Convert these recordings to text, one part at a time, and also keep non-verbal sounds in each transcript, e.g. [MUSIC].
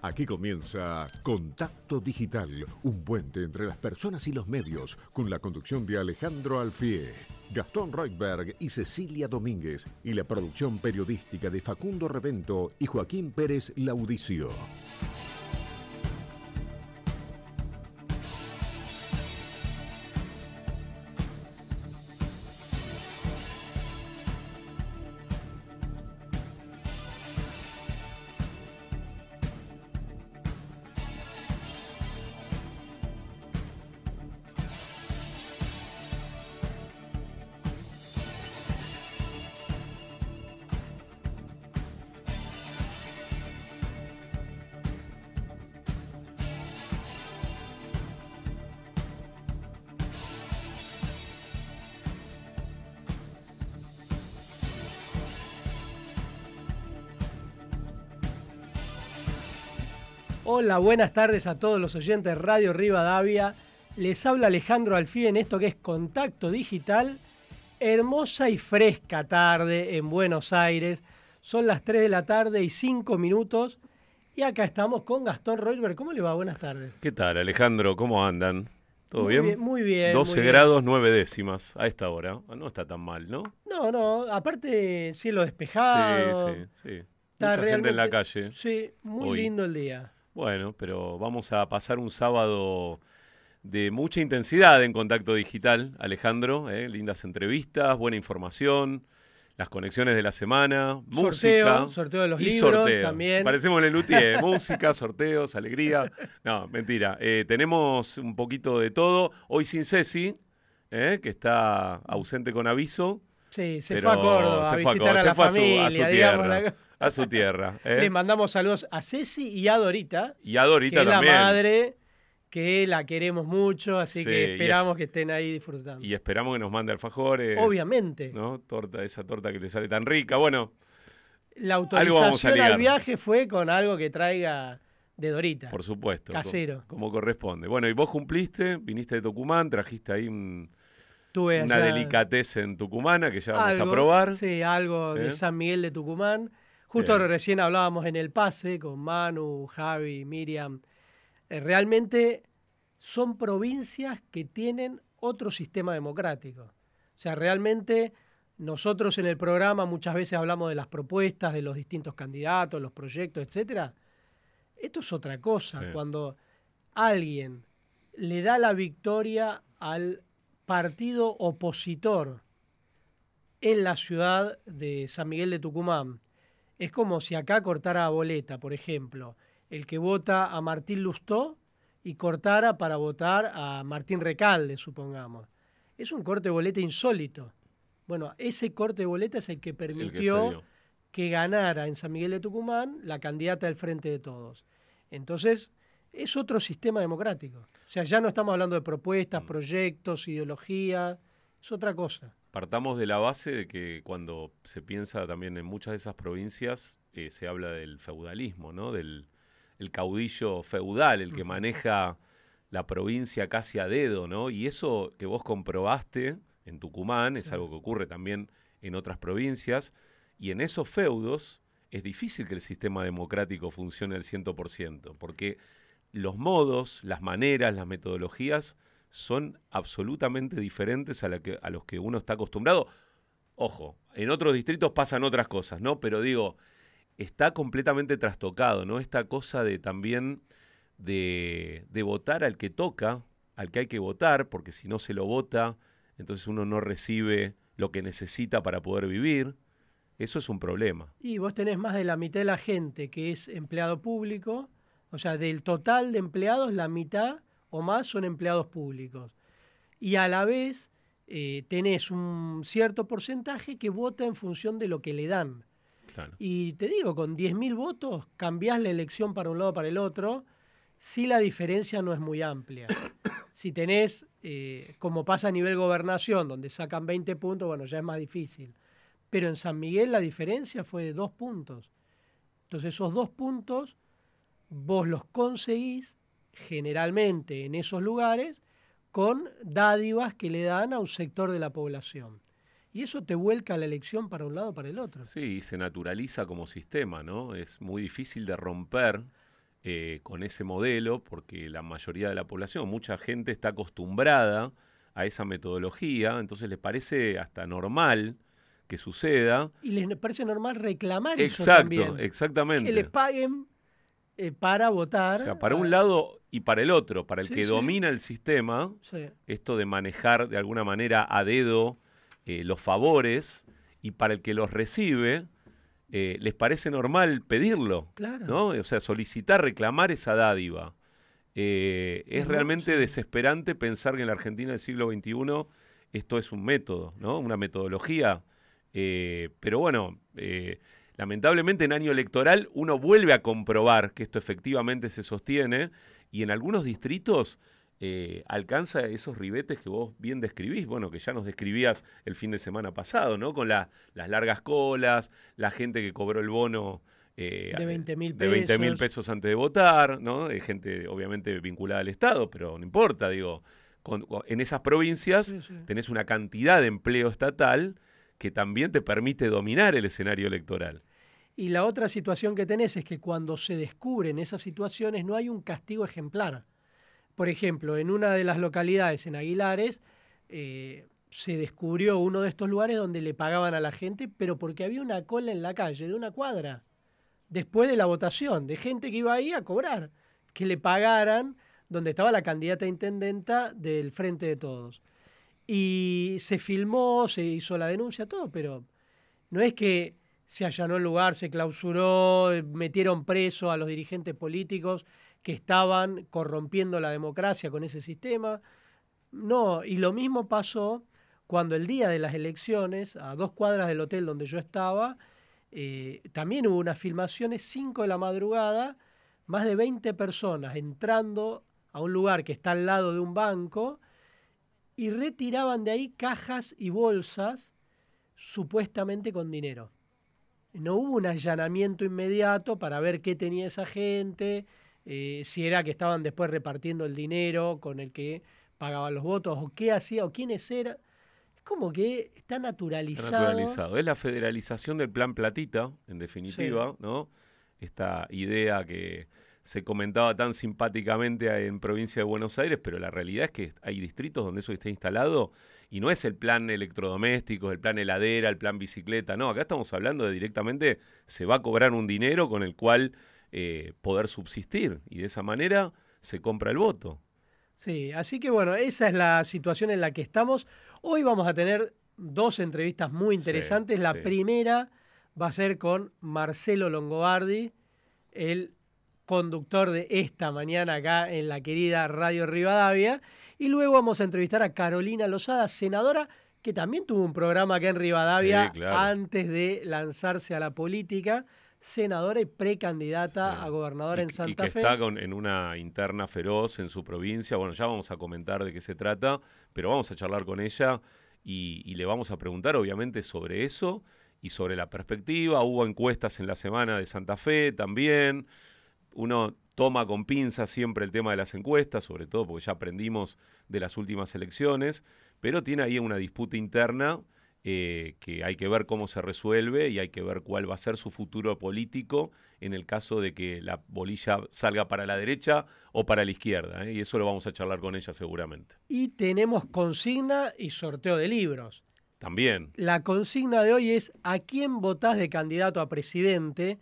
Aquí comienza Contacto Digital, un puente entre las personas y los medios, con la conducción de Alejandro Alfie, Gastón Reutberg y Cecilia Domínguez, y la producción periodística de Facundo Revento y Joaquín Pérez Laudicio. Hola, buenas tardes a todos los oyentes de Radio Rivadavia. Les habla Alejandro Alfí en esto que es Contacto Digital. Hermosa y fresca tarde en Buenos Aires. Son las 3 de la tarde y 5 minutos. Y acá estamos con Gastón Reutberg. ¿Cómo le va? Buenas tardes. ¿Qué tal, Alejandro? ¿Cómo andan? ¿Todo muy bien? Muy bien. 12 muy bien. grados 9 décimas a esta hora. No está tan mal, ¿no? No, no. Aparte, cielo despejado. sí, sí, sí. Está Mucha gente en la calle. Sí, muy Hoy. lindo el día. Bueno, pero vamos a pasar un sábado de mucha intensidad en contacto digital, Alejandro. ¿eh? Lindas entrevistas, buena información, las conexiones de la semana, Sorteo, música. sorteo de los y libros sorteo. también. Parecemos Lelutier, [LAUGHS] música, sorteos, alegría. No, mentira. Eh, tenemos un poquito de todo. Hoy sin Ceci, ¿eh? que está ausente con aviso. Sí, se fue a Córdoba a se visitar a la a su- familia, a su, digamos, tierra. la- [LAUGHS] A su tierra. ¿eh? Le mandamos saludos a Ceci y a Dorita, Y a Dorita que es también. la madre, que la queremos mucho, así Sí, que esperamos que estén ahí disfrutando. Y esperamos que nos mande alfajores. Obviamente, ¿no? Torta, esa torta que le sale tan rica. Bueno, la autorización al viaje fue con algo que traiga de Dorita. por supuesto. Casero. Como corresponde. Bueno, y vos cumpliste, viniste de Tucumán, trajiste ahí un- Tuve una allá delicatessen tucumana que ya vamos algo, a probar. Sí, algo ¿Eh? de San Miguel de Tucumán. Justo Bien. recién hablábamos en el pase con Manu, Javi, Miriam. Eh, realmente son provincias que tienen otro sistema democrático. O sea, realmente nosotros en el programa muchas veces hablamos de las propuestas de los distintos candidatos, los proyectos, etcétera. Esto es otra cosa. Sí. Cuando alguien le da la victoria al partido opositor en la ciudad de San Miguel de Tucumán, es como si acá cortara a boleta, por ejemplo, el que vota a Martín Lustó y cortara para votar a Martín Recalde, supongamos. Es un corte de boleta insólito. Bueno, ese corte de boleta es el que el que permitió dio. que ganara en San Miguel de Tucumán la candidata del Frente de Todos. Entonces, es otro sistema democrático. O sea, ya no estamos hablando de propuestas, Mm. proyectos, ideología, es otra cosa. Partamos de la base de que cuando se piensa también en muchas de esas provincias, eh, se habla del feudalismo, ¿no? Del el caudillo feudal, el que maneja la provincia casi a dedo, ¿no? Y eso que vos comprobaste en Tucumán es algo que ocurre también en otras provincias, y en esos feudos es difícil que el sistema democrático funcione al 100%, porque los modos, las maneras, las metodologías son absolutamente diferentes a, que, a los que uno está acostumbrado. Ojo, en otros distritos pasan otras cosas, ¿no? Pero digo, está completamente trastocado, ¿no? Esta cosa de también de, de votar al que toca, al que hay que votar, porque si no se lo vota, entonces uno no recibe lo que necesita para poder vivir. Eso es un problema. Y vos tenés más de la mitad de la gente que es empleado público, o sea, del total de empleados, la mitad o más son empleados públicos. Y a la vez eh, tenés un cierto porcentaje que vota en función de lo que le dan. Claro. Y te digo, con 10.000 votos cambiás la elección para un lado o para el otro, si la diferencia no es muy amplia. [COUGHS] si tenés, eh, como pasa a nivel gobernación, donde sacan 20 puntos, bueno, ya es más difícil. Pero en San Miguel la diferencia fue de dos puntos. Entonces esos dos puntos vos los conseguís generalmente en esos lugares con dádivas que le dan a un sector de la población. Y eso te vuelca la elección para un lado o para el otro. Sí, y se naturaliza como sistema, ¿no? Es muy difícil de romper eh, con ese modelo, porque la mayoría de la población, mucha gente está acostumbrada a esa metodología, entonces les parece hasta normal que suceda. Y les parece normal reclamar eso Exacto, también. exactamente. Que le paguen eh, para votar. O sea, para un lado y para el otro, para el Sí, que sí. domina el sistema, sí. esto de manejar de alguna manera a dedo eh, los favores, y para el que los recibe, eh, les parece normal pedirlo, Claro. ¿no? O sea, solicitar, reclamar esa dádiva. Eh, es realmente desesperante pensar que en la Argentina del siglo XXI esto es un método, ¿no? Una metodología. Pero bueno, lamentablemente en año electoral uno vuelve a comprobar que esto efectivamente se sostiene y en algunos distritos eh, alcanza esos ribetes que vos bien describís, bueno, que ya nos describías el fin de semana pasado, ¿no? Con la- las largas colas, la gente que cobró el bono eh, De 20.000 de 20 mil pesos. pesos antes de votar, ¿no? Eh, gente obviamente vinculada al Estado, pero no importa, digo, con- con- en esas provincias Sí, sí. tenés una cantidad de empleo estatal que también te permite dominar el escenario electoral. Y la otra situación que tenés es que cuando se descubren esas situaciones no hay un castigo ejemplar. Por ejemplo, en una de las localidades, en Aguilares, eh, se descubrió uno de estos lugares donde le pagaban a la gente, pero porque había una cola en la calle de una cuadra, después de la votación, de gente que iba ahí a cobrar, que le pagaran donde estaba la candidata intendenta del Frente de Todos. Y se filmó, se hizo la denuncia, todo, pero no es que se allanó el lugar, se clausuró, eh, metieron preso a los dirigentes políticos que estaban corrompiendo la democracia con ese sistema. No, y lo mismo pasó cuando el día de las elecciones, a dos cuadras del hotel donde yo estaba, eh, también hubo unas filmaciones, 5 de la madrugada, más de 20 personas entrando a un lugar que está al lado de un banco y retiraban de ahí cajas y bolsas supuestamente con dinero. No hubo un allanamiento inmediato para ver qué tenía esa gente, eh, si era que estaban después repartiendo el dinero con el que pagaban los votos, o qué hacía, o quiénes eran. Es como que está Está naturalizado. naturalizado. Es la federalización del plan platita, en definitiva, ¿no? Esta idea que se comentaba tan simpáticamente en provincia de Buenos Aires, pero la realidad es que hay distritos donde eso está instalado y no es el plan electrodomésticos, el plan heladera, el plan bicicleta, no, acá estamos hablando de directamente se va a cobrar un dinero con el cual eh, poder subsistir y de esa manera se compra el voto. Sí, así que bueno, esa es la situación en la que estamos. Hoy vamos a tener dos entrevistas muy interesantes. la sí. primera va a ser con Marcelo Longobardi, el conductor de esta mañana acá en la querida Radio Rivadavia. Y luego vamos a entrevistar a Carolina Lozada, senadora, que también tuvo un programa acá en Rivadavia Sí, claro. antes de lanzarse a la política, senadora y precandidata Sí. a gobernadora y, en y Santa que Fe. está con- en una interna feroz en su provincia. Bueno, ya vamos a comentar de qué se trata, pero vamos a charlar con ella y, y le vamos a preguntar, obviamente, sobre eso y sobre la perspectiva. Hubo encuestas en la semana de Santa Fe también. Uno toma con pinzas siempre el tema de las encuestas, sobre todo porque ya aprendimos de las últimas elecciones, pero tiene ahí una disputa interna eh, que hay que ver cómo se resuelve y hay que ver cuál va a ser su futuro político en el caso de que la bolilla salga para la derecha o para la izquierda. ¿eh? Y eso lo vamos a charlar con ella seguramente. Y tenemos consigna y sorteo de libros. También. La consigna de hoy es ¿a quién votás de candidato a presidente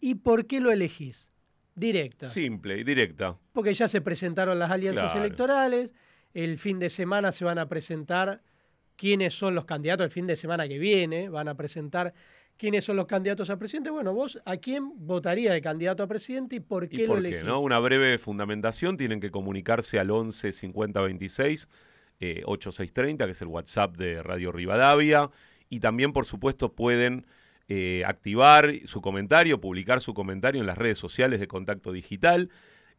y por qué lo elegís? Directa. Simple y directa. Porque ya se presentaron las alianzas Claro. electorales, el fin de semana se van a presentar quiénes son los candidatos, el fin de semana que viene van a presentar quiénes son los candidatos a presidente. Bueno, vos, ¿a quién votaría de candidato a presidente y por qué ¿Y lo qué? elegís? ¿no? Una breve fundamentación. Tienen que comunicarse al 11 50 26 eh, 8630, que es el WhatsApp de Radio Rivadavia. Y también, por supuesto, pueden eh, activar su comentario, publicar su comentario en las redes sociales de Contacto Digital.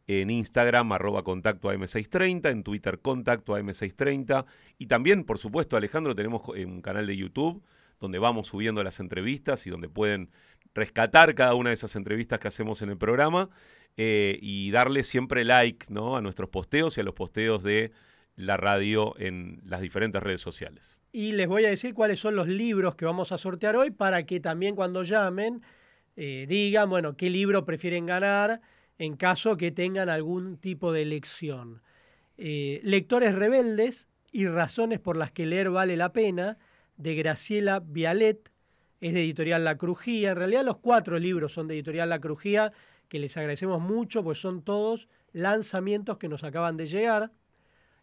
En Instagram, arroba contacto AM630, en Twitter, contacto AM630. Y también, por supuesto, Alejandro, tenemos co- un canal de YouTube donde vamos subiendo las entrevistas y donde pueden rescatar cada una de esas entrevistas que hacemos en el programa eh, y darle siempre like ¿no? a nuestros posteos y a los posteos de la radio en las diferentes redes sociales. Y les voy a decir cuáles son los libros que vamos a sortear hoy para que también cuando llamen eh, digan, bueno, qué libro prefieren ganar en caso que tengan algún tipo de lección. Eh, Lectores rebeldes y razones por las que leer vale la pena, de Graciela Vialet, es de Editorial La Crujía. En realidad los cuatro libros son de Editorial La Crujía, que les agradecemos mucho, pues son todos lanzamientos que nos acaban de llegar.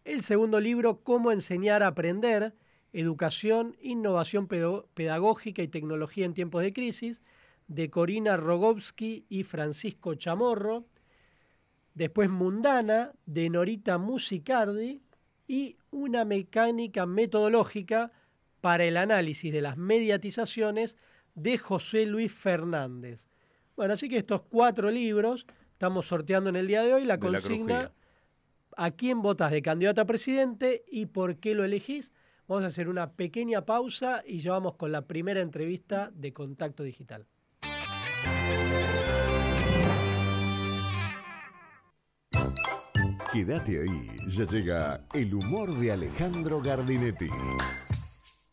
El segundo libro, Cómo enseñar a aprender, Educación, Innovación Pedagógica y Tecnología en tiempos de crisis, de Corina Rogowski y Francisco Chamorro. Después Mundana, de Norita Musicardi, y una mecánica metodológica para el análisis de las mediatizaciones de José Luis Fernández. Bueno, así que estos cuatro libros estamos sorteando en el día de hoy la consigna a quién votas de candidato a presidente y por qué lo elegís. Vamos a hacer una pequeña pausa y ya vamos con la primera entrevista de Contacto Digital. Quédate ahí, ya llega el humor de Alejandro Gardinetti.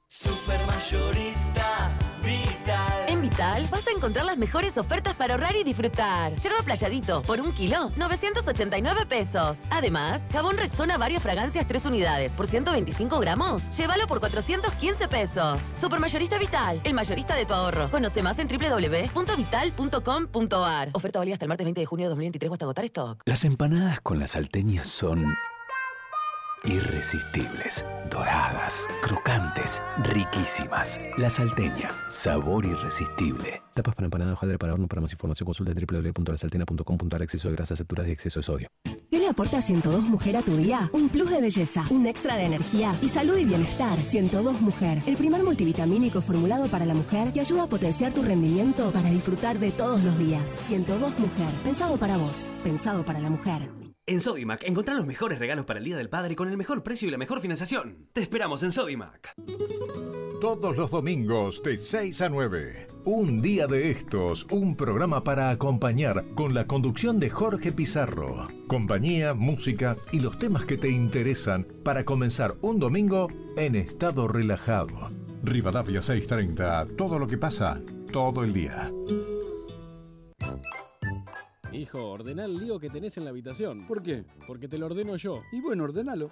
Supermayorista Vital. En Vital vas a encontrar las mejores ofertas para ahorrar y disfrutar. Yerba playadito por un kilo, 989 pesos. Además, jabón Rexona varias fragancias 3 unidades por 125 gramos. Llévalo por 415 pesos. Supermayorista Vital, el mayorista de tu ahorro. Conoce más en www.vital.com.ar. Oferta válida hasta el martes 20 de junio de 2023 o hasta agotar stock. Las empanadas con la salteña son irresistibles, doradas, crocantes, riquísimas. La salteña, sabor irresistible. Tapas para empanada, hojaldre para horno. Para más información consulta www.lasaltena.com.ar Exceso de grasas, saturas y exceso de sodio. ¿Qué le aporta 102 Mujer a tu día? Un plus de belleza, un extra de energía y salud y bienestar. 102 Mujer, el primer multivitamínico formulado para la mujer que ayuda a potenciar tu rendimiento para disfrutar de todos los días. 102 Mujer, pensado para vos, pensado para la mujer. En Sodimac, encontrá los mejores regalos para el Día del Padre con el mejor precio y la mejor financiación. Te esperamos en Sodimac. Todos los domingos de 6 a 9. Un día de estos, un programa para acompañar con la conducción de Jorge Pizarro. Compañía, música y los temas que te interesan para comenzar un domingo en estado relajado. Rivadavia 630, todo lo que pasa, todo el día. Hijo, ordena el lío que tenés en la habitación. ¿Por qué? Porque te lo ordeno yo. Y bueno, ordenalo.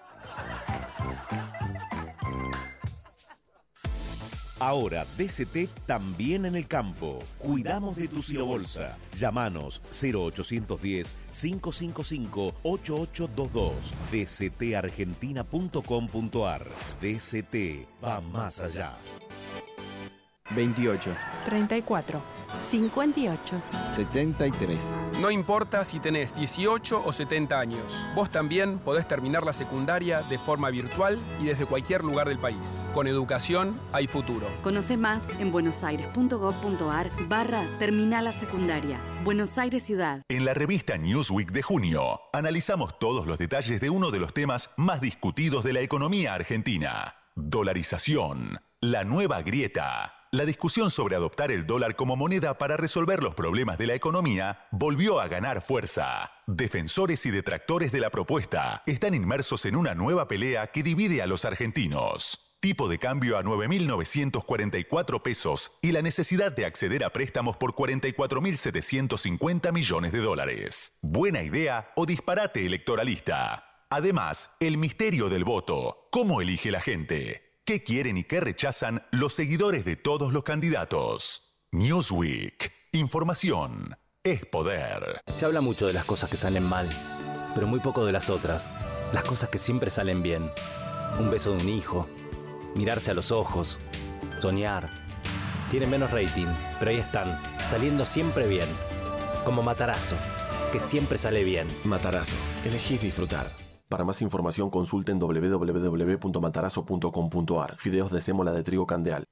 Ahora, DCT también en el campo. Cuidamos de tu silobolsa. Llámanos 0810-555-8822. dctargentina.com.ar. DCT va más allá. 28. 34. 58. 73. No importa si tenés 18 o 70 años, vos también podés terminar la secundaria de forma virtual y desde cualquier lugar del país. Con educación hay futuro. Conoce más en buenosaires.gov.ar barra Terminal la Secundaria. Buenos Aires Ciudad. En la revista Newsweek de junio, analizamos todos los detalles de uno de los temas más discutidos de la economía argentina. Dolarización. La nueva grieta. La discusión sobre adoptar el dólar como moneda para resolver los problemas de la economía volvió a ganar fuerza. Defensores y detractores de la propuesta están inmersos en una nueva pelea que divide a los argentinos. Tipo de cambio a 9.944 pesos y la necesidad de acceder a préstamos por 44.750 millones de dólares. Buena idea o disparate electoralista. Además, el misterio del voto. ¿Cómo elige la gente? ¿Qué quieren y qué rechazan los seguidores de todos los candidatos? Newsweek. Información es poder. Se habla mucho de las cosas que salen mal, pero muy poco de las otras. Las cosas que siempre salen bien. Un beso de un hijo, mirarse a los ojos, soñar. Tienen menos rating, pero ahí están, saliendo siempre bien. Como Matarazo, que siempre sale bien. Matarazo, elegís disfrutar. Para más información consulten www.matarazo.com.ar. Fideos de sémola de trigo candeal.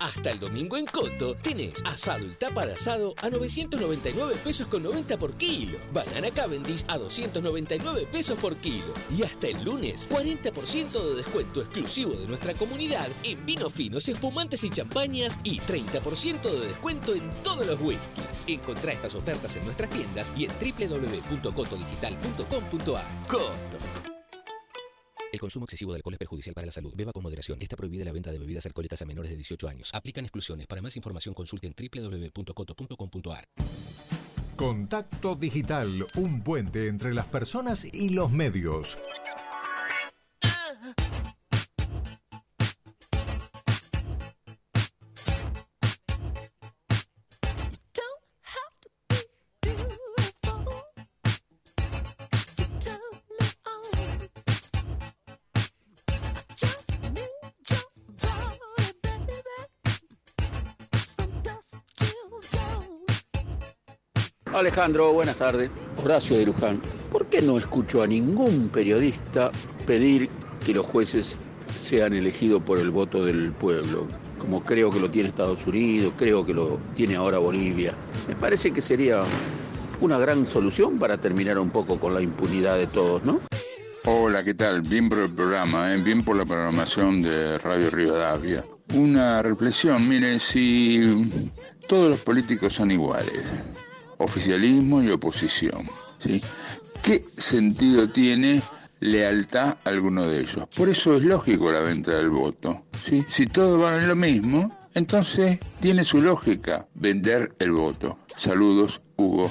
Hasta el domingo en Coto tenés asado y tapa de asado a 999 pesos con 90 por kilo. Banana Cavendish a 299 pesos por kilo. Y hasta el lunes, 40% de descuento exclusivo de nuestra comunidad en vinos finos, espumantes y champañas y 30% de descuento en todos los whiskies. Encontrá estas ofertas en nuestras tiendas y en www.cotodigital.com.ar. Coto. El consumo excesivo de alcohol es perjudicial para la salud. Beba con moderación. Está prohibida la venta de bebidas alcohólicas a menores de 18 años. Aplican exclusiones. Para más información consulte en www.coto.com.ar. Contacto Digital, un puente entre las personas y los medios. Alejandro, buenas tardes. Horacio de Luján. ¿Por qué no escucho a ningún periodista pedir que los jueces sean elegidos por el voto del pueblo? Como creo que lo tiene Estados Unidos, creo que lo tiene ahora Bolivia. Me parece que sería una gran solución para terminar un poco con la impunidad de todos, ¿no? Hola, ¿qué tal? Bien por el programa, ¿eh? bien por la programación de Radio Rivadavia. Una reflexión, mire, si todos los políticos son iguales, oficialismo y oposición. ¿sí? ¿Qué sentido tiene lealtad a alguno de ellos? Por eso es lógico la venta del voto. Si todos valen lo mismo, entonces tiene su lógica vender el voto. Saludos, Hugo.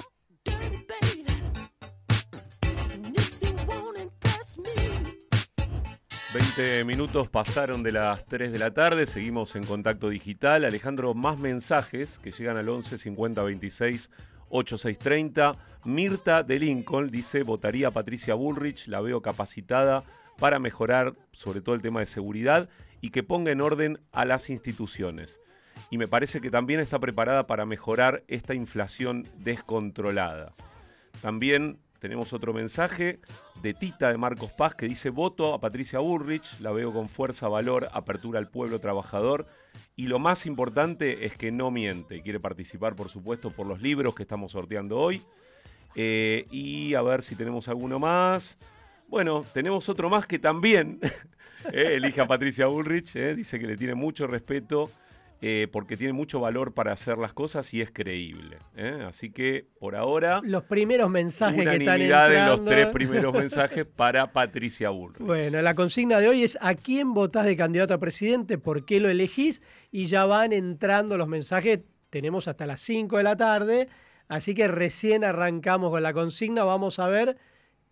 20 minutos pasaron de las 3 de la tarde, seguimos en contacto digital. Alejandro, más mensajes que llegan al 11 50 26 8630. Mirta de Lincoln dice, votaría a Patricia Bullrich, la veo capacitada para mejorar sobre todo el tema de seguridad y que ponga en orden a las instituciones. Y me parece que también está preparada para mejorar esta inflación descontrolada. También tenemos otro mensaje de Tita de Marcos Paz que dice voto a Patricia Bullrich, la veo con fuerza, valor, apertura al pueblo trabajador y lo más importante es que no miente. Quiere participar, por supuesto, por los libros que estamos sorteando hoy. Eh, y a ver si tenemos alguno más. Bueno, tenemos otro más que también [LAUGHS] eh, elige a Patricia Bullrich. Eh, dice que le tiene mucho respeto eh, porque tiene mucho valor para hacer las cosas y es creíble. ¿eh? Así que por ahora. Los primeros mensajes que están entrando. en los tres [LAUGHS] primeros mensajes para Patricia Bullrich. Bueno, la consigna de hoy es ¿a quién votás de candidato a presidente? ¿Por qué lo elegís? Y ya van entrando los mensajes. Tenemos hasta las 5 de la tarde, así que recién arrancamos con la consigna. Vamos a ver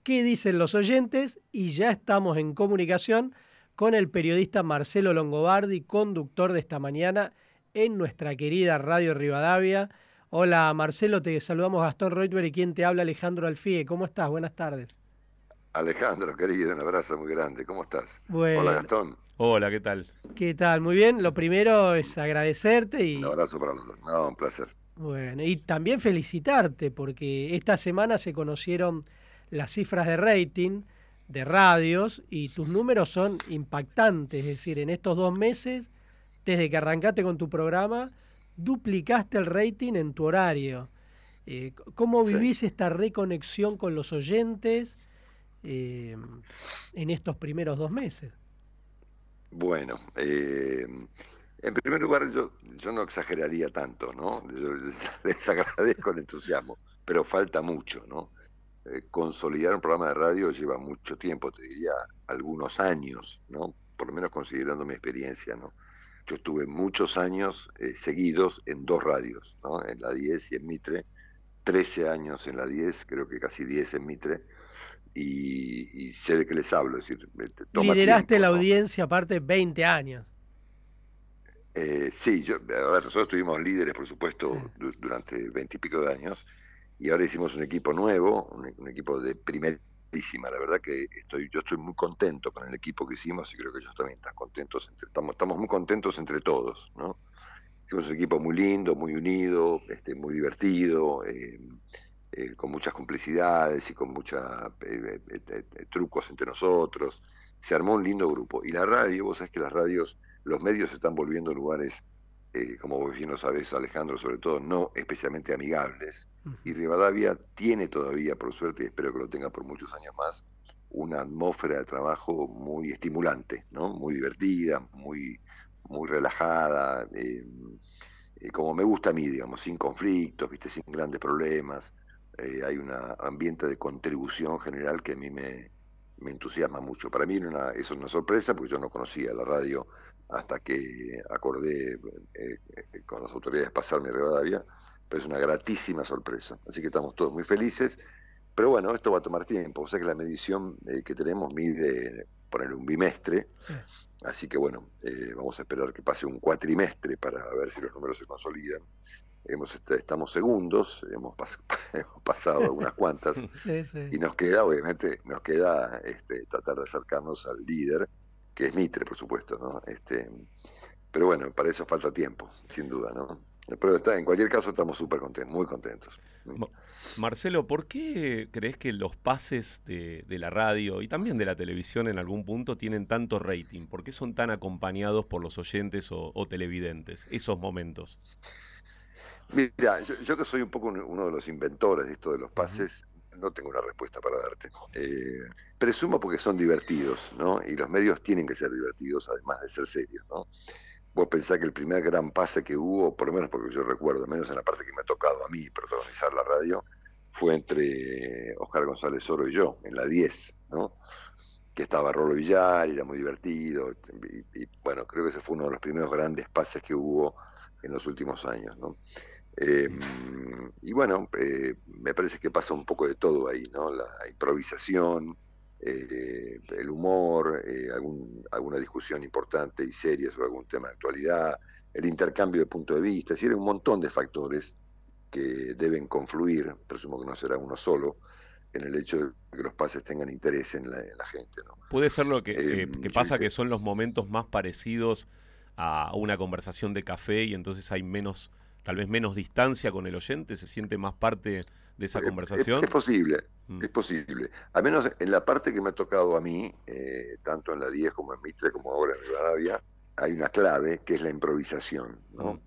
qué dicen los oyentes y ya estamos en comunicación con el periodista Marcelo Longobardi, conductor de esta mañana en nuestra querida Radio Rivadavia. Hola Marcelo, te saludamos Gastón Reutber y quien te habla Alejandro Alfie. ¿Cómo estás? Buenas tardes. Alejandro, querido, un abrazo muy grande. ¿Cómo estás? Bueno. Hola, Gastón. Hola, ¿qué tal? ¿Qué tal? Muy bien. Lo primero es agradecerte y, Un abrazo para los dos. No, un placer. bueno, y también felicitarte porque esta semana se conocieron las cifras de rating de radios y tus números son impactantes. Es decir, en estos dos meses, desde que arrancaste con tu programa, duplicaste el rating en tu horario. Eh, ¿Cómo Sí. vivís esta reconexión con los oyentes eh, en estos primeros dos meses? Bueno, eh, en primer lugar, yo, yo no exageraría tanto, ¿no? Yo [LAUGHS] les agradezco el entusiasmo, pero falta mucho, ¿no? Eh, consolidar un programa de radio lleva mucho tiempo, te diría algunos años, ¿no? Por lo menos considerando mi experiencia, ¿no? Yo estuve muchos años eh, seguidos en dos radios, ¿no? En la 10 y en Mitre, 13 años en la 10, creo que casi 10 en Mitre, y, y sé de qué les hablo, es decir, toma Lideraste tiempo, la ¿no? audiencia aparte 20 años. Eh, sí, yo, a ver, nosotros tuvimos líderes, por supuesto, du- durante veintipico de años, y ahora hicimos un equipo nuevo, un, equipo de primerísima. La verdad que estoy, yo estoy muy contento con el equipo que hicimos y creo que ellos también están contentos. entre- estamos, estamos muy contentos entre todos, ¿no? Hicimos un equipo muy lindo, muy unido, este, muy divertido, eh, eh, con muchas complicidades y con muchos trucos entre nosotros. Se armó un lindo grupo. Y la radio, vos sabés que las radios, los medios se están volviendo lugares, eh, como vos bien lo sabés, Alejandro, sobre todo, no especialmente amigables. Y Rivadavia tiene todavía, por suerte, y espero que lo tenga por muchos años más, una atmósfera de trabajo muy estimulante, ¿no? Muy divertida, muy, muy relajada, eh, eh, como me gusta a mí, digamos, sin conflictos, viste, sin grandes problemas. Eh, hay un ambiente de contribución general que a mí me, me entusiasma mucho. Para mí era una, es una sorpresa porque yo no conocía la radio hasta que acordé eh, eh, con las autoridades pasarme a Rivadavia pero es una gratísima sorpresa. Así que estamos todos muy felices. Pero bueno, esto va a tomar tiempo. O sea que la medición eh, que tenemos mide, poner un bimestre. Así que bueno, eh, vamos a esperar que pase un cuatrimestre para ver si los números se consolidan. Hemos, est- estamos segundos, hemos, pas- [LAUGHS] hemos pasado algunas cuantas [LAUGHS] Sí, sí. y nos queda, obviamente, nos queda este, tratar de acercarnos al líder, que es Mitre, por supuesto, ¿no? Este, pero bueno, para eso falta tiempo, sin duda, ¿no? Pero está, en cualquier caso estamos súper contentos, muy contentos. Ma- Marcelo, ¿por qué crees que los pases de, de la radio y también de la televisión en algún punto tienen tanto rating? ¿Por qué son tan acompañados por los oyentes o, o televidentes esos momentos? Mira, yo, yo que soy un poco un- uno de los inventores de esto de los pases, no tengo una respuesta para darte. Eh, presumo porque son divertidos, ¿no? Y los medios tienen que ser divertidos, además de ser serios, ¿no? Vos pensás que el primer gran pase que hubo, por lo menos porque yo recuerdo, menos en la parte que me ha tocado a mí protagonizar la radio, fue entre Oscar González Oro y yo, en la 10, ¿no? Que estaba Rolo Villar, era muy divertido, y, bueno, creo que ese fue uno de los primeros grandes pases que hubo en los últimos años, ¿no? Eh, y bueno, eh, me parece que pasa un poco de todo ahí, ¿no? La improvisación, eh, el humor, eh, algún, alguna discusión importante y seria sobre algún tema de actualidad, el intercambio de punto de vista, es decir, hay un montón de factores que deben confluir, presumo que no será uno solo, en el hecho de que los pases tengan interés en la, en la gente, ¿no? Puede ser lo que, que- Em, que pasa sí. que son los momentos más parecidos a una conversación de café y entonces hay menos, tal vez menos distancia con el oyente, se siente más parte de esa Es- conversación. Es, posible, Mm. es posible. A menos en la parte que me ha tocado a mí, eh, tanto en la 10 como en Mitre, como ahora en Rivadavia, hay una clave que es la improvisación, ¿no?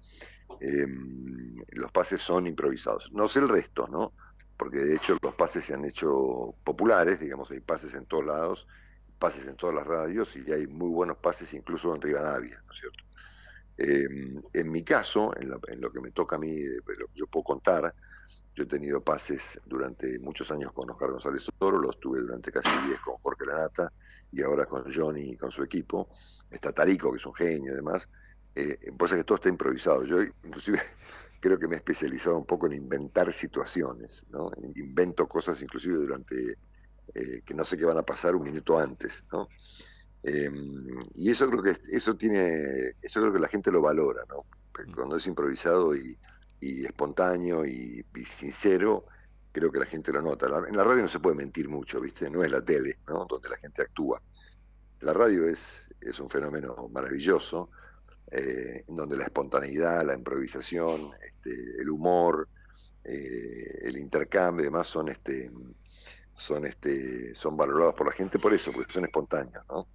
Em, los pases son improvisados. No sé el resto, ¿no? Porque de hecho los pases se han hecho populares, digamos, hay pases en todos lados, pases en todas las radios y hay muy buenos pases incluso en Rivadavia, ¿no es cierto? Em, en mi caso, en, la- en lo que me toca a mí, lo que yo puedo contar, yo he tenido pases durante muchos años con Oscar González Oro, los tuve durante casi 10 con Jorge Lanata y ahora con Johnny y con su equipo. Está Tarico, que es un genio y demás. Eh, pues es que todo está improvisado. Yo inclusive [LAUGHS] creo que me he especializado un poco en inventar situaciones, ¿no? Invento cosas inclusive durante eh, que no sé qué van a pasar un minuto antes, ¿no? Eh, y eso creo que es- eso tiene, eso creo que la gente lo valora, ¿no? Porque Cuando es improvisado y, y espontáneo y, sincero, creo que la gente lo nota. La- en la radio no se puede mentir mucho, ¿viste? No es la tele, ¿no? Donde la gente actúa. La radio es, es un fenómeno maravilloso, eh, donde la espontaneidad, la improvisación, este, el humor, eh, el intercambio y demás son este son este son valorados por la gente por eso, porque son espontáneos, ¿no?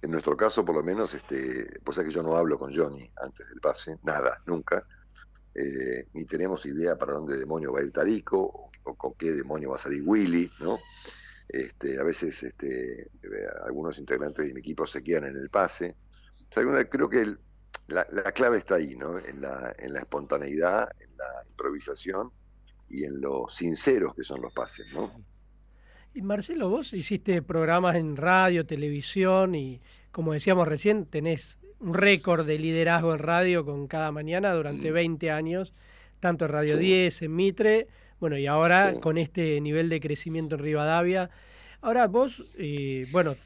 En nuestro caso, por lo menos, este, pues es que yo no hablo con Johnny antes del pase, nada, nunca, eh, ni tenemos idea para dónde demonio va a ir Tarico, o, con qué demonio va a salir Willy, ¿no? Este, a veces este, eh, algunos integrantes de mi equipo se quedan en el pase. O creo que la, la clave está ahí, ¿no? En la, en la espontaneidad, en la improvisación y en lo sinceros que son los pases, ¿no? Y Marcelo, vos hiciste programas en radio, televisión y, como decíamos recién, tenés un récord de liderazgo en radio con cada mañana durante 20 años, tanto en Radio Sí. 10, en Mitre, bueno, y ahora Sí. con este nivel de crecimiento en Rivadavia. Ahora vos, eh, bueno,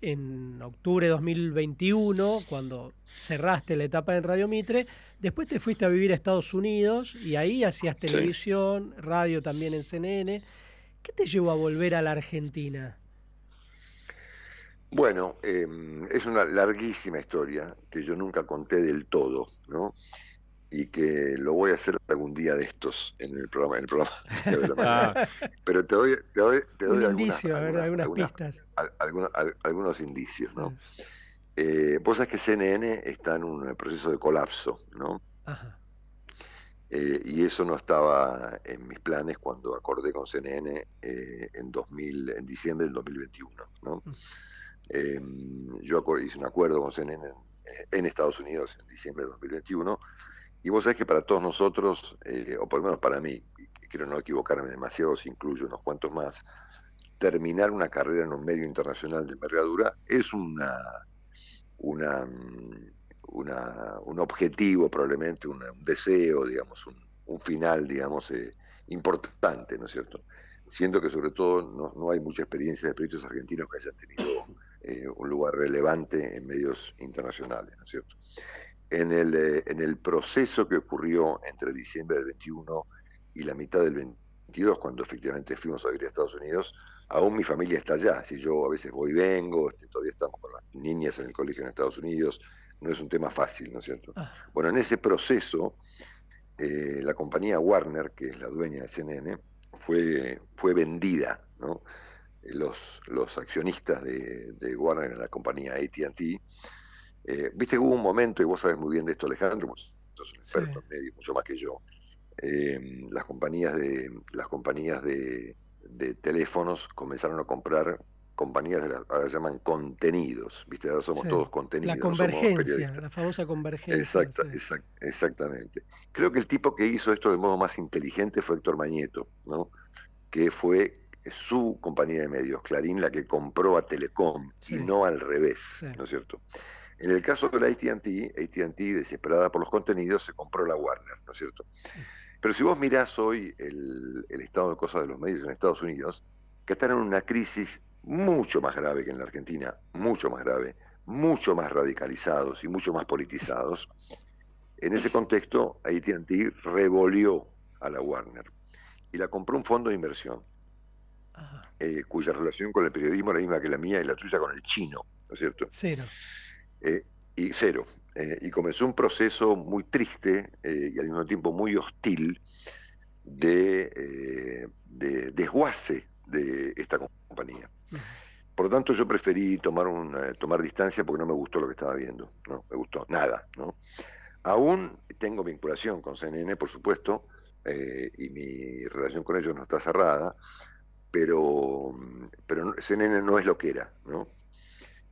en octubre de 2021, cuando cerraste la etapa en Radio Mitre, después te fuiste a vivir a Estados Unidos y ahí hacías televisión, radio también en CNN. ¿Qué te llevó a volver a la Argentina? Bueno, eh, es una larguísima historia que yo nunca conté del todo, ¿no? Y que lo voy a hacer algún día de estos en el programa, en el programa [LAUGHS] de la mañana. Pero te doy, te doy, te doy Un algunas, indicio, pistas. al- algunos, al- algunos indicios, ¿no? Eh, vos sabés que CNN está en un proceso de colapso, ¿no? Ajá. Eh, y eso no estaba en mis planes cuando acordé con CNN eh, en 2000, en diciembre del 2021, ¿no? Eh, yo hice un acuerdo con CNN en, Estados Unidos en diciembre del 2021 y vos sabés que para todos nosotros, eh, o por lo menos para mí, quiero no equivocarme demasiado si incluyo unos cuantos más, terminar una carrera en un medio internacional de envergadura es una, un objetivo probablemente, un deseo, digamos, un, final, digamos, eh, importante, ¿no es cierto? Siendo que sobre todo no, no hay mucha experiencia de periodistas argentinos que hayan tenido eh, un lugar relevante en medios internacionales, ¿no es cierto? En el, eh, en el proceso que ocurrió entre diciembre del 21 y la mitad del 22, cuando efectivamente fuimos a vivir a Estados Unidos, aún mi familia está allá. Si yo a veces voy y vengo, este, todavía estamos con las niñas en el colegio en Estados Unidos, no es un tema fácil, ¿no es cierto? Bueno, en ese proceso, eh, la compañía Warner, que es la dueña de CNN, fue, fue vendida, ¿no? Los, los accionistas de, de Warner en la compañía ATT, eh, viste que hubo un momento, y vos sabes muy bien de esto, Alejandro, vos sos un experto en medio, mucho más que yo, eh, las compañías de las compañías de, de teléfonos comenzaron a comprar compañías de las ahora llaman contenidos, viste, ahora somos Sí. todos contenidos. La convergencia, la famosa convergencia. Exacta- sí. exact- exactamente. Creo que el tipo que hizo esto de modo más inteligente fue Héctor Mañeto, ¿no? que fue su compañía de medios, Clarín, la que compró a Telecom y no al revés, ¿no es cierto? En el caso de la AT&T, AT&T, desesperada por los contenidos, se compró la Warner, ¿no es cierto? Pero si vos mirás hoy el, el estado de cosas de los medios en Estados Unidos, que están en una crisis mucho más grave que en la Argentina, mucho más grave, mucho más radicalizados y mucho más politizados, en ese contexto AT&T revolvió a la Warner y la compró un fondo de inversión, eh, cuya relación con el periodismo es la misma que la mía y la tuya con el chino, ¿no es cierto? Cero. Eh, y cero. Eh, y comenzó un proceso muy triste y al mismo tiempo muy hostil de, de desguace de esta compañía. Por lo tanto, yo preferí tomar, un, tomar distancia porque no me gustó lo que estaba viendo. No me gustó nada. ¿no? Aún tengo vinculación con CNN, por supuesto, y mi relación con ellos no está cerrada, pero, pero CNN no es lo que era, ¿no?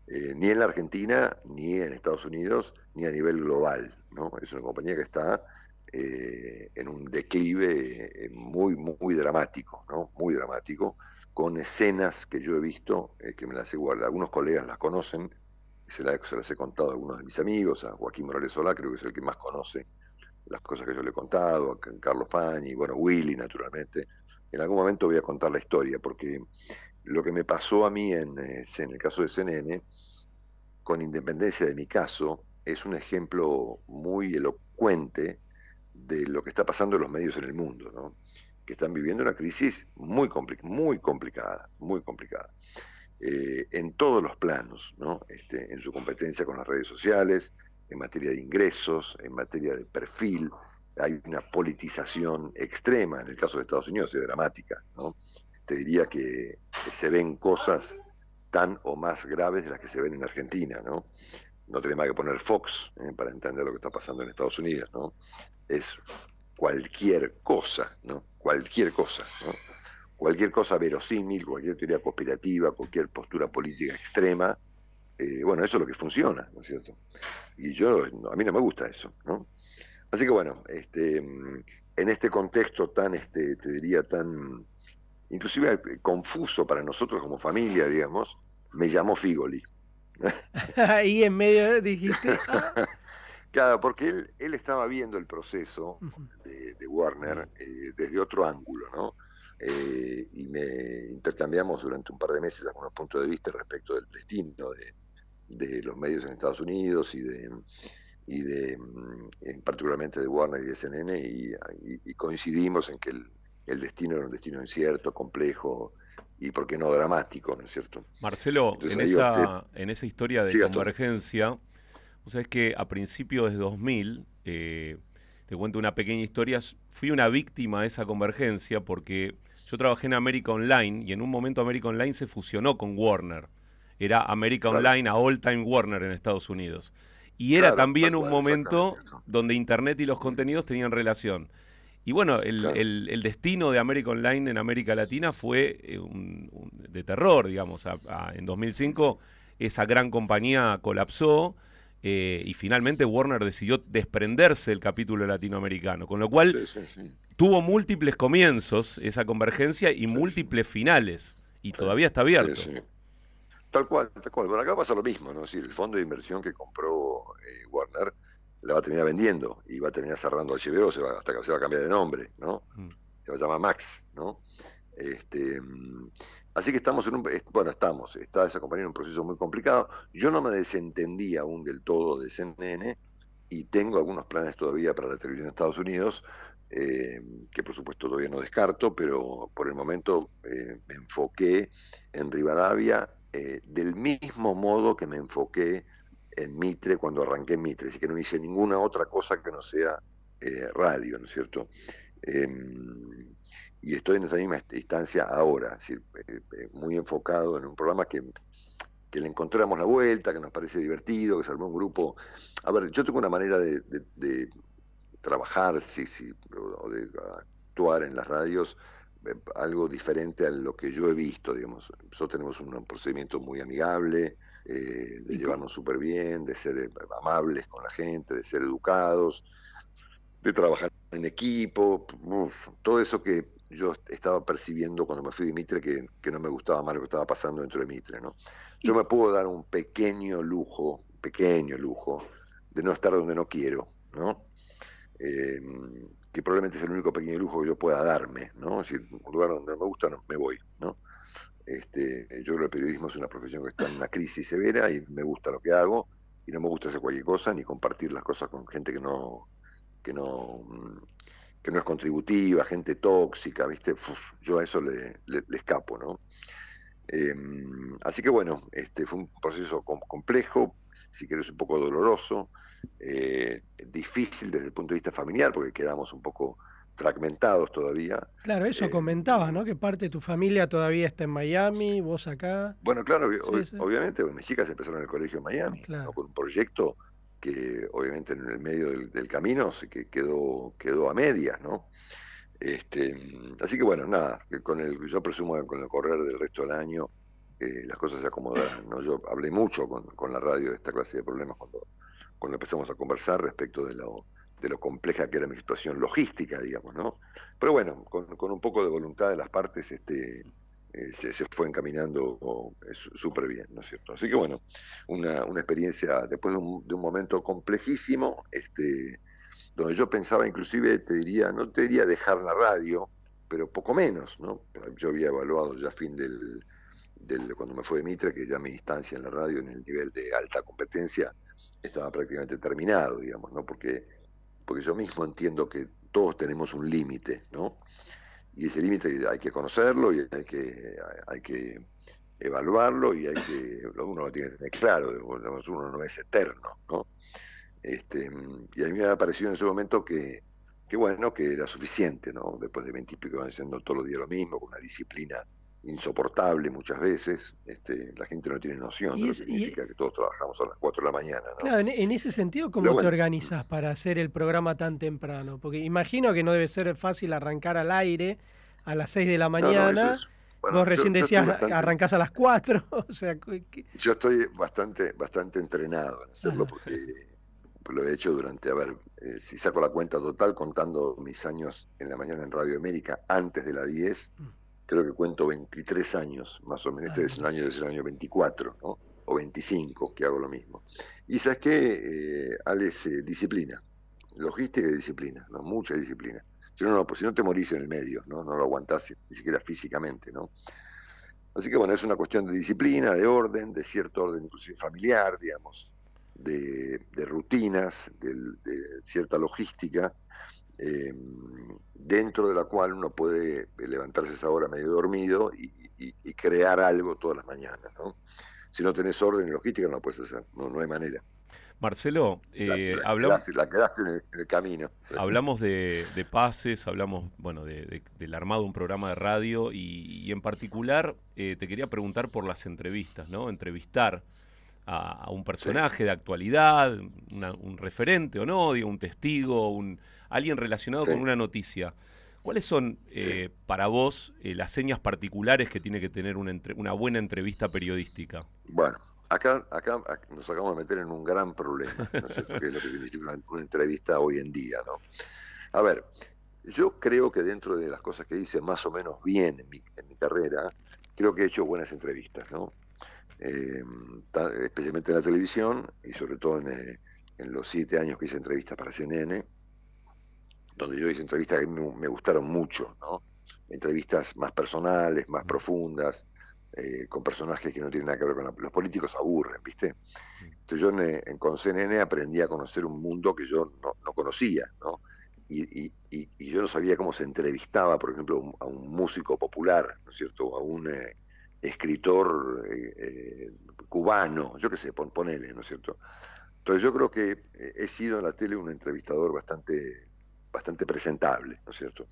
Eh, ni en la Argentina, ni en Estados Unidos, ni a nivel global, ¿no? Es una compañía que está eh, en un declive eh, muy, muy dramático, ¿no? Muy dramático, con escenas que yo he visto, eh, que me las he guardado, algunos colegas las conocen, se, la- se las he contado a algunos de mis amigos, a Joaquín Morales Solá, creo que es el que más conoce las cosas que yo le he contado, a Carlos Pañi, bueno, Willy, naturalmente. En algún momento voy a contar la historia, porque lo que me pasó a mí en, eh, el caso de CNN, con independencia de mi caso, es un ejemplo muy elocuente de lo que está pasando en los medios en el mundo, ¿no? que están viviendo una crisis muy complicada, muy complicada, eh, en todos los planos, ¿no? este, en su competencia con las redes sociales, en materia de ingresos, en materia de perfil, hay una politización extrema, en el caso de Estados Unidos es dramática, ¿no? te diría que se ven cosas tan o más graves de las que se ven en Argentina, ¿no? No tiene más que poner Fox eh, para entender lo que está pasando en Estados Unidos, ¿no? Es cualquier cosa, ¿no? Cualquier cosa, ¿no? Cualquier cosa verosímil, cualquier teoría conspirativa, cualquier postura política extrema, eh, bueno, eso es lo que funciona, ¿no es cierto? Y yo, a mí no me gusta eso, ¿no? Así que bueno, este, en este contexto tan, este, te diría, tan, inclusive eh, confuso para nosotros como familia, digamos, me llamó Figoli. [LAUGHS] Ahí en medio dijiste. ah, [LAUGHS] Claro, porque él, él estaba viendo el proceso de, de Warner eh, desde otro ángulo, ¿no? Eh, y me intercambiamos durante un par de meses algunos puntos de vista respecto del destino de, de los medios en Estados Unidos y de y de mm, en particularmente de Warner y de CNN y, y- y coincidimos en que el, el destino era un destino incierto, complejo y por qué no dramático, ¿no es cierto? Marcelo, Entonces en esa, en esa historia de Sí, convergencia, vos sabés que a principios de 2000, eh, te cuento una pequeña historia, fui una víctima de esa convergencia porque yo trabajé en América Online y en un momento América Online se fusionó con Warner. Era América Claro. Online a All Time Warner en Estados Unidos. Y era Claro, también un momento donde Internet y los contenidos tenían relación. Y bueno, el, el- el destino de América Online en América Latina fue eh, un- un- de terror, digamos. A- a- en 2005 esa gran compañía colapsó eh, y finalmente Warner decidió desprenderse del capítulo latinoamericano, con lo cual tuvo múltiples comienzos esa convergencia y múltiples finales, y todavía está abierto. Tal cual, tal cual. Bueno, acá pasa lo mismo, ¿no? Es decir, el fondo de inversión que compró eh, Warner la va a terminar vendiendo y va a terminar cerrando HBO, se va, hasta que se va a cambiar de nombre, ¿no? Mm. Se va a llamar Max, ¿no? Este, mm, así que estamos en un, bueno, estamos, está esa compañía en un proceso muy complicado. Yo no me desentendí aún del todo de CNN y tengo algunos planes todavía para la televisión de Estados Unidos, eh, que por supuesto todavía no descarto, pero por el momento eh, me enfoqué en Rivadavia eh, del mismo modo que me enfoqué en Mitre cuando arranqué Mitre, así que no hice ninguna otra cosa que no sea eh, radio, ¿no es cierto? Em, y estoy en esa misma instancia ahora, es decir, eh, eh, muy enfocado en un programa que, que le encontramos la vuelta, que nos parece divertido, que se armó un grupo. A ver, yo tengo una manera de, trabajar, sí, sí, o de actuar en las radios, algo diferente a lo que yo he visto, digamos. Nosotros tenemos un procedimiento muy amigable, eh, de llevarnos súper bien, de ser eh, amables con la gente, de ser educados, de trabajar en equipo, uf, todo eso que yo estaba percibiendo cuando me fui de Mitre, que, que no me gustaba más lo que estaba pasando dentro de Mitre, ¿no? Yo me puedo dar un pequeño lujo, pequeño lujo, de no estar donde no quiero, ¿no? Eh, que probablemente es el único pequeño lujo que yo pueda darme, ¿no? Es decir, un lugar donde no me gusta, me voy, ¿no? Este, yo creo que el periodismo es una profesión que está en una crisis severa y me gusta lo que hago y no me gusta hacer cualquier cosa ni compartir las cosas con gente que no que no mm, que no es contributiva, gente tóxica, ¿viste? Uf, yo a eso le, le- escapo, ¿no? Eh, así que bueno, este fue un proceso com- complejo, si querés un poco doloroso, eh, difícil desde el punto de vista familiar, porque quedamos un poco fragmentados todavía. Claro, eso Eh, comentabas, ¿no? Que parte de tu familia todavía está en Miami, vos acá. Bueno, claro, Sí, sí. obviamente, mis chicas empezaron en el colegio en Miami, Claro. ¿no? con un proyecto que obviamente en el medio del, del camino se que quedó, quedó a medias, ¿no? Este, así que bueno, nada, con el, yo presumo que con el correr del resto del año eh, las cosas se acomodarán, ¿no? Yo hablé mucho con, con la radio de esta clase de problemas cuando, cuando empezamos a conversar respecto de lo, de lo compleja que era mi situación logística, digamos, ¿no? Pero bueno, con, con un poco de voluntad de las partes, este, eh, se, fue encaminando oh, súper bien, ¿no es cierto? Así que bueno, una, una experiencia después de un, de un momento complejísimo, este, donde yo pensaba inclusive, te diría, no te diría dejar la radio, pero poco menos, ¿no? Yo había evaluado ya a fin del, del cuando me fue de Mitre, que ya mi instancia en la radio en el nivel de alta competencia estaba prácticamente terminado, digamos, ¿no? Porque, porque yo mismo entiendo que todos tenemos un límite, ¿no? Y ese límite hay que conocerlo y hay que, hay que evaluarlo y hay que, uno lo tiene que tener claro, uno no es eterno, ¿no? Este, y a mí me ha parecido en ese momento que, que bueno, que era suficiente, ¿no? Después de veintipico años haciendo todos los días lo mismo, con una disciplina insoportable muchas veces, este, la gente no tiene noción Y de lo que significa que todos trabajamos a las 4 de la mañana, ¿no? Claro, en, en ese sentido, ¿cómo Pero te bueno. organizas para hacer el programa tan temprano? Porque imagino que no debe ser fácil arrancar al aire a las 6 de la no, mañana. eso es- bueno, Vos recién yo- yo decías, bastante- arrancás a las 4. [LAUGHS] O sea, que- Yo estoy bastante, bastante entrenado en hacerlo porque lo he hecho durante, a ver, eh, si saco la cuenta total, contando mis años en la mañana en Radio América antes de la 10, creo que cuento 23 años, más o menos, este es el año, es el año 24, ¿no? O 25, que hago lo mismo. Y sabes qué, eh, Alex, eh, disciplina, logística y disciplina, ¿no? Mucha disciplina. Si no, no, pues si no te morís en el medio, ¿no? No lo aguantás ni siquiera físicamente, ¿no? Así que bueno, es una cuestión de disciplina, de orden, de cierto orden inclusive familiar, digamos, de, de rutinas, de, cierta logística, eh, dentro de la cual uno puede levantarse a esa hora medio dormido y, y- y crear algo todas las mañanas, ¿no? Si no tenés orden y logística no lo puedes hacer, no, no hay manera. Marcelo, La, eh, la hablamos, quedás, la en, el, en el camino. hablamos de, de pases, hablamos bueno de- de- del armado de un programa de radio y, y en particular eh, te quería preguntar por las entrevistas, ¿no? Entrevistar a, a un personaje de actualidad, una- un referente o no, digo, un testigo, un alguien relacionado Sí. con una noticia. ¿Cuáles son eh, para vos eh, las señas particulares que tiene que tener una, entre- una buena entrevista periodística? Bueno, acá, acá ac- nos acabamos de meter en un gran problema, ¿no es cierto? [LAUGHS] que es lo que significa una, una entrevista hoy en día, ¿no? A ver, yo creo que dentro de las cosas que hice más o menos bien en mi, en mi carrera, creo que he hecho buenas entrevistas, ¿no? Eh, especialmente en la televisión y sobre todo en, eh, en los siete años que hice entrevistas para CNN, donde yo hice entrevistas que me, me gustaron mucho, ¿no? Entrevistas más personales, más profundas, eh, con personajes que no tienen nada que ver con la- los políticos aburren, ¿viste? Entonces yo en, en- con CNN aprendí a conocer un mundo que yo no, no conocía, ¿no? Y, y- y- y yo no sabía cómo se entrevistaba, por ejemplo, a un- a un músico popular, ¿no es cierto? A un eh, escritor eh, cubano, yo qué sé, pon, ponele, ¿no es cierto? Entonces yo creo que he sido en la tele un entrevistador bastante, bastante presentable, ¿no es cierto?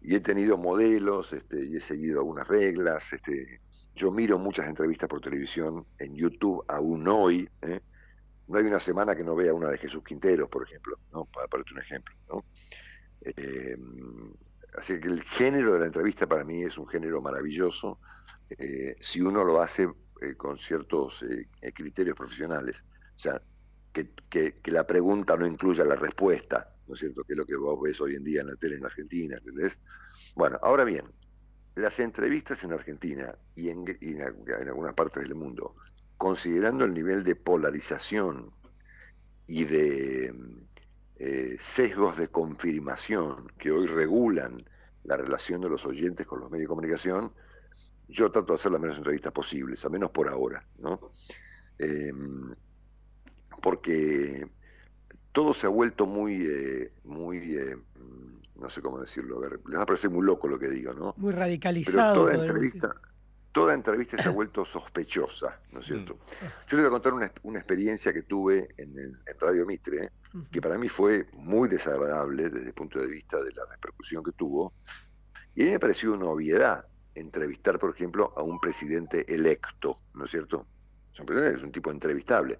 Y he tenido modelos, este, y he seguido algunas reglas, este, yo miro muchas entrevistas por televisión en YouTube aún hoy, ¿eh? No hay una semana que no vea una de Jesús Quinteros, por ejemplo, ¿no? Para ponerte un ejemplo, ¿no? Eh, así que el género de la entrevista para mí es un género maravilloso eh, si uno lo hace eh, con ciertos criterios profesionales. O sea, que- que la pregunta no incluya la respuesta, ¿no es cierto? Que es lo que vos ves hoy en día en la tele en Argentina, ¿entendés? Bueno, ahora bien, las entrevistas en Argentina y en, en al- en algunas partes del mundo, considerando el nivel de polarización y de eh, sesgos de confirmación que hoy regulan la relación de los oyentes con los medios de comunicación, yo trato de hacer las menos entrevistas posibles, al menos por ahora, ¿no? Eh, porque todo se ha vuelto muy, eh, muy, eh, mm, no sé cómo decirlo, a ver, les va a parecer muy loco lo que digo, ¿no? Muy Pero radicalizado. toda podemos entrevista, toda entrevista se ha vuelto sospechosa, ¿no es cierto? Yo les voy a contar una, una experiencia que tuve en, el- en Radio Mitre, que para mí fue muy desagradable desde el punto de vista de la repercusión que tuvo, y a mí me pareció una obviedad entrevistar, por ejemplo, a un presidente electo, ¿no es cierto? Es un presidente, es un tipo entrevistable.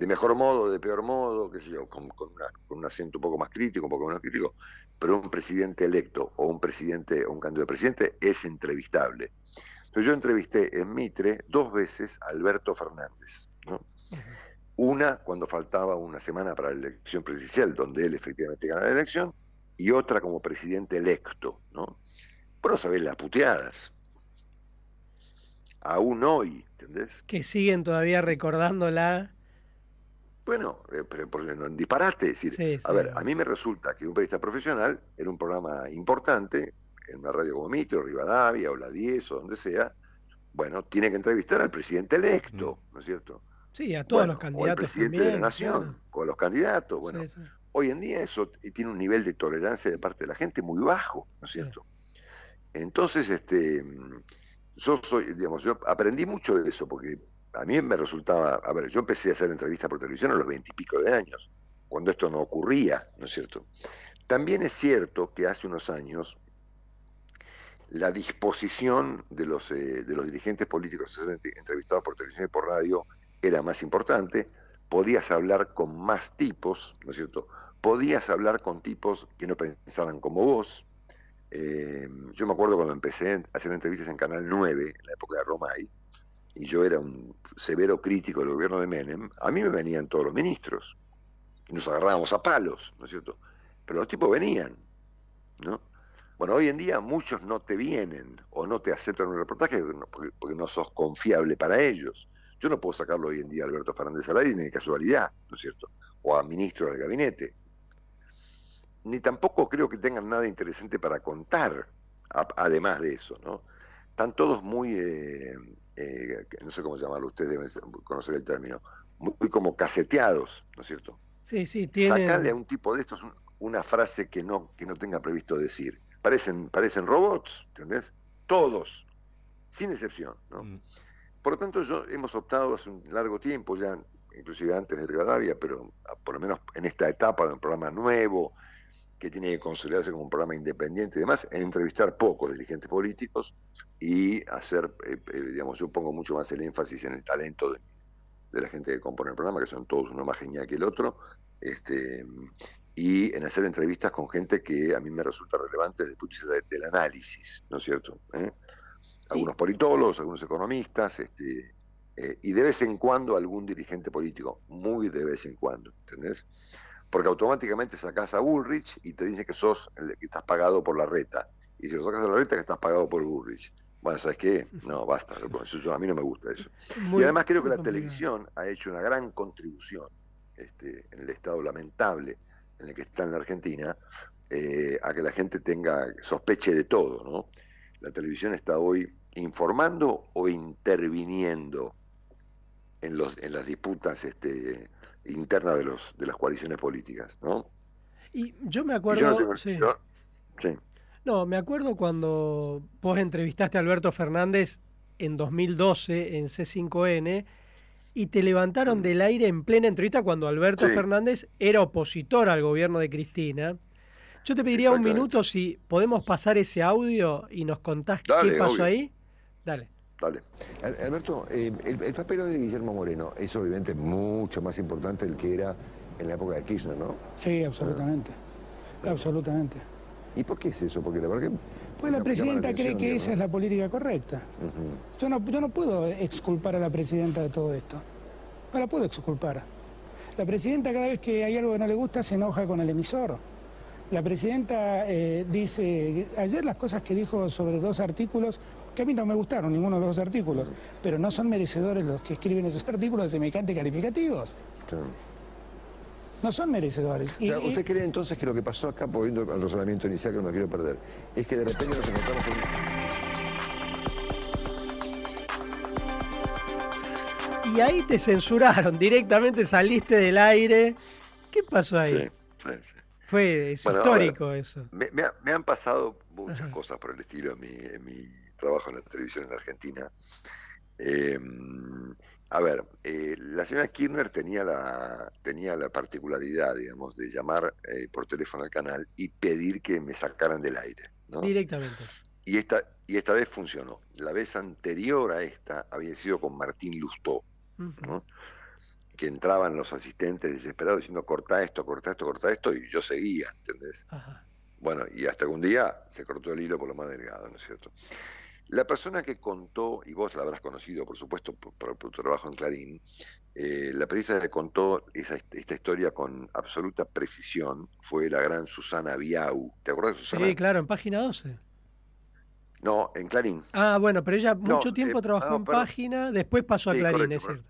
De mejor modo, de peor modo, qué sé yo, con, con una- con un acento un poco más crítico, un poco menos crítico, pero un presidente electo o un presidente o un candidato a presidente es entrevistable. Entonces yo entrevisté en Mitre dos veces a Alberto Fernández, ¿no? Una cuando faltaba una semana para la elección presidencial, donde él efectivamente gana la elección, y otra como presidente electo, ¿no? Bueno, sabés las puteadas. Aún hoy, ¿entendés? Que siguen todavía recordándola. Bueno, eh, pero no disparate. Es decir, Sí, a sí. ver, a mí me resulta que un periodista profesional en un programa importante, en una radio como Mitre, o Rivadavia, o La 10, o donde sea, bueno, tiene que entrevistar al presidente electo, ¿no es cierto? Sí, a todos Bueno, los o al candidatos presidente también. de la nación, o a los candidatos. Bueno, Sí, hoy en día eso tiene un nivel de tolerancia de parte de la gente muy bajo, ¿no es cierto? Entonces, este, mm, yo soy, digamos, yo aprendí mucho de eso, porque a mí me resultaba, a ver, yo empecé a hacer entrevistas por televisión a los veintipico de años, cuando esto no ocurría, ¿no es cierto? También es cierto que hace unos años la disposición de los, eh, de los dirigentes políticos entrevistados por televisión y por radio era más importante, podías hablar con más tipos, ¿no es cierto? Podías hablar con tipos que no pensaran como vos. Eh, yo me acuerdo cuando empecé a hacer entrevistas en Canal 9, en la época de Romay, y yo era un severo crítico del gobierno de Menem, a mí me venían todos los ministros, y nos agarrábamos a palos, ¿no es cierto? Pero los tipos venían, ¿no? Bueno, hoy en día muchos no te vienen o no te aceptan un reportaje porque porque- no sos confiable para ellos. Yo no puedo sacarlo hoy en día a Alberto Fernández al aire ni de casualidad, ¿no es cierto? O a ministros del gabinete. Ni tampoco creo que tengan nada interesante para contar, además de eso, ¿no? Están todos muy, eh, eh, que- no sé cómo llamarlo, ustedes deben conocer el término, muy, muy como caseteados, ¿no es cierto? Sí, sí, tienen. Sacarle a un tipo de estos un- una frase que no, que no tenga previsto decir. Parecen, parecen robots, ¿entendés? Todos, sin excepción, ¿no? Por lo tanto, yo hemos optado hace un largo tiempo, ya inclusive antes de Rivadavia, pero a- por lo menos en esta etapa de un programa nuevo, que tiene que consolidarse como un programa independiente y demás, en entrevistar pocos dirigentes políticos y hacer, eh, eh, digamos, yo pongo mucho más el énfasis en el talento de, de la gente que compone el programa, que son todos uno más genial que el otro, este, y en hacer entrevistas con gente que a mí me resulta relevante desde el punto de vista de- del análisis, ¿no es cierto? ¿Eh? Algunos politólogos, algunos economistas, este, y de vez en cuando algún dirigente político, muy de vez en cuando, ¿entendés? Porque automáticamente sacás a Bullrich y te dicen que sos el que estás pagado por la reta. Y si lo sacas de la reta, que estás pagado por Bullrich. Bueno, ¿sabes qué? No, basta. eso yo- a mí no me gusta eso. Muy- y además creo que la complicado. televisión ha hecho una gran contribución este, en el estado lamentable en el que está en la Argentina, eh, a que la gente tenga sospeche de todo, ¿no? La televisión está hoy informando o interviniendo en, los, en las disputas este, internas de, los, de las coaliciones políticas, ¿no? Y yo me acuerdo... yo no tengo- sí. yo- sí. No, me acuerdo cuando vos entrevistaste a Alberto Fernández en 2012 en C5N y te levantaron del aire en plena entrevista cuando Alberto Sí. Fernández era opositor al gobierno de Cristina. Yo te pediría un minuto si podemos pasar ese audio y nos contás Dale, qué pasó obvio. ahí. Dale. Dale. Al- Alberto, eh, el, el papel de Guillermo Moreno es obviamente mucho más importante del que era en la época de Kirchner, ¿no? Sí, absolutamente. Absolutamente. ¿Y por qué es eso? Porque la verdad que... Pues la presidenta cree que digamos, esa es la política correcta. Yo no, yo no puedo exculpar a la presidenta de todo esto. No la puedo exculpar. La presidenta cada vez que hay algo que no le gusta se enoja con el emisor. La presidenta eh, dice, ayer las cosas que dijo sobre dos artículos, que a mí no me gustaron ninguno de los artículos, pero no son merecedores los que escriben esos [LAUGHS] artículos de semejantes calificativos. No son merecedores. O sea, ¿usted cree entonces que lo que pasó acá, volviendo al razonamiento inicial que no me quiero perder, es que de repente nos encontramos con... Y ahí te censuraron, directamente saliste del aire. ¿Qué pasó ahí? Sí, sí, sí. Fue es Bueno, a histórico ver, eso. Me, me ha- me han pasado muchas cosas por el estilo en mi, en mi trabajo en la televisión en Argentina. Eh, a ver, eh, la señora Kirchner tenía la, tenía la particularidad, digamos, de llamar eh, por teléfono al canal y pedir que me sacaran del aire. ¿no? Directamente. Y esta, y esta vez funcionó. La vez anterior a esta había sido con Martín Lustó, ¿no? que entraban los asistentes desesperados diciendo corta esto, corta esto, corta esto, y yo seguía, ¿entendés? Bueno, y hasta que un día se cortó el hilo por lo más delgado, ¿no es cierto? La persona que contó, y vos la habrás conocido, por supuesto, por, por tu trabajo en Clarín, eh, la periodista que contó esa, esta historia con absoluta precisión fue la gran Susana Biau. ¿Te acuerdas de Susana? Sí, claro, en página 12. No, en Clarín. Ah, bueno, pero ella No, mucho tiempo eh, trabajó no, en página, después pasó a Clarín, correcto, es cierto.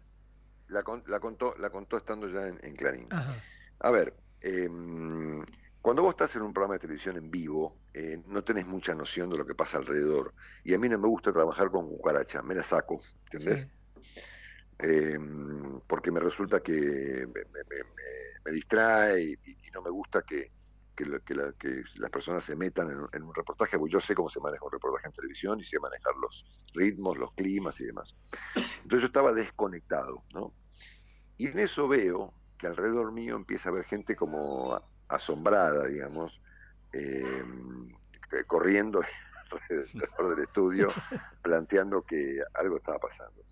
La, la contó, la contó estando ya en, en Clarín. Ajá. A ver, em, cuando vos estás en un programa de televisión en vivo, eh, no tenés mucha noción de lo que pasa alrededor. Y a mí no me gusta trabajar con cucaracha, me la saco, ¿entendés? Em, porque me resulta que me, distrae y, y no me gusta que, que, la- que la- que las personas se metan en, un- en un reportaje, porque yo sé cómo se maneja un reportaje en televisión y sé manejar los ritmos, los climas y demás. Entonces yo estaba desconectado, ¿no? Y en eso veo que alrededor mío empieza a haber gente como asombrada, digamos, eh, corriendo alrededor del estudio, [LAUGHS] planteando que algo estaba pasando.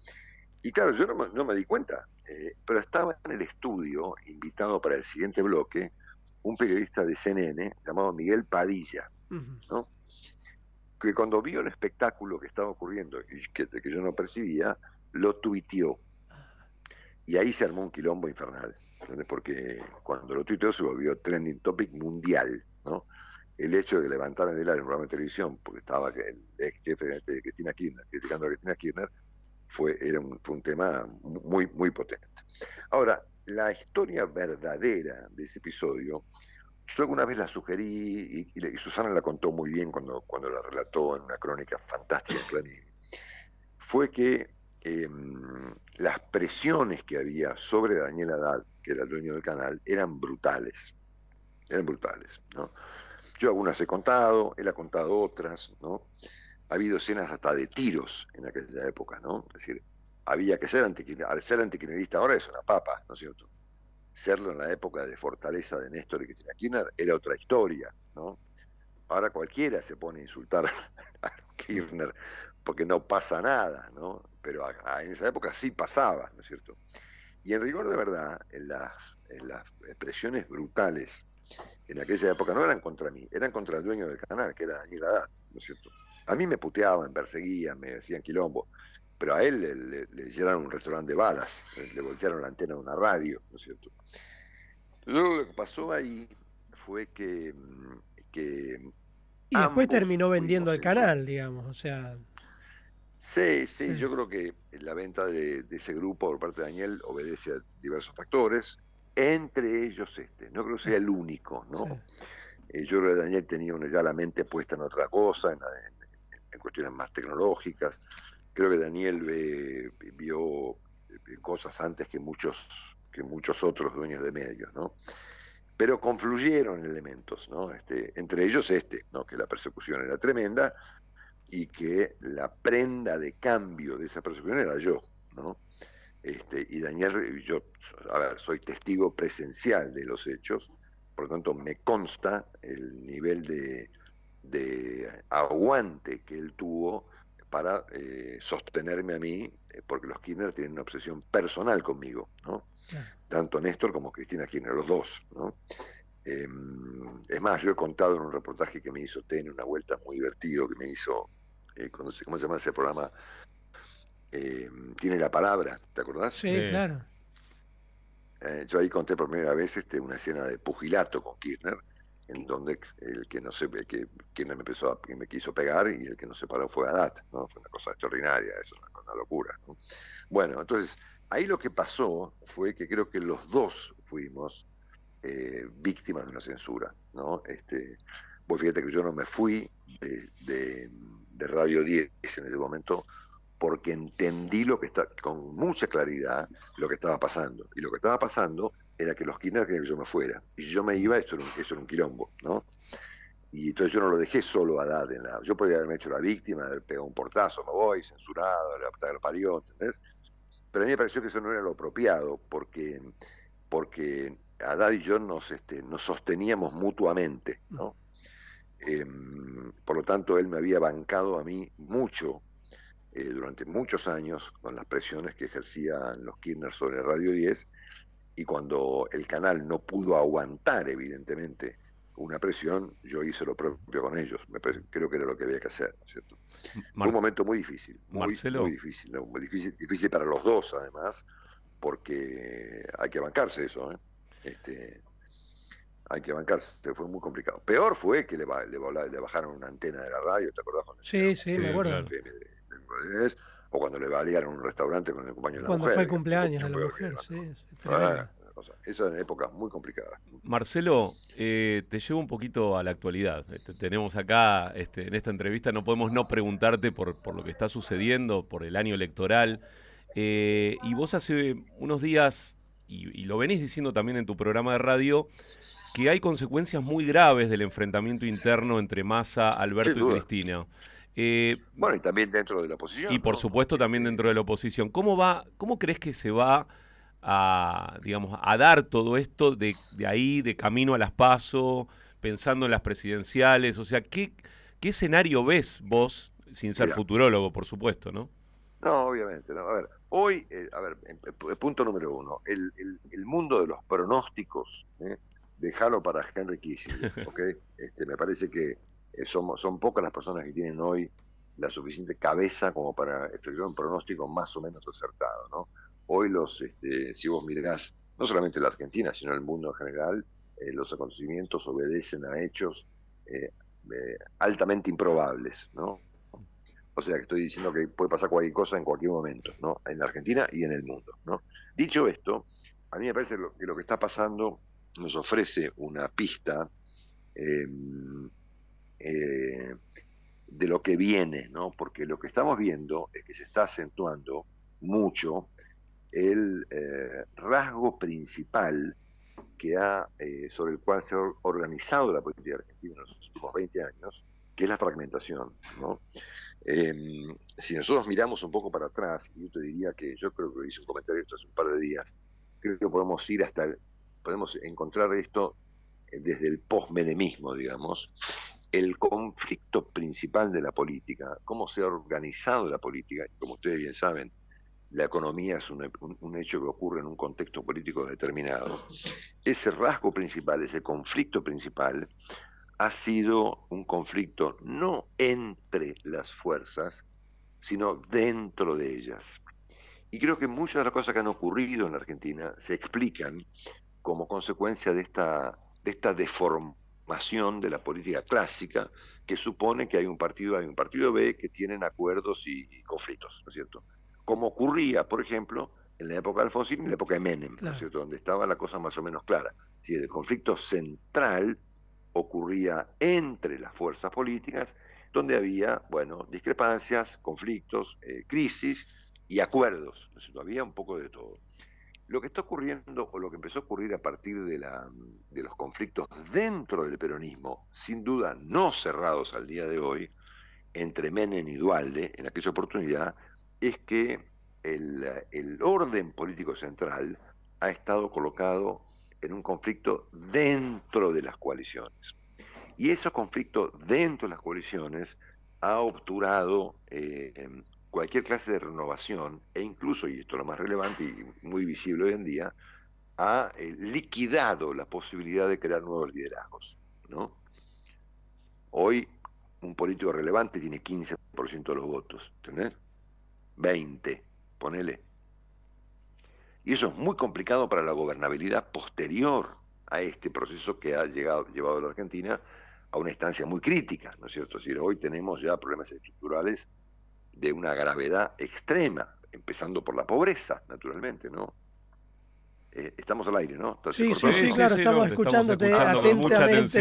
Y claro, yo no me, no me di cuenta, eh, pero estaba en el estudio, invitado para el siguiente bloque, un periodista de CNN llamado Miguel Padilla, ¿no? que cuando vio el espectáculo que estaba ocurriendo y que, que yo no percibía, lo tuiteó. Y ahí se armó un quilombo infernal, ¿entendés? porque cuando lo tuiteó se volvió trending topic mundial, ¿no? El hecho de que levantaran del aire un programa de televisión, porque estaba el ex jefe de Cristina Kirchner, criticando a Cristina Kirchner, fue, era un, fue un tema muy, muy potente. Ahora, la historia verdadera de ese episodio, yo alguna vez la sugerí y Susana la contó muy bien cuando, cuando la relató en una crónica fantástica en Clarín, fue que em, las presiones que había sobre Daniel Haddad, que era el dueño del canal, eran brutales. Eran brutales, ¿no? Yo algunas he contado, él ha contado otras, ¿no? Ha habido escenas hasta de tiros en aquella época, ¿no? Es decir, había que ser antiquirnerista. Al ser antiquirnerista ahora es una papa, ¿no es cierto? Serlo en la época de fortaleza de Néstor y Cristina Kirchner era otra historia, ¿no? Ahora cualquiera se pone a insultar [LAUGHS] a Kirchner porque no pasa nada, ¿no? Pero en esa época sí pasaba, ¿no es cierto? Y en rigor de verdad, en las, en las expresiones brutales en aquella época no eran contra mí, eran contra el dueño del canal, que era Daniel Haddad, ¿no es cierto? A mí me puteaban, perseguían, me decían quilombo, pero a él le, le- le llenaron un restaurante de balas, le, voltearon la antena de una radio, ¿no es cierto? Luego lo que pasó ahí fue que, mm, que Y después terminó vendiendo el canal, digamos. O sea, Sí, sí, yo creo que la venta de, de ese grupo por parte de Daniel obedece a diversos factores. entre ellos este. No creo que sea el único, ¿no? Eh, yo creo que Daniel tenía ya la mente puesta en otra cosa, en, cuestiones más tecnológicas. Creo que Daniel vio cosas antes que muchos, que muchos otros dueños de medios, ¿no? Pero confluyeron elementos, ¿no? Este, entre ellos este, ¿no? Que la persecución era tremenda y que la prenda de cambio de esa persecución era yo, ¿no? Este, y Daniel, yo, a ver, soy testigo presencial de los hechos, por lo tanto me consta el nivel de, aguante que él tuvo para eh, sostenerme a mí, eh, porque los Kirchner tienen una obsesión personal conmigo, ¿no? Tanto Néstor como Cristina Kirchner, los dos, ¿no? Em, es más, yo he contado en un reportaje que me hizo TEN, una vuelta muy divertido que me hizo, eh, ¿cómo se llama ese programa? Em, Tiene la palabra, ¿te acordás? Sí, claro. Eh, yo ahí conté por primera vez este, una escena de pugilato con Kirchner, en donde el que no sé, que Kirchner me empezó a, que me quiso pegar y el que no se paró fue Adat, ¿no? Fue una cosa extraordinaria, eso, una, una locura. Bueno, entonces, ahí lo que pasó fue que creo que los dos fuimos eh, víctimas de una censura, ¿no? Este, vos fíjate que yo no me fui de, de, de Radio 10 en ese momento porque entendí lo que está, con mucha claridad lo que estaba pasando. Y lo que estaba pasando era que los Kirchner querían que yo me fuera. Y si yo me iba, eso era un, un quilombo, ¿no? Y entonces yo no lo dejé solo a Dad. En la, yo podría haberme hecho la víctima, haber pegado un portazo, me voy, censurado, la parió, ¿entendés? Pero a mí me pareció que eso no era lo apropiado, porque, porque Dad y yo nos, este, nos sosteníamos mutuamente, ¿no? Em, por lo tanto, él me había bancado a mí mucho eh, durante muchos años con las presiones que ejercían los Kirchner sobre Radio 10 y cuando el canal no pudo aguantar evidentemente una presión, yo hice lo propio con ellos. Me creo que era lo que había que hacer, ¿cierto? Fue un momento muy difícil, muy, muy difícil, muy difícil, difícil para los dos además, porque hay que bancarse eso, ¿eh? Este, hay que bancarse, fue muy complicado. Peor fue que le, le, bajaron una antena de la radio, ¿te acordás? Sí, sí, me acuerdo o cuando le valían un restaurante con el cumpleaños de la mujer. Cuando fue el cumpleaños de la mujer, sí. Ah, eso en épocas muy complicadas. Marcelo, eh, te llevo un poquito a la actualidad. Este, tenemos acá, este, en esta entrevista, no podemos no preguntarte por, por lo que está sucediendo, por el año electoral. Eh, y vos hace unos días, y, lo venís diciendo también en tu programa de radio, que hay consecuencias muy graves del enfrentamiento interno entre Massa, Alberto y Cristina. Eh, bueno, y también dentro de la oposición. Y por supuesto también dentro de la oposición. ¿Cómo va, cómo crees que se va a, digamos, a dar todo esto de, ahí, de camino a las PASO, pensando en las presidenciales? O sea, ¿qué, qué escenario ves vos, sin ser futurólogo, por supuesto, no? No, obviamente. A ver, hoy, eh, a ver, punto número uno, el, mundo de los pronósticos, ¿eh? Déjalo para Henry Kissinger, [LAUGHS] ¿ok? Este, me parece que eh, son, pocas las personas que tienen hoy la suficiente cabeza como para efectuar un pronóstico más o menos acertado. ¿no? Hoy los, este, si vos mirás, no solamente la Argentina, sino el mundo en general, eh, los acontecimientos obedecen a hechos eh, altamente improbables, ¿no? O sea que estoy diciendo que puede pasar cualquier cosa en cualquier momento, ¿no? En la Argentina y en el mundo, ¿no? Dicho esto, a mí me parece que lo que está pasando nos ofrece una pista eh, de lo que viene, ¿no? Porque lo que estamos viendo es que se está acentuando mucho el eh, rasgo principal que ha, eh, sobre el cual se ha organizado la política argentina en los últimos 20 años, que es la fragmentación. Em, si nosotros miramos un poco para atrás, y yo te diría que yo creo que hice un comentario esto hace un par de días, creo que podemos ir hasta, podemos encontrar esto desde el postmenemismo, digamos, el conflicto principal de la política, cómo se ha organizado la política, como ustedes bien saben, la economía es un, hecho que ocurre en un contexto político determinado. Ese rasgo principal, ese conflicto principal, ha sido un conflicto no entre las fuerzas, sino dentro de ellas. Y creo que muchas de las cosas que han ocurrido en la Argentina se explican como consecuencia de esta, de esta deformación de la política clásica que supone que hay un partido A y un partido B que tienen acuerdos y, conflictos, ¿no es cierto? Como ocurría, por ejemplo, en la época de Alfonsín y en la época de Menem, ¿no es cierto? Donde estaba la cosa más o menos clara. Si el conflicto central ocurría entre las fuerzas políticas, donde había, bueno, discrepancias, conflictos, eh, crisis y acuerdos, ¿no es cierto? Había un poco de todo. Lo que está ocurriendo, o lo que empezó a ocurrir a partir de, los conflictos dentro del peronismo, sin duda no cerrados al día de hoy, entre Menem y Dualde, en aquella oportunidad, es que el, orden político central ha estado colocado en un conflicto dentro de las coaliciones. Y esos conflictos dentro de las coaliciones ha obturado eh, cualquier clase de renovación e incluso, y esto es lo más relevante y muy visible hoy en día, ha eh, liquidado la posibilidad de crear nuevos liderazgos. ¿no? Hoy un político relevante tiene 15% de los votos, ¿entendés? 20, ponele. Y eso es muy complicado para la gobernabilidad posterior a este proceso que ha llegado, llevado a la Argentina a una instancia muy crítica, ¿no es cierto? Es decir, hoy tenemos ya problemas estructurales de una gravedad extrema, empezando por la pobreza, naturalmente, ¿no? Eh, estamos al aire, ¿no? ¿Está- se Sí, sí, sí, claro, estamos escuchándote atentamente.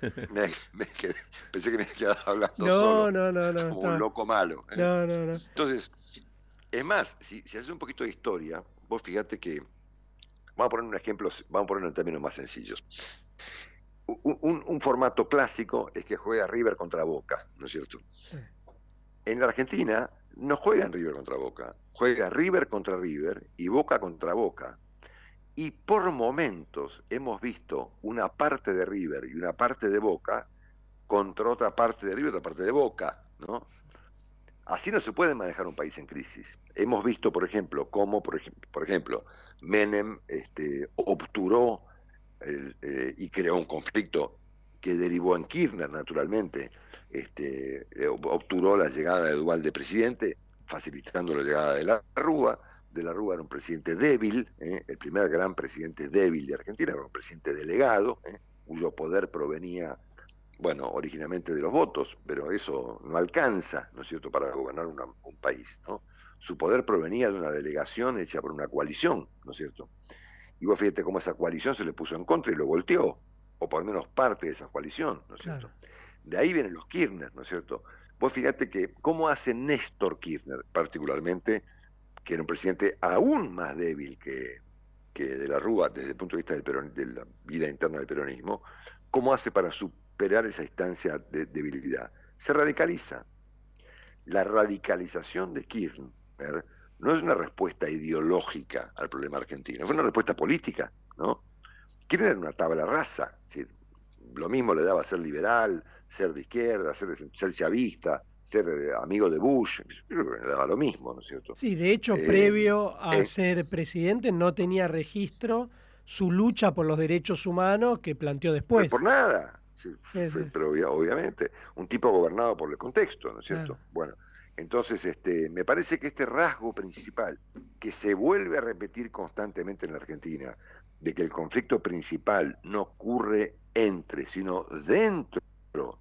[LAUGHS] Me- me quedé- pensé que me quedaba hablando No, solo, no, no, no, como un loco malo. ¿eh? No, no, no. Entonces, es más, si, si haces un poquito de historia, vos fíjate que, vamos a poner un ejemplo, vamos a ponerlo en términos más sencillos. Un, un- un formato clásico es que juega River contra Boca, ¿no es cierto? En la Argentina no juegan River contra Boca, juega River contra River y Boca contra Boca. Y por momentos hemos visto una parte de River y una parte de Boca contra otra parte de River y otra parte de Boca. Así no se puede manejar un país en crisis. Hemos visto, por ejemplo, cómo, por, ejem- por ejemplo, Menem este, obturó eh, y creó un conflicto que derivó en Kirchner, naturalmente. Este, eh, ob- obturó la llegada de Duval de presidente, facilitando la llegada de la Rúa. De la Rúa era un presidente débil, ¿eh? el primer gran presidente débil de Argentina, era un presidente delegado, ¿eh? cuyo poder provenía bueno, originalmente de los votos, pero eso no alcanza, ¿no es cierto?, para gobernar un país, ¿no? Su poder provenía de una delegación hecha por una coalición, ¿no es cierto? Y vos fíjate cómo esa coalición se le puso en contra y lo volteó, o por lo menos parte de esa coalición, ¿no es cierto? De ahí vienen los Kirchner, ¿no es cierto? Vos fíjate que cómo hace Néstor Kirchner, particularmente, que era un presidente aún más débil que, que de la Rúa desde el punto de vista del de la vida interna del peronismo, ¿cómo hace para superar esa instancia de debilidad? Se radicaliza. La radicalización de Kirchner no es una respuesta ideológica al problema argentino, fue una respuesta política, ¿no? Kirchner era una tabla rasa, es decir, lo mismo le daba ser liberal, ser de izquierda, ser, ser chavista, ser eh, amigo de Bush, yo creo que le daba lo mismo, ¿no es cierto? Sí, de hecho, Eh, previo a eh, ser presidente no tenía registro su lucha por los derechos humanos que planteó después. Por nada. Sí, Sí, fue- sí. Pero obvia- obviamente, un tipo gobernado por el contexto, ¿no es cierto? Claro. Bueno, entonces este, me parece que este rasgo principal, que se vuelve a repetir constantemente en la Argentina, de que el conflicto principal no ocurre entre, sino dentro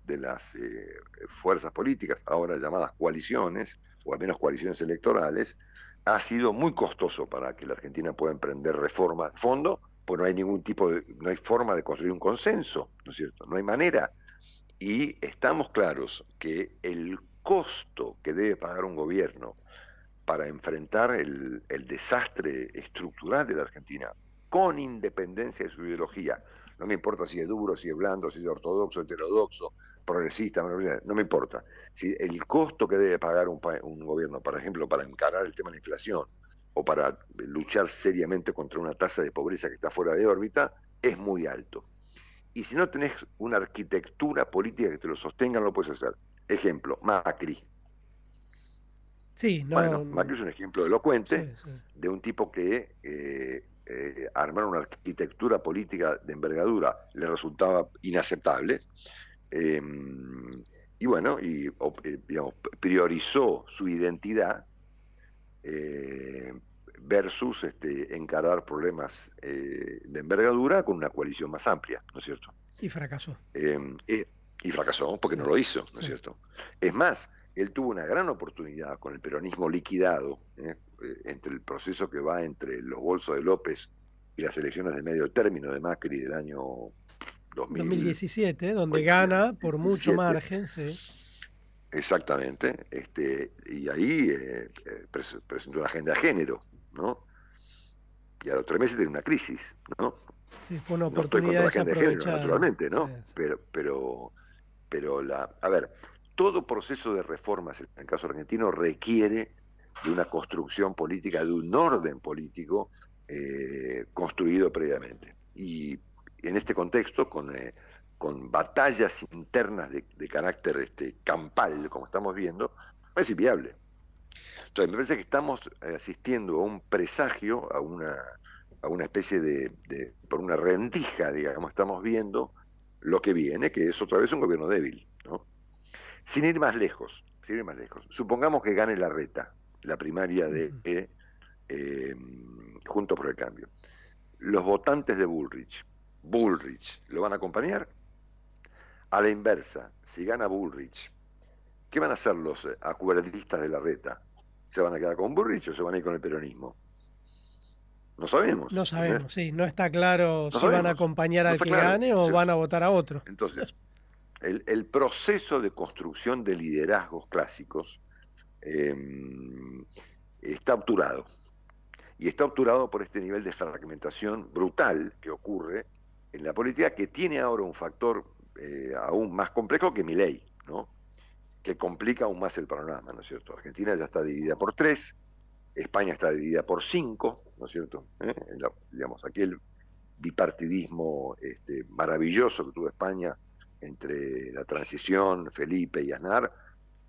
de las eh, fuerzas políticas, ahora llamadas coaliciones, o al menos coaliciones electorales, ha sido muy costoso para que la Argentina pueda emprender reformas de fondo, pues no hay ningún tipo de, no hay forma de construir un consenso, ¿no es cierto? No hay manera. Y estamos claros que el costo que debe pagar un gobierno para enfrentar el, el desastre estructural de la Argentina, con independencia de su ideología, no me importa si es duro, si es blando, si es ortodoxo, heterodoxo, progresista, no me- importa. Si el costo que debe pagar un, gobierno, por ejemplo, para encarar el tema de la inflación o para luchar seriamente contra una tasa de pobreza que está fuera de órbita, es muy alto. Y si no tenés una arquitectura política que te lo sostenga, no lo puedes hacer. Ejemplo, Macri. Sí, no. bueno, Macri es un ejemplo elocuente sí, sí. de un tipo que eh, eh, armar una arquitectura política de envergadura le resultaba inaceptable. eh, y bueno, y o- eh, digamos, priorizó su identidad eh, versus este, encarar problemas de envergadura con una coalición más amplia, ¿no es cierto? Y fracasó. Eh, y fracasó porque no lo hizo, ¿no es Sí. cierto? Es más, él tuvo una gran oportunidad con el peronismo liquidado, ¿eh? Eh, entre el proceso que va entre los bolsos de López y las elecciones de medio término de Macri del año 2000, 2017, donde gana por mucho margen, sí. Exactamente, este, y ahí eh, eh, pres- presentó una agenda de género, ¿no? Y a los tres meses tiene una crisis, ¿no? Sí, fue una No estoy contra oportunidad la agenda de género, naturalmente, ¿no? Pero, pero, pero la, a ver, todo proceso de reformas en el caso argentino requiere de una construcción política, de un orden político eh, construido previamente. Y en este contexto, con, eh, con batallas internas de, de carácter este, campal, como estamos viendo, es inviable. Entonces, me parece que estamos eh, asistiendo a un presagio, a una, a una especie de, de- por una rendija, digamos, estamos viendo lo que viene, que es otra vez un gobierno débil, ¿no? Sin ir más lejos, sin ir más lejos. Supongamos que gane la reta, la primaria de eh, eh, Juntos por el Cambio. Los votantes de Bullrich, Bullrich, ¿lo van a acompañar? A la inversa, si gana Bullrich, ¿qué van a hacer los eh, acuerdistas de la reta? ¿Se van a quedar con Bullrich o se van a ir con el peronismo? No sabemos. No sabemos, sí, no está claro No si van a acompañar no al que claro, gane o sí. van a votar a otro. Entonces, el, el proceso de construcción de liderazgos clásicos eh, está obturado. Y está obturado por este nivel de fragmentación brutal que ocurre en la política, que tiene ahora un factor eh, aún más complejo que mi ley, ¿no? que complica aún más el panorama, ¿no es cierto? Argentina ya está dividida por tres, España está dividida por cinco, ¿no es cierto? ¿Eh? Digamos, aquel bipartidismo este, maravilloso que tuvo España entre la transición, Felipe y Aznar,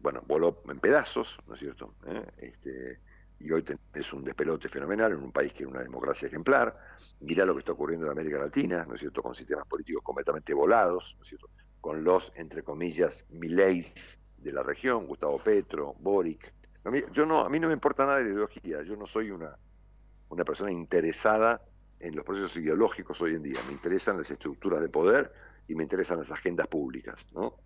bueno, voló en pedazos, ¿no es cierto? ¿Eh? Este, y hoy tenés un despelote fenomenal en un país que es una democracia ejemplar. Mirá lo que está ocurriendo en América Latina, ¿no es cierto? Con sistemas políticos completamente volados, ¿no es cierto? Con los, entre comillas, mileis de la región, Gustavo Petro, Boric. A mí, yo no, a mí no me importa nada la ideología, yo no soy una, una persona interesada en los procesos ideológicos hoy en día. Me interesan las estructuras de poder y me interesan las agendas públicas, ¿no?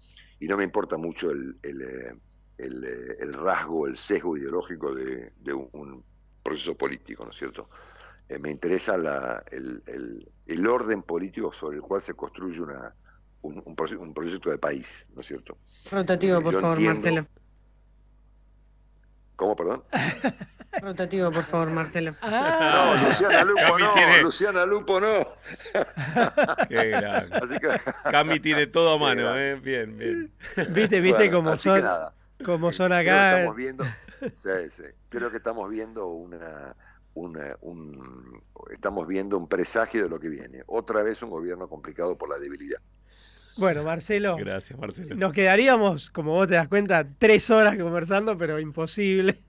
Y no me importa mucho el, el, eh, el, eh, el rasgo, el sesgo ideológico de, de un, proceso político, ¿no es cierto? Eh, me interesa la, el, orden político sobre el cual se construye una, un, un proce- un proyecto de país, ¿no es cierto? Rotativo, por Yo favor, entiendo- Marcelo. ¿Cómo, perdón? [LAUGHS] Rotativo, por favor, Marcelo. [LAUGHS] No, Luciana Lupo Cami no, tiene- Luciana Lupo no. [LAUGHS] Qué grande. Así que... Cami tiene todo a mano. ¿eh? Bien, bien. Viste, viste Bueno, cómo así que son, nada. cómo son Creo que acá. estamos viendo, [LAUGHS] sí, sí. Creo que estamos viendo una, una- un, estamos viendo un presagio de lo que viene. Otra vez un gobierno complicado por la debilidad. Bueno, Marcelo, Gracias, Marcelo. nos quedaríamos, como vos te das cuenta, tres horas conversando, pero imposible.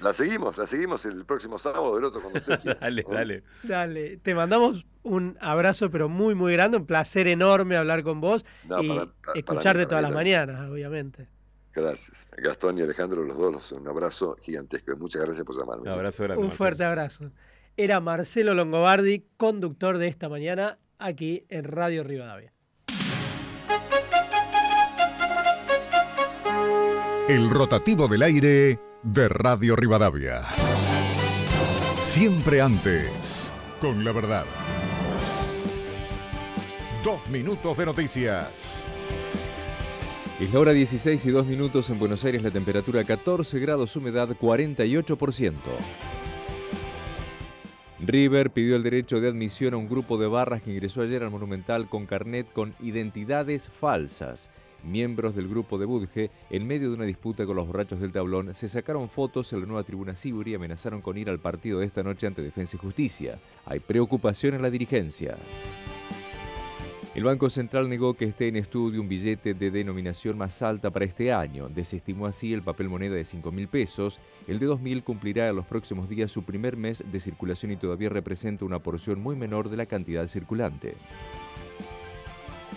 La seguimos, la seguimos el próximo sábado, el otro cuando usted quiera. [LAUGHS] Dale, ¿no? dale. Dale, te mandamos un abrazo, pero muy, muy grande, un placer enorme hablar con vos No, y para- para- para escucharte mí, todas las mañanas, obviamente. Gracias. Gastón y Alejandro, los dos, un abrazo gigantesco muchas gracias por llamarme. Un abrazo grande. Un Marcelo. fuerte abrazo. Era Marcelo Longobardi, conductor de esta mañana aquí en Radio Rivadavia. El rotativo del aire de Radio Rivadavia. Siempre antes, con la verdad. Dos minutos de noticias. Es la hora 16 y 2 minutos en Buenos Aires, la temperatura 14 grados, humedad 48%. River pidió el derecho de admisión a un grupo de barras que ingresó ayer al Monumental con carnet con identidades falsas. Miembros del grupo de Budge, en medio de una disputa con los borrachos del tablón, se sacaron fotos en la nueva tribuna Siburi y amenazaron con ir al partido de esta noche ante Defensa y Justicia. Hay preocupación en la dirigencia. El Banco Central negó que esté en estudio un billete de denominación más alta para este año. Desestimó así el papel moneda de 5 mil pesos. El de 2 mil cumplirá en los próximos días su primer mes de circulación y todavía representa una porción muy menor de la cantidad circulante.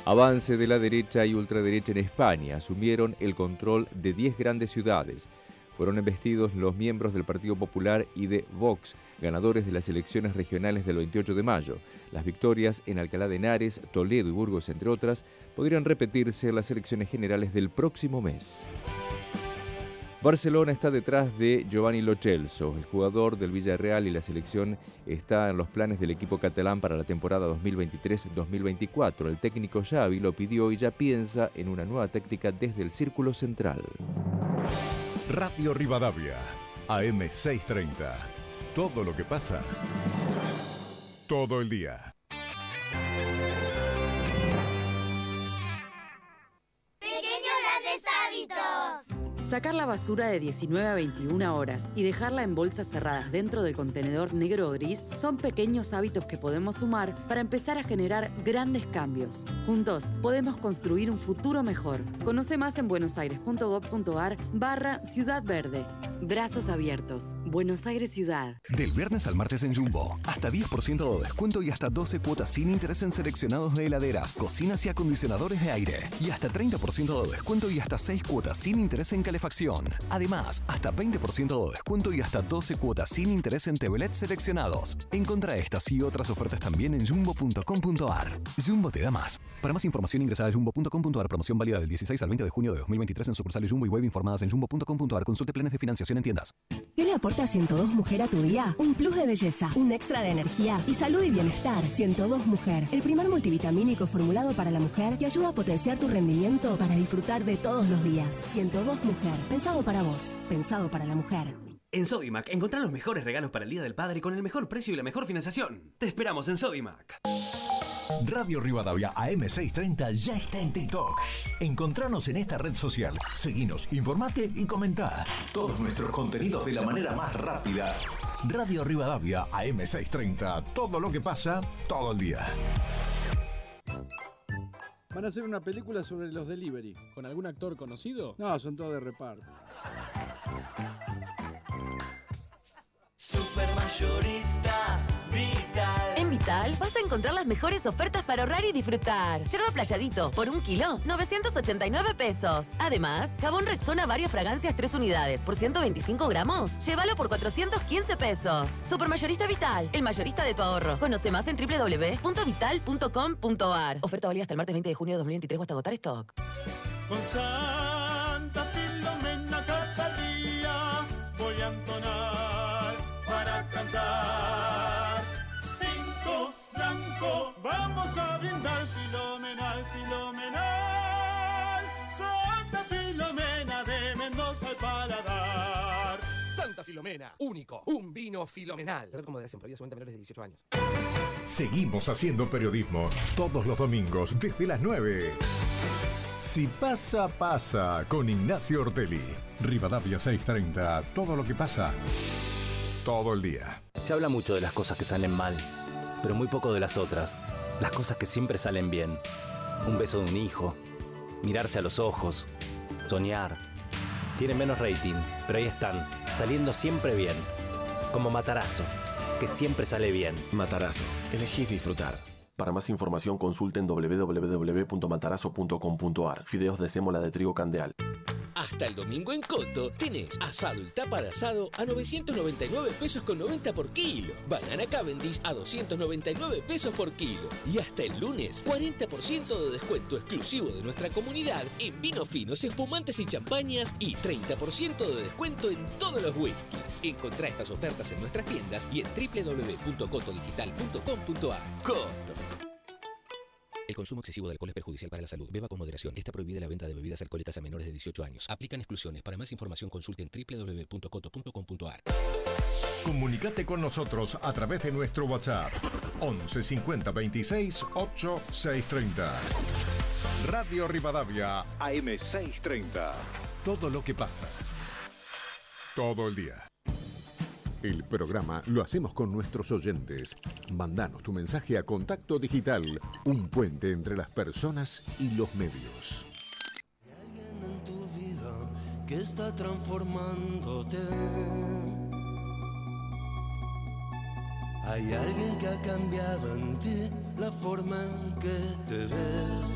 Avance de la derecha y ultraderecha en España asumieron el control de 10 grandes ciudades. Fueron embestidos los miembros del Partido Popular y de Vox, ganadores de las elecciones regionales del 28 de mayo. Las victorias en Alcalá de Henares, Toledo y Burgos, entre otras, podrían repetirse en las elecciones generales del próximo mes. Barcelona está detrás de Giovanni Lo Celso, el jugador del Villarreal y la selección está en los planes del equipo catalán para la temporada 2023-2024. El técnico Xavi lo pidió y ya piensa en una nueva táctica desde el círculo central. Radio Rivadavia, AM630. Todo lo que pasa, todo el día. Sacar la basura de 19 a 21 horas y dejarla en bolsas cerradas dentro del contenedor negro o gris son pequeños hábitos que podemos sumar para empezar a generar grandes cambios. Juntos podemos construir un futuro mejor. Conoce más en buenosaires.gov.ar barra Ciudad Verde. Brazos abiertos. Buenos Aires Ciudad. Del viernes al martes en Jumbo, hasta 10% de descuento y hasta 12 cuotas sin interés en seleccionados de heladeras, cocinas y acondicionadores de aire. Y hasta 30% de descuento y hasta 6 cuotas sin interés en calefacción. Además, hasta 20% de descuento y hasta 12 cuotas sin interés en Tevelet seleccionados. Encontra estas y otras ofertas también en jumbo.com.ar. Jumbo te da más. Para más información ingresa a jumbo.com.ar. Promoción válida del 16 al 20 de junio de 2023 en sucursales Jumbo y web informadas en jumbo.com.ar. Consulte planes de financiación en tiendas. ¿Qué le aporta 102 Mujer a tu día? Un plus de belleza, un extra de energía y salud y bienestar. 102 Mujer, el primer multivitamínico formulado para la mujer que ayuda a potenciar tu rendimiento para disfrutar de todos los días. 102 Mujer, pensado para vos, pensado para la mujer. En Sodimac, encontrá los mejores regalos para el Día del Padre con el mejor precio y la mejor financiación. Te esperamos en Sodimac. Radio Rivadavia AM630 ya está en TikTok. Encontranos en esta red social. Seguinos, informate y comentá. Todos nuestros contenidos de la manera más rápida. Radio Rivadavia AM630. Todo lo que pasa, todo el día. Van a hacer una película sobre los delivery. ¿Con algún actor conocido? No, son todos de reparto. Supermayorista Vital. En Vital vas a encontrar las mejores ofertas para ahorrar y disfrutar. Yerba playadito por un kilo, 989 pesos. Además, jabón Rexona varias fragancias 3 unidades por 125 gramos. Llévalo por 415 pesos. Supermayorista Vital, el mayorista de tu ahorro. Conoce más en www.vital.com.ar. Oferta válida hasta el martes 20 de junio de 2023 o hasta agotar stock. Filomena, único, un vino filomenal. Red con moderación, prohibida solamente a menores de 18 años. Seguimos haciendo periodismo todos los domingos desde las 9. Si pasa, pasa con Ignacio Ortelli. Rivadavia 630. Todo lo que pasa, todo el día. Se habla mucho de las cosas que salen mal, pero muy poco de las otras. Las cosas que siempre salen bien. Un beso de un hijo, mirarse a los ojos, soñar. Tienen menos rating, pero ahí están, saliendo siempre bien. Como Matarazo, que siempre sale bien. Matarazo. Elegís disfrutar. Para más información consulten www.matarazo.com.ar. Fideos de sémola de trigo candeal. Hasta el domingo en Coto tenés asado y tapa de asado a 999 pesos con 90 por kilo. Banana Cavendish a 299 pesos por kilo. Y hasta el lunes, 40% de descuento exclusivo de nuestra comunidad en vinos finos, espumantes y champañas y 30% de descuento en todos los whiskies. Encontrá estas ofertas en nuestras tiendas y en www.cotodigital.com.ar. Coto. El consumo excesivo de alcohol es perjudicial para la salud. Beba con moderación. Está prohibida la venta de bebidas alcohólicas a menores de 18 años. Aplican exclusiones. Para más información consulte en www.coto.com.ar. Comunicate con nosotros a través de nuestro WhatsApp 11 50 26 8 630. Radio Rivadavia AM 630. Todo lo que pasa. Todo el día. El programa lo hacemos con nuestros oyentes. Mandanos tu mensaje a Contacto Digital, un puente entre las personas y los medios. que está transformándote. Hay alguien que ha cambiado en ti la forma en que te ves.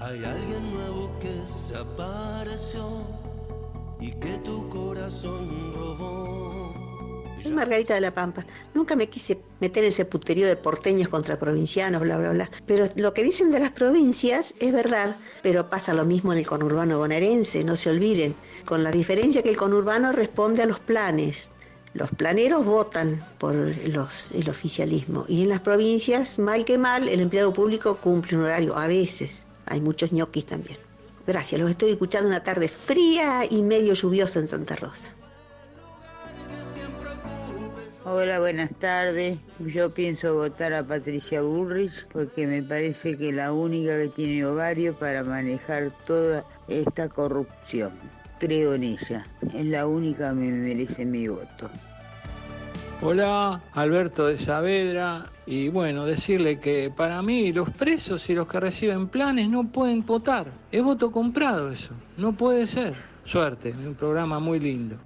Hay alguien nuevo que se apareció y que tu corazón robó. Soy Margarita de la Pampa. Nunca me quise meter en ese puterío de porteños contra provincianos, bla, bla, bla. Pero lo que dicen de las provincias es verdad, pero pasa lo mismo en el conurbano bonaerense, no se olviden. Con la diferencia que el conurbano responde a los planes. Los planeros votan por los, el oficialismo y en las provincias, mal que mal, el empleado público cumple un horario a veces. Hay muchos ñoquis también. Gracias, los estoy escuchando una tarde fría y medio lluviosa en Santa Rosa. Hola, buenas tardes. Yo pienso votar a Patricia Bullrich porque me parece que es la única que tiene ovario para manejar toda esta corrupción. Creo en ella. Es la única que me merece mi voto. Hola, Alberto de Saavedra. Y bueno, decirle que para mí los presos y los que reciben planes no pueden votar. Es voto comprado eso. No puede ser. Suerte, un programa muy lindo.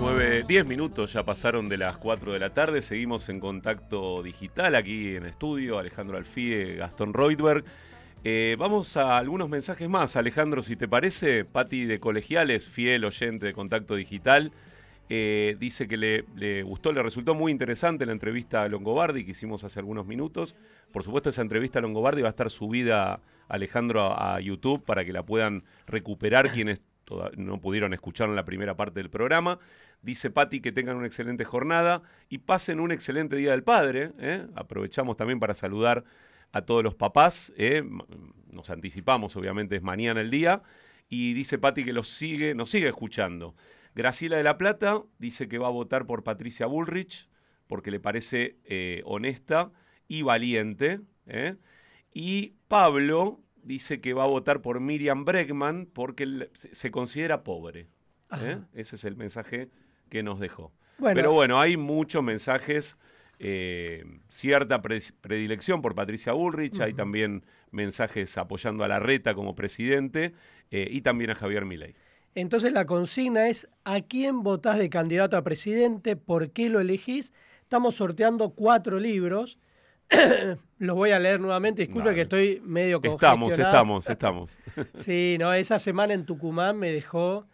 9, 10 minutos ya pasaron de las 4 de la tarde. Seguimos en contacto digital aquí en estudio. Alejandro Alfie, Gastón Reutberg. Eh, vamos a algunos mensajes más, Alejandro, si te parece. Patti de Colegiales, fiel oyente de Contacto Digital, eh, dice que le, le, gustó, le resultó muy interesante la entrevista a Longobardi que hicimos hace algunos minutos. Por supuesto, esa entrevista a Longobardi va a estar subida, Alejandro, a, a YouTube para que la puedan recuperar quienes no pudieron escuchar en la primera parte del programa. Dice Patti que tengan una excelente jornada y pasen un excelente Día del Padre. ¿eh? Aprovechamos también para saludar a todos los papás. ¿eh? Nos anticipamos, obviamente es mañana el día. Y dice Patti que los sigue, nos sigue escuchando. Graciela de la Plata dice que va a votar por Patricia Bullrich porque le parece eh, honesta y valiente. ¿eh? Y Pablo dice que va a votar por Miriam Bregman porque se considera pobre. ¿eh? Ese es el mensaje que nos dejó. Bueno. Pero bueno, hay muchos mensajes, eh, cierta predilección por Patricia Bullrich, uh -huh. hay también mensajes apoyando a la reta como presidente eh, y también a Javier Milei. Entonces la consigna es ¿a quién votás de candidato a presidente? ¿Por qué lo elegís? Estamos sorteando cuatro libros. [COUGHS] Los voy a leer nuevamente. Disculpe que estoy medio Estamos, estamos, estamos. [LAUGHS] [LAUGHS] sí, no, esa semana en Tucumán me dejó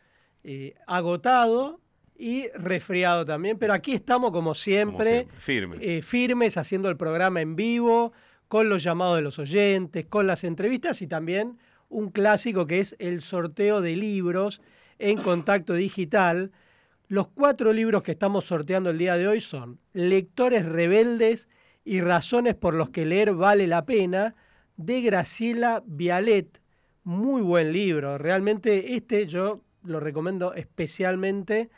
eh, agotado y resfriado también, pero aquí estamos como siempre, como siempre firmes. Eh, firmes, haciendo el programa en vivo, con los llamados de los oyentes, con las entrevistas y también un clásico que es el sorteo de libros en contacto digital. Los cuatro libros que estamos sorteando el día de hoy son Lectores Rebeldes y Razones por los que leer vale la pena, de Graciela Vialet. Muy buen libro, realmente este yo lo recomiendo especialmente.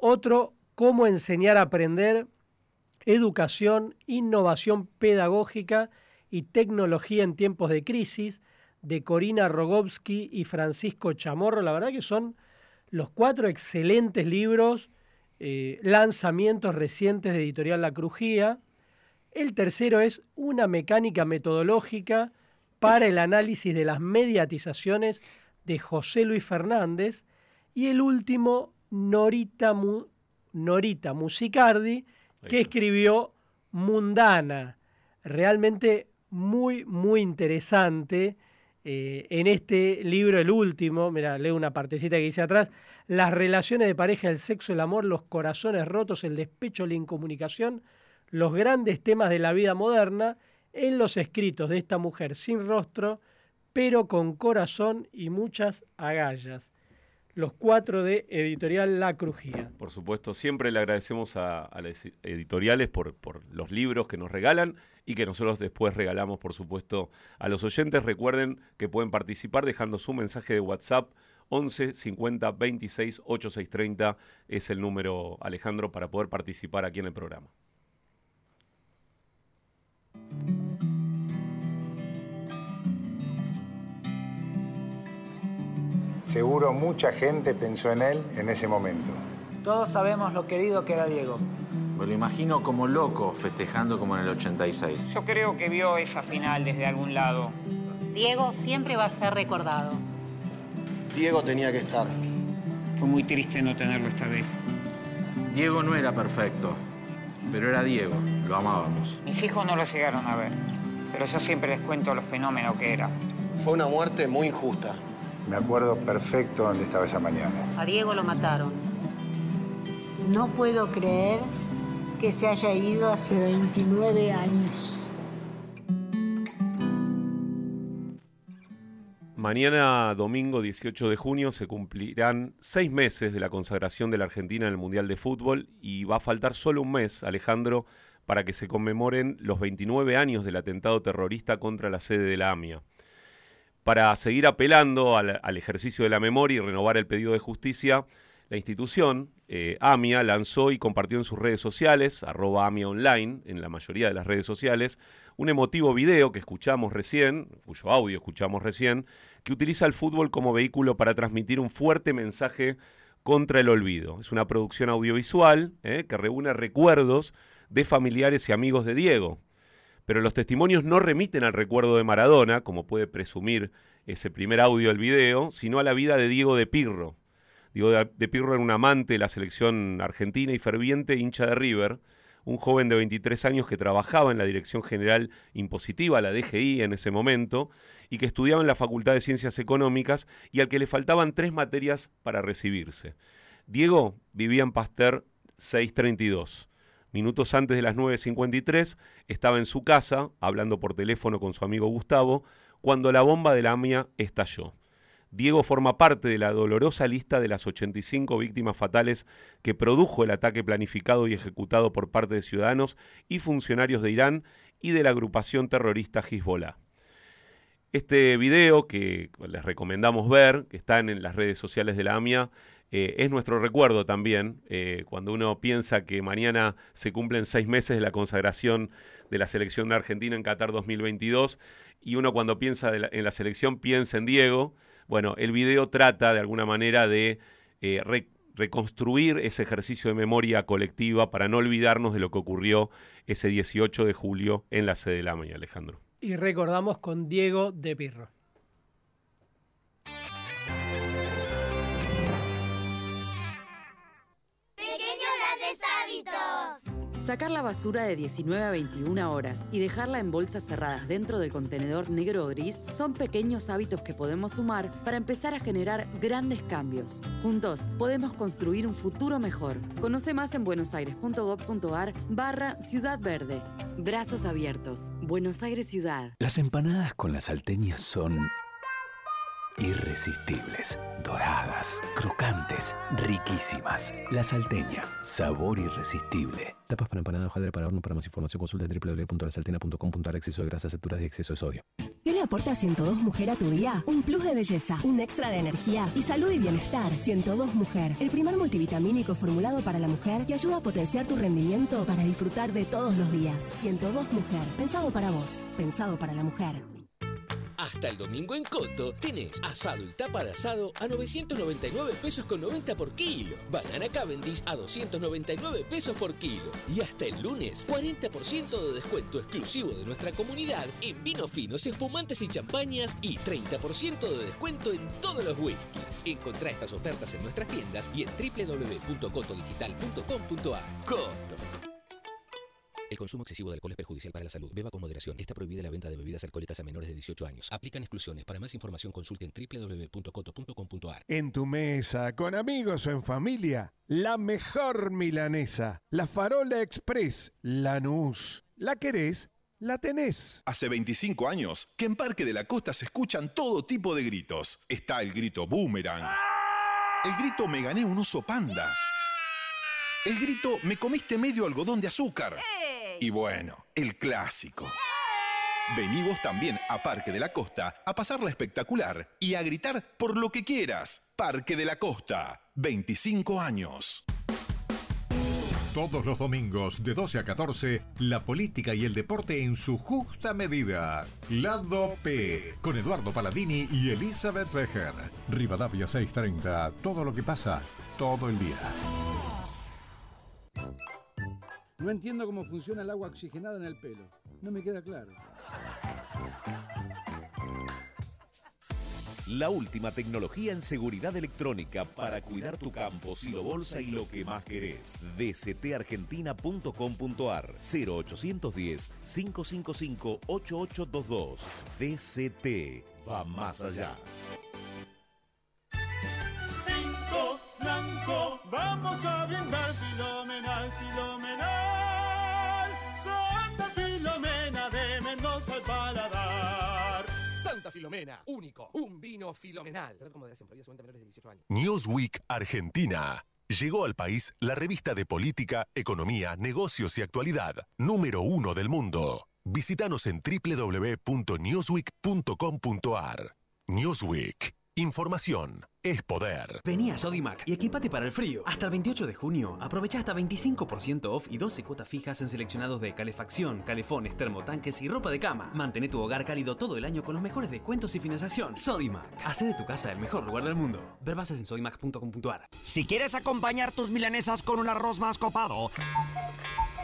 Otro, Cómo enseñar a aprender, educación, innovación pedagógica y tecnología en tiempos de crisis, de Corina Rogowski y Francisco Chamorro. La verdad que son los cuatro excelentes libros, eh, lanzamientos recientes de Editorial La Crujía. El tercero es Una mecánica metodológica para el análisis de las mediatizaciones de José Luis Fernández. Y el último, Norita, Mu Norita Musicardi, que escribió Mundana. Realmente muy, muy interesante. Eh, en este libro, el último, mira, leo una partecita que dice atrás, las relaciones de pareja, el sexo, el amor, los corazones rotos, el despecho, la incomunicación, los grandes temas de la vida moderna, en los escritos de esta mujer sin rostro, pero con corazón y muchas agallas. Los cuatro de Editorial La Crujía. Por supuesto, siempre le agradecemos a, las editoriales por, por los libros que nos regalan y que nosotros después regalamos, por supuesto, a los oyentes. Recuerden que pueden participar dejando su mensaje de WhatsApp 11 50 26 8630 es el número, Alejandro, para poder participar aquí en el programa. Seguro mucha gente pensó en él en ese momento. Todos sabemos lo querido que era Diego. Me lo imagino como loco festejando como en el 86. Yo creo que vio esa final desde algún lado. Diego siempre va a ser recordado. Diego tenía que estar. Fue muy triste no tenerlo esta vez. Diego no era perfecto, pero era Diego, lo amábamos. Mis hijos no lo llegaron a ver, pero yo siempre les cuento lo fenómeno que era. Fue una muerte muy injusta. Me acuerdo perfecto dónde estaba esa mañana. A Diego lo mataron. No puedo creer que se haya ido hace 29 años. Mañana, domingo 18 de junio, se cumplirán seis meses de la consagración de la Argentina en el Mundial de Fútbol y va a faltar solo un mes, Alejandro, para que se conmemoren los 29 años del atentado terrorista contra la sede de la AMIA. Para seguir apelando al, ejercicio de la memoria y renovar el pedido de justicia, la institución, eh, AMIA, lanzó y compartió en sus redes sociales, arroba AMIA Online, en la mayoría de las redes sociales, un emotivo video que escuchamos recién, cuyo audio escuchamos recién, que utiliza el fútbol como vehículo para transmitir un fuerte mensaje contra el olvido. Es una producción audiovisual eh, que reúne recuerdos de familiares y amigos de Diego. Pero los testimonios no remiten al recuerdo de Maradona, como puede presumir ese primer audio del video, sino a la vida de Diego de Pirro, Diego de Pirro era un amante de la selección argentina y ferviente hincha de River, un joven de 23 años que trabajaba en la Dirección General Impositiva, la DGI en ese momento, y que estudiaba en la Facultad de Ciencias Económicas y al que le faltaban tres materias para recibirse. Diego vivía en Pasteur 632. Minutos antes de las 9.53 estaba en su casa, hablando por teléfono con su amigo Gustavo, cuando la bomba de la AMIA estalló. Diego forma parte de la dolorosa lista de las 85 víctimas fatales que produjo el ataque planificado y ejecutado por parte de ciudadanos y funcionarios de Irán y de la agrupación terrorista Hezbollah. Este video que les recomendamos ver, que está en las redes sociales de la AMIA, eh, es nuestro recuerdo también, eh, cuando uno piensa que mañana se cumplen seis meses de la consagración de la selección de Argentina en Qatar 2022, y uno cuando piensa en la selección piensa en Diego, bueno, el video trata de alguna manera de eh, reconstruir ese ejercicio de memoria colectiva para no olvidarnos de lo que ocurrió ese 18 de julio en la sede de la mañana, Alejandro. Y recordamos con Diego de Pirro. Sacar la basura de 19 a 21 horas y dejarla en bolsas cerradas dentro del contenedor negro o gris son pequeños hábitos que podemos sumar para empezar a generar grandes cambios. Juntos podemos construir un futuro mejor. Conoce más en buenosaires.gov.ar barra Ciudad Verde. Brazos abiertos. Buenos Aires Ciudad. Las empanadas con las salteñas son irresistibles, doradas, crocantes, riquísimas. La salteña, sabor irresistible. Tapas para empanada, hojaldre para horno. Para más información consulta www.lasalteña.com.ar Exceso de grasas, saturas y exceso de sodio. ¿Qué le aporta 102 Mujer a tu día? Un plus de belleza, un extra de energía y salud y bienestar. 102 Mujer, el primer multivitamínico formulado para la mujer que ayuda a potenciar tu rendimiento para disfrutar de todos los días. 102 Mujer, pensado para vos, pensado para la mujer. Hasta el domingo en Coto tenés asado y tapa de asado a 999 pesos con 90 por kilo. Banana Cavendish a 299 pesos por kilo. Y hasta el lunes, 40% de descuento exclusivo de nuestra comunidad en vinos finos, espumantes y champañas y 30% de descuento en todos los whiskies. Encontrá estas ofertas en nuestras tiendas y en www.cotodigital.com.ar. Coto. El consumo excesivo de alcohol es perjudicial para la salud. Beba con moderación. Está prohibida la venta de bebidas alcohólicas a menores de 18 años. Aplican exclusiones. Para más información consulte en www.coto.com.ar. En tu mesa, con amigos o en familia, la mejor milanesa. La Farola Express. Lanús. ¿La querés? La tenés. Hace 25 años que en Parque de la Costa se escuchan todo tipo de gritos. Está el grito boomerang. El grito me gané un oso panda. El grito me comiste medio algodón de azúcar. Y bueno, el clásico. Venimos también a Parque de la Costa a pasarla espectacular y a gritar por lo que quieras. Parque de la Costa, 25 años. Todos los domingos de 12 a 14, la política y el deporte en su justa medida. Lado P, con Eduardo Paladini y Elizabeth Becher. Rivadavia 630, todo lo que pasa, todo el día. No entiendo cómo funciona el agua oxigenada en el pelo. No me queda claro. La última tecnología en seguridad electrónica para cuidar tu campo, silo bolsa y lo que más querés. dctargentina.com.ar 0810 555 8822. DCT va más allá. Blanco, vamos a brindar fenomenal, fenomenal. Filomena, único, un vino filomenal. Con moderación, prohibida solamente a menores de 18 años. Newsweek Argentina. Llegó al país la revista de política, economía, negocios y actualidad, número uno del mundo. Visítanos en www.newsweek.com.ar. Newsweek. Información es poder. Vení a Sodimac y equipate para el frío. Hasta el 28 de junio, aprovecha hasta 25% off y 12 cuotas fijas en seleccionados de calefacción, calefones, termotanques y ropa de cama. Mantén tu hogar cálido todo el año con los mejores descuentos y financiación. Sodimac. Hace de tu casa el mejor lugar del mundo. Ver bases en sodimac.com.ar. Si quieres acompañar tus milanesas con un arroz más copado,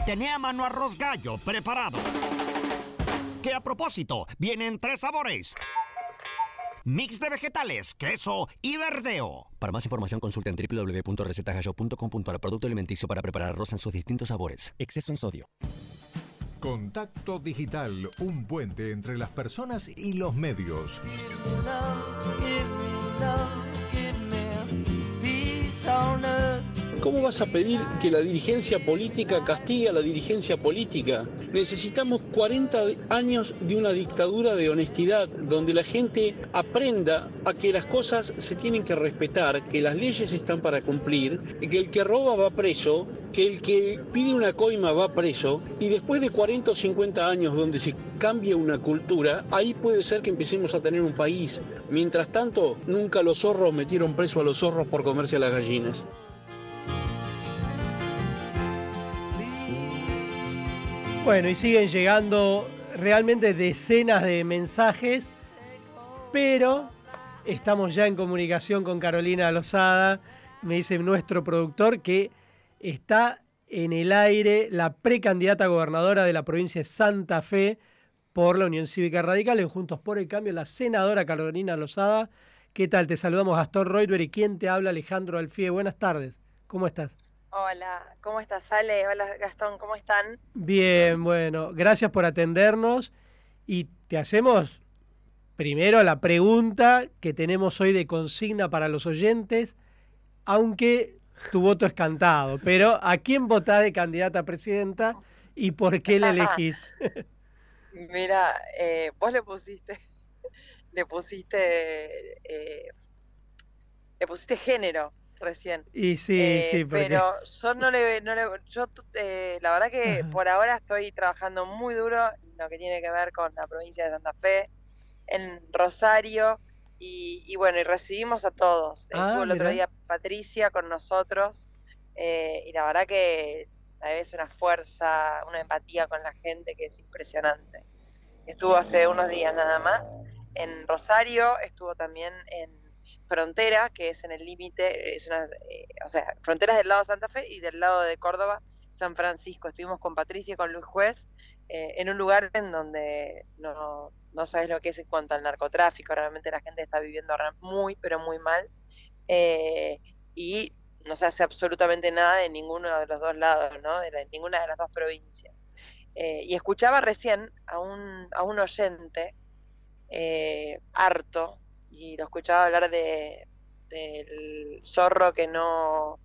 tené a mano arroz gallo preparado. Que a propósito, viene en tres sabores. Mix de vegetales, queso y verdeo. Para más información consulta en www.recetagallo.com.ar Producto alimenticio para preparar arroz en sus distintos sabores. Exceso en sodio. Contacto Digital, un puente entre las personas y los medios. ¿Cómo vas a pedir que la dirigencia política castigue a la dirigencia política? Necesitamos 40 años de una dictadura de honestidad, donde la gente aprenda a que las cosas se tienen que respetar, que las leyes están para cumplir, que el que roba va preso, que el que pide una coima va preso, y después de 40 o 50 años donde se cambia una cultura, ahí puede ser que empecemos a tener un país. Mientras tanto, nunca los zorros metieron preso a los zorros por comerse a las gallinas. Bueno, y siguen llegando realmente decenas de mensajes, pero estamos ya en comunicación con Carolina Lozada, me dice nuestro productor, que está en el aire la precandidata gobernadora de la provincia de Santa Fe por la Unión Cívica Radical en Juntos por el Cambio, la senadora Carolina Lozada. ¿Qué tal? Te saludamos Gastón Reutber y quién te habla Alejandro Alfie. Buenas tardes. ¿Cómo estás? Hola, ¿cómo estás, Ale? Hola, Gastón, ¿cómo están? Bien, bueno, gracias por atendernos y te hacemos primero la pregunta que tenemos hoy de consigna para los oyentes, aunque tu voto es cantado, pero ¿a quién votás de candidata a presidenta y por qué la elegís? [LAUGHS] Mira, eh, vos le pusiste, le pusiste, eh, le pusiste género recién. Y sí, Eh, sí, porque... pero yo no le, no le yo eh, la verdad que Ajá. por ahora estoy trabajando muy duro en lo que tiene que ver con la provincia de Santa Fe, en Rosario y, y bueno y recibimos a todos. Ah, Estuvo el otro día Patricia con nosotros eh, y la verdad que a veces una fuerza, una empatía con la gente que es impresionante. Estuvo hace unos días nada más en Rosario, estuvo también en Frontera, que es en el límite, es una, eh, o sea, Fronteras del lado de Santa Fe y del lado de Córdoba, San Francisco. Estuvimos con Patricia y con Luis Juez eh, en un lugar en donde no, no sabes lo que es en cuanto al narcotráfico, realmente la gente está viviendo muy, pero muy mal. eh, y no se hace absolutamente nada de ninguno de los dos lados, ¿no? De la- ninguna de las dos provincias. Y escuchaba recién a un, a un oyente harto y lo escuchaba hablar de del zorro que no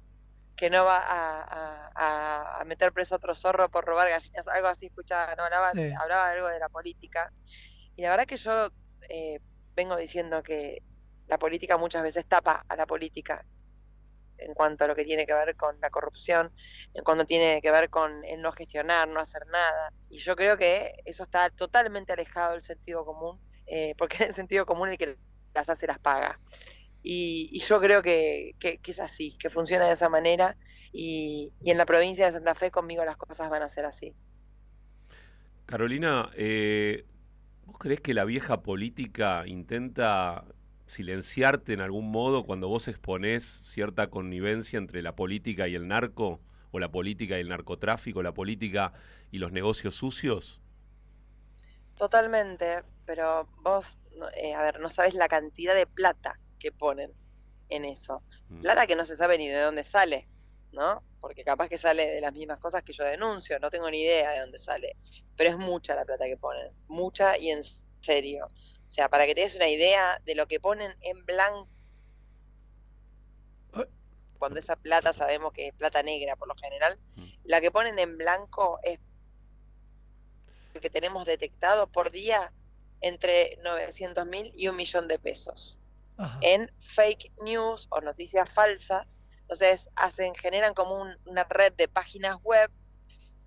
que no va a, a- a- a meter preso a otro zorro por robar gallinas, algo así escuchaba, no hablaba, Sí. hablaba algo de la política. Y la verdad que yo eh, vengo diciendo que la política muchas veces tapa a la política en cuanto a lo que tiene que ver con la corrupción, en cuanto tiene que ver con el no gestionar, no hacer nada. Y yo creo que eso está totalmente alejado del sentido común, eh, porque [LAUGHS] es el sentido común el que las hace las paga. Y, y yo creo que, que- que es así, que funciona de esa manera. Y, y en la provincia de Santa Fe conmigo las cosas van a ser así. Carolina, eh, ¿vos creés que la vieja política intenta silenciarte en algún modo cuando vos exponés cierta connivencia entre la política y el narco? ¿O la política y el narcotráfico? ¿La política y los negocios sucios? Totalmente, pero vos, no- eh, a ver, no sabes la cantidad de plata que ponen en eso. Plata que no se sabe ni de dónde sale, ¿no? Porque capaz que sale de las mismas cosas que yo denuncio, no tengo ni idea de dónde sale. Pero es mucha la plata que ponen, mucha y en serio. O sea, para que te des una idea de lo que ponen en blanco. cuando esa plata sabemos que es plata negra por lo general, la que ponen en blanco es lo que tenemos detectado por día entre 900 mil y un millón de pesos en fake news o noticias falsas. Entonces hacen, generan como un- una red de páginas web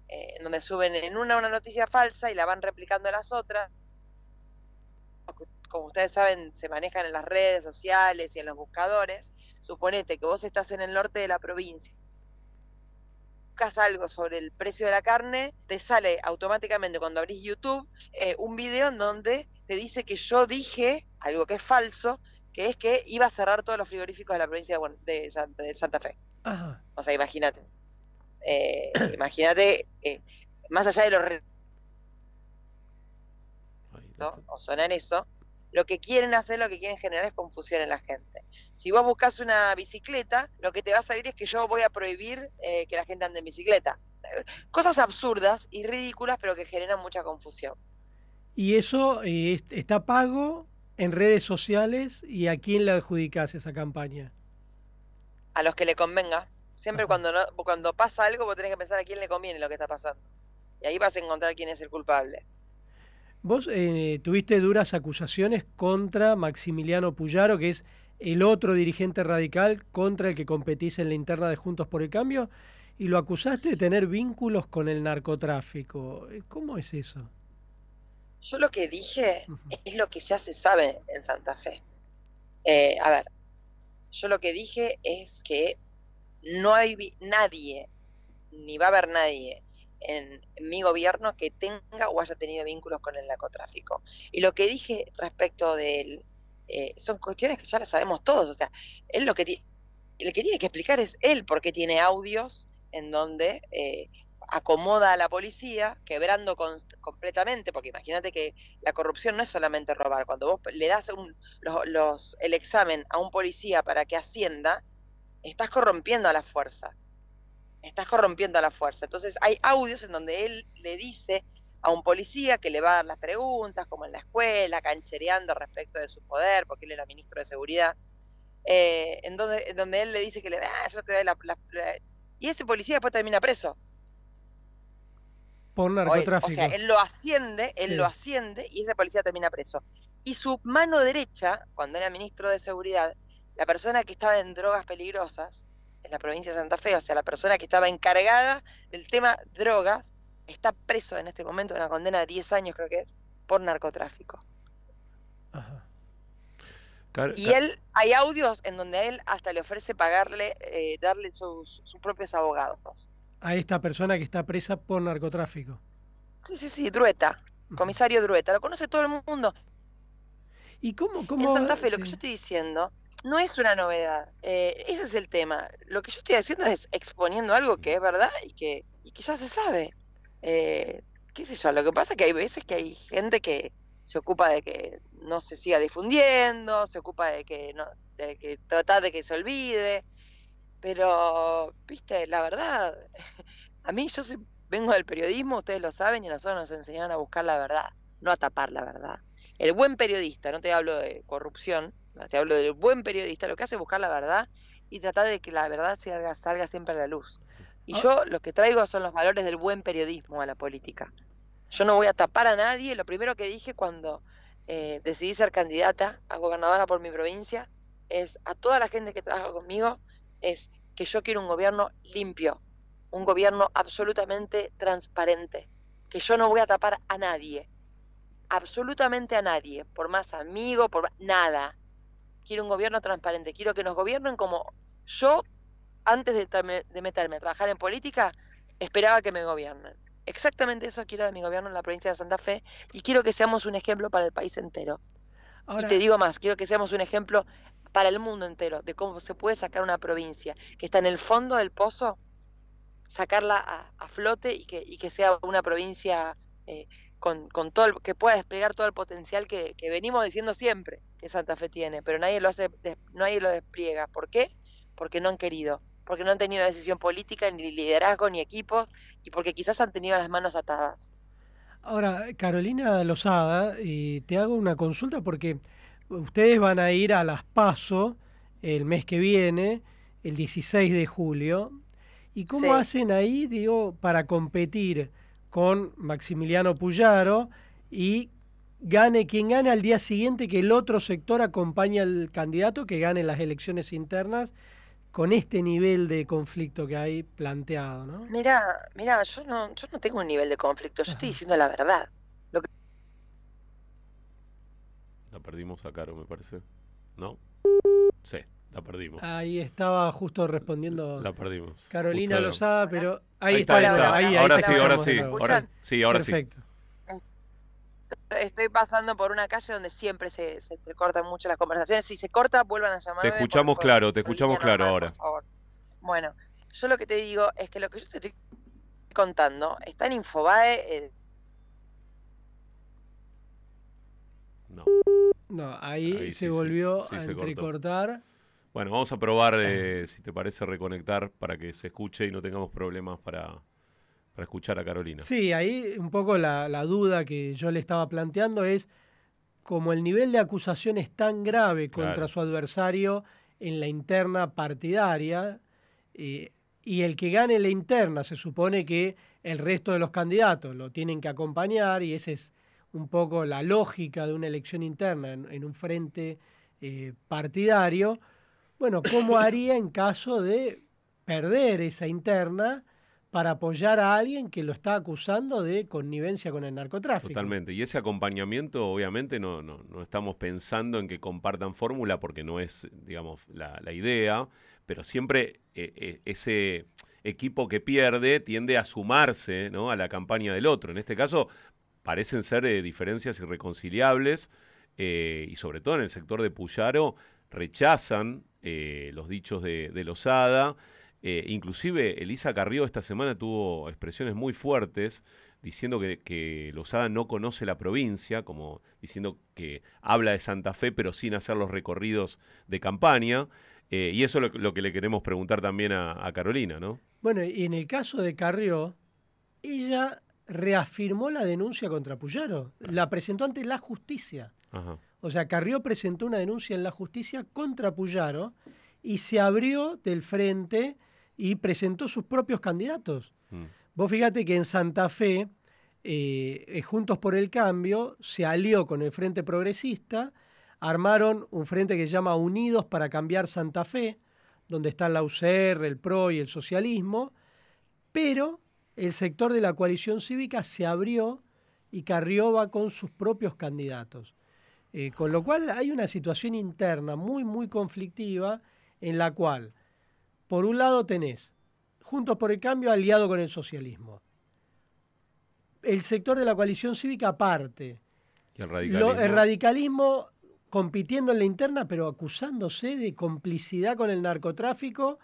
eh, en donde suben en una una noticia falsa y la van replicando en las otras. Como ustedes saben, se manejan en las redes sociales y en los buscadores. Suponete que vos estás en el norte de la provincia buscas algo sobre el precio de la carne, te sale automáticamente cuando abrís YouTube eh, un video en donde te dice que yo dije algo que es falso, que es que iba a cerrar todos los frigoríficos de la provincia de, Santa, de Santa Fe. Ajá. O sea, imagínate. Eh, [CLEARS THROAT] imagínate, eh, más allá de lo re- ¿no? o sonar eso, lo que quieren hacer, lo que quieren generar es confusión en la gente. Si vos buscas una bicicleta, lo que te va a salir es que yo voy a prohibir eh, que la gente ande en bicicleta. Cosas absurdas y ridículas, pero que generan mucha confusión. Y eso eh, est- está pago en redes sociales y a quién le adjudicás esa campaña. A los que le convenga. Siempre cuando, no, cuando pasa algo, vos tenés que pensar a quién le conviene lo que está pasando. Y ahí vas a encontrar quién es el culpable. Vos eh, tuviste duras acusaciones contra Maximiliano Puyaro, que es el otro dirigente radical contra el que competís en la interna de Juntos por el Cambio, y lo acusaste de tener vínculos con el narcotráfico. ¿Cómo es eso? Yo lo que dije es lo que ya se sabe en Santa Fe. Eh, a ver, yo lo que dije es que no hay nadie, ni va a haber nadie en, mi gobierno que tenga o haya tenido vínculos con el narcotráfico. Y lo que dije respecto de él eh, son cuestiones que ya las sabemos todos. O sea, él lo que, el que tiene que explicar es él porque tiene audios en donde eh, acomoda a la policía, quebrando con- completamente, porque imagínate que la corrupción no es solamente robar, cuando vos le das un- los, los- el examen a un policía para que ascienda, estás corrompiendo a la fuerza, estás corrompiendo a la fuerza. Entonces hay audios en donde él le dice a un policía que le va a dar las preguntas, como en la escuela, canchereando respecto de su poder, porque él era ministro de seguridad, eh, en, donde, en donde él le dice que le ah, yo te doy la, la- la-". Y ese policía después termina preso. Por O- narcotráfico. O sea, él lo asciende, él Sí. lo asciende y ese policía termina preso. Y su mano derecha, cuando era ministro de Seguridad, la persona que estaba en drogas peligrosas en la provincia de Santa Fe, o sea, la persona que estaba encargada del tema drogas, está preso en este momento, una condena de 10 años creo que es, por narcotráfico. Car- Y él, hay audios en donde a él hasta le ofrece pagarle, eh, darle sus, sus propios abogados. A esta persona que está presa por narcotráfico. Sí, sí, sí, Drueta, comisario Drueta, lo conoce todo el mundo. ¿Y cómo, En cómo Santa Fe lo que yo estoy diciendo no es una novedad. Eh, ese es el tema. Lo que yo estoy haciendo es exponiendo algo que es verdad y que, y que ya se sabe. Eh, qué sé yo, lo que pasa es que hay veces que hay gente que se ocupa de que no se siga difundiendo, se ocupa de que no, de que tratar de que se olvide. Pero, viste, la verdad, [LAUGHS] a mí yo vengo del periodismo, ustedes lo saben, y nosotros nos enseñaron a buscar la verdad, no a tapar la verdad. El buen periodista, no te hablo de corrupción, te hablo del buen periodista, lo que hace es buscar la verdad y tratar de que la verdad salga, salga siempre a la luz. Y yo lo que traigo son los valores del buen periodismo a la política. Yo no voy a tapar a nadie. Lo primero que dije cuando eh, decidí ser candidata a gobernadora por mi provincia es a toda la gente que trabaja conmigo es que yo quiero un gobierno limpio, un gobierno absolutamente transparente, que yo no voy a tapar a nadie, absolutamente a nadie, por más amigo, por nada. Quiero un gobierno transparente, quiero que nos gobiernen como yo, antes de, de meterme a trabajar en política, esperaba que me gobiernen. Exactamente eso quiero de mi gobierno en la provincia de Santa Fe y quiero que seamos un ejemplo para el país entero. Ahora- y te digo más, quiero que seamos un ejemplo para el mundo entero de cómo se puede sacar una provincia que está en el fondo del pozo, sacarla a, a flote y que, y que sea una provincia eh, con, con todo el- que pueda desplegar todo el potencial que, que venimos diciendo siempre que Santa Fe tiene, pero nadie lo hace, nadie lo despliega. ¿Por qué? Porque no han querido, porque no han tenido decisión política, ni liderazgo, ni equipos, y porque quizás han tenido las manos atadas. Ahora, Carolina Lozada, eh, te hago una consulta porque ustedes van a ir a las PASO el mes que viene el 16 de julio. ¿Y cómo Sí. hacen ahí, digo, para competir con Maximiliano Puyaro y gane quien gane al día siguiente que el otro sector acompañe al candidato que gane las elecciones internas con este nivel de conflicto que hay planteado, ¿no? Mira, mira, yo no, yo no tengo un nivel de conflicto, yo estoy diciendo la verdad. Lo que La perdimos a Caro, me parece. ¿No? Sí, la perdimos. Ahí estaba justo respondiendo La perdimos. Carolina Lozada, pero ahí, Ahí está, ahí ahí, está. ahí Ahora sí, ahora sí, ahora- sí, ahora sí. Estoy pasando por una calle donde siempre se, se entrecortan mucho las conversaciones. Si se corta, vuelvan a llamarme. Te escuchamos por- claro, te escuchamos claro normal, ahora. por favor. Bueno, yo lo que te digo es que lo que yo te estoy contando está en Infobae. eh, No, ahí, Ahí se sí, volvió sí, a entrecortar. Bueno, vamos a probar, [CLEARS THROAT] eh, si te parece, reconectar para que se escuche y no tengamos problemas para, para escuchar a Carolina. Sí, ahí un poco la, la duda que yo le estaba planteando es como el nivel de acusación es tan grave contra Claro. su adversario en la interna partidaria eh, y el que gane la interna se supone que el resto de los candidatos lo tienen que acompañar y esa es un poco la lógica de una elección interna en, en un frente eh, partidario. Bueno, ¿cómo haría en caso de perder esa interna para apoyar a alguien que lo está acusando de connivencia con el narcotráfico? Totalmente. Y ese acompañamiento, obviamente, no, no, no estamos pensando en que compartan fórmula porque no es, digamos, la, la idea, pero siempre eh, eh, ese equipo que pierde tiende a sumarse ¿no? a la campaña del otro. En este caso, parecen ser eh, diferencias irreconciliables y sobre todo en el sector de Puyaro rechazan los dichos de, de Lozada. Eh, inclusive Elisa Carrió esta semana tuvo expresiones muy fuertes diciendo que, que Lozada no conoce la provincia, como diciendo que habla de Santa Fe pero sin hacer los recorridos de campaña. Eh, y eso es lo, lo que le queremos preguntar también a, a Carolina, ¿no? Bueno, y en el caso de Carrió, ella reafirmó la denuncia contra Puyaro, la presentó ante la justicia. Ajá. O sea, Carrió presentó una denuncia en la justicia contra Puyaro y se abrió del frente y presentó sus propios candidatos. Mm. Vos fíjate que en Santa Fe, eh, eh, Juntos por el Cambio se alió con el Frente Progresista, armaron un frente que se llama Unidos para Cambiar Santa Fe, donde están la UCR, el PRO y el socialismo, pero el sector de la coalición cívica se abrió y Carrió va con sus propios candidatos. Eh, con lo cual hay una situación interna muy, muy conflictiva en la cual, por un lado, tenés Juntos por el Cambio aliado con el socialismo. El sector de la coalición cívica aparte. Y el Lo- radicalismo. el radicalismo compitiendo en la interna, pero acusándose de complicidad con el narcotráfico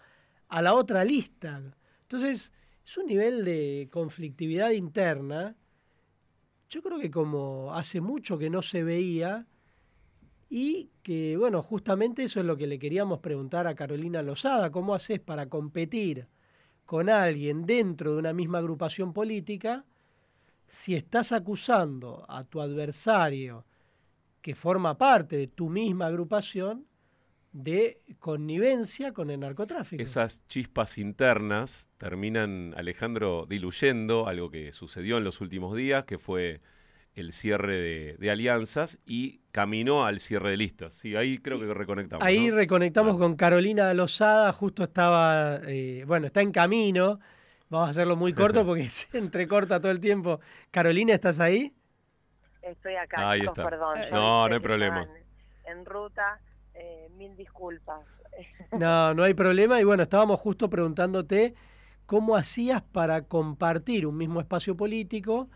a la otra lista. Entonces, es un nivel de conflictividad interna, yo creo que como hace mucho que no se veía, y que, bueno, justamente eso es lo que le queríamos preguntar a Carolina Lozada, ¿cómo haces para competir con alguien dentro de una misma agrupación política si estás acusando a tu adversario que forma parte de tu misma agrupación de connivencia con el narcotráfico? Esas chispas internas terminan, Alejandro, diluyendo algo que sucedió en los últimos días, que fue el cierre de, de alianzas y caminó al cierre de listas. Sí, ahí creo que reconectamos. Ahí ¿no? reconectamos con Carolina Lozada, justo estaba, eh, bueno, está en camino. Vamos a hacerlo muy corto [LAUGHS] porque se entrecorta todo el tiempo. Carolina, ¿estás ahí? Estoy acá, Ahí chicos, está. perdón. No, yo no viste hay problema. en ruta, eh, mil disculpas. No, no hay problema. Y bueno, estábamos justo preguntándote cómo hacías para compartir un mismo espacio político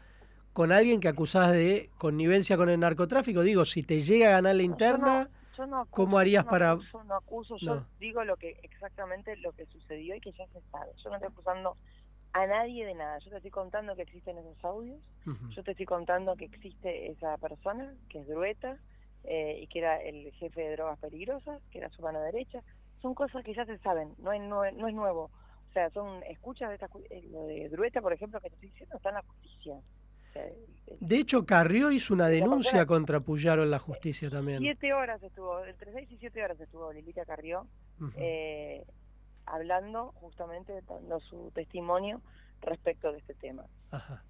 con alguien que acusás de connivencia con el narcotráfico. Digo, si te llega a ganar la interna, Yo no acuso, ¿cómo harías yo no para...? acuso, no acuso, yo No. digo lo que exactamente lo que sucedió y que ya se sabe. Yo no estoy acusando a nadie de nada. Yo te estoy contando que existen esos audios. Yo te estoy contando que existe esa persona, que es Drueta, eh, y que era el jefe de drogas peligrosas, que era su mano derecha. Son cosas que ya se saben, no es, nue- no es nuevo. O sea, son escuchas de esta, eh, lo de Drueta, por ejemplo, que te estoy diciendo, está en la justicia. De hecho, Carrió hizo una denuncia contra Puyaro en la justicia también. Siete horas estuvo, entre seis y siete horas estuvo Lilita Carrió eh, hablando justamente, dando su testimonio respecto de este tema. Ajá.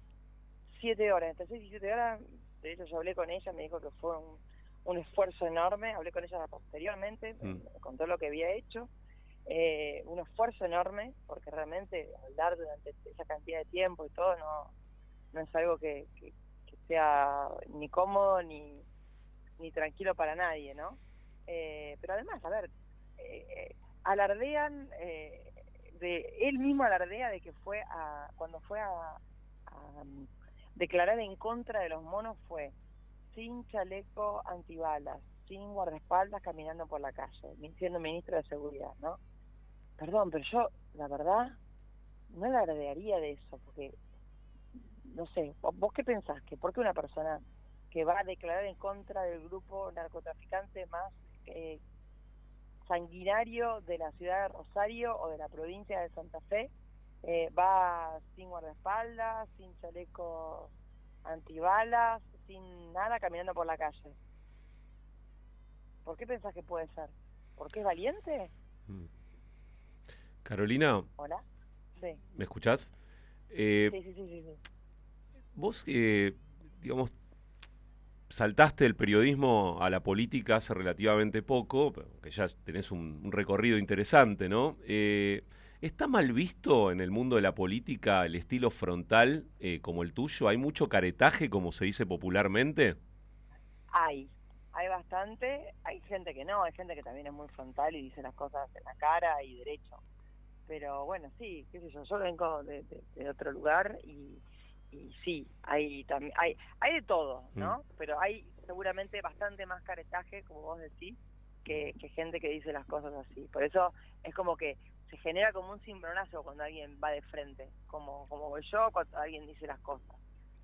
Siete horas, entre seis y siete horas, de hecho yo hablé con ella, me dijo que fue un, un esfuerzo enorme, hablé con ella posteriormente, Mm. me contó lo que había hecho, eh, un esfuerzo enorme, porque realmente hablar durante esa cantidad de tiempo y todo no, no es algo que, que- sea ni cómodo ni, ni tranquilo para nadie, ¿no? Eh, pero además, a ver, eh, alardean, eh, de él mismo alardea de que fue a, cuando fue a, um, declarar en contra de los monos fue sin chaleco antibalas, sin guardaespaldas caminando por la calle, siendo ministro de Seguridad, ¿no? Perdón, pero yo, la verdad, no alardearía de eso, porque, no sé, ¿vos qué pensás? ¿Que porque una persona que va a declarar en contra del grupo narcotraficante más eh, sanguinario de la ciudad de Rosario o de la provincia de Santa Fe, eh, va sin guardaespaldas, sin chaleco antibalas, sin nada, caminando por la calle. ¿Por qué pensás que puede ser? ¿Porque es valiente? Carolina, ¿Hola? Sí. ¿me escuchás? Eh, sí, sí, sí, sí, sí. Vos, eh, digamos, saltaste del periodismo a la política hace relativamente poco, que ya tenés un, recorrido interesante, ¿no? Eh, ¿Está mal visto en el mundo de la política el estilo frontal eh, como el tuyo? ¿Hay mucho caretaje, como se dice popularmente? Hay, hay bastante. Hay gente que no, hay gente que también es muy frontal y dice las cosas en la cara y derecho. Pero bueno, sí, qué sé yo, yo vengo de- de otro lugar y, y sí, hay también hay hay de todo, ¿no? Pero hay seguramente bastante más caretaje, como vos decís, que, que gente que dice las cosas así. Por eso es como que se genera como un cimbronazo cuando alguien va de frente, como como voy yo cuando alguien dice las cosas.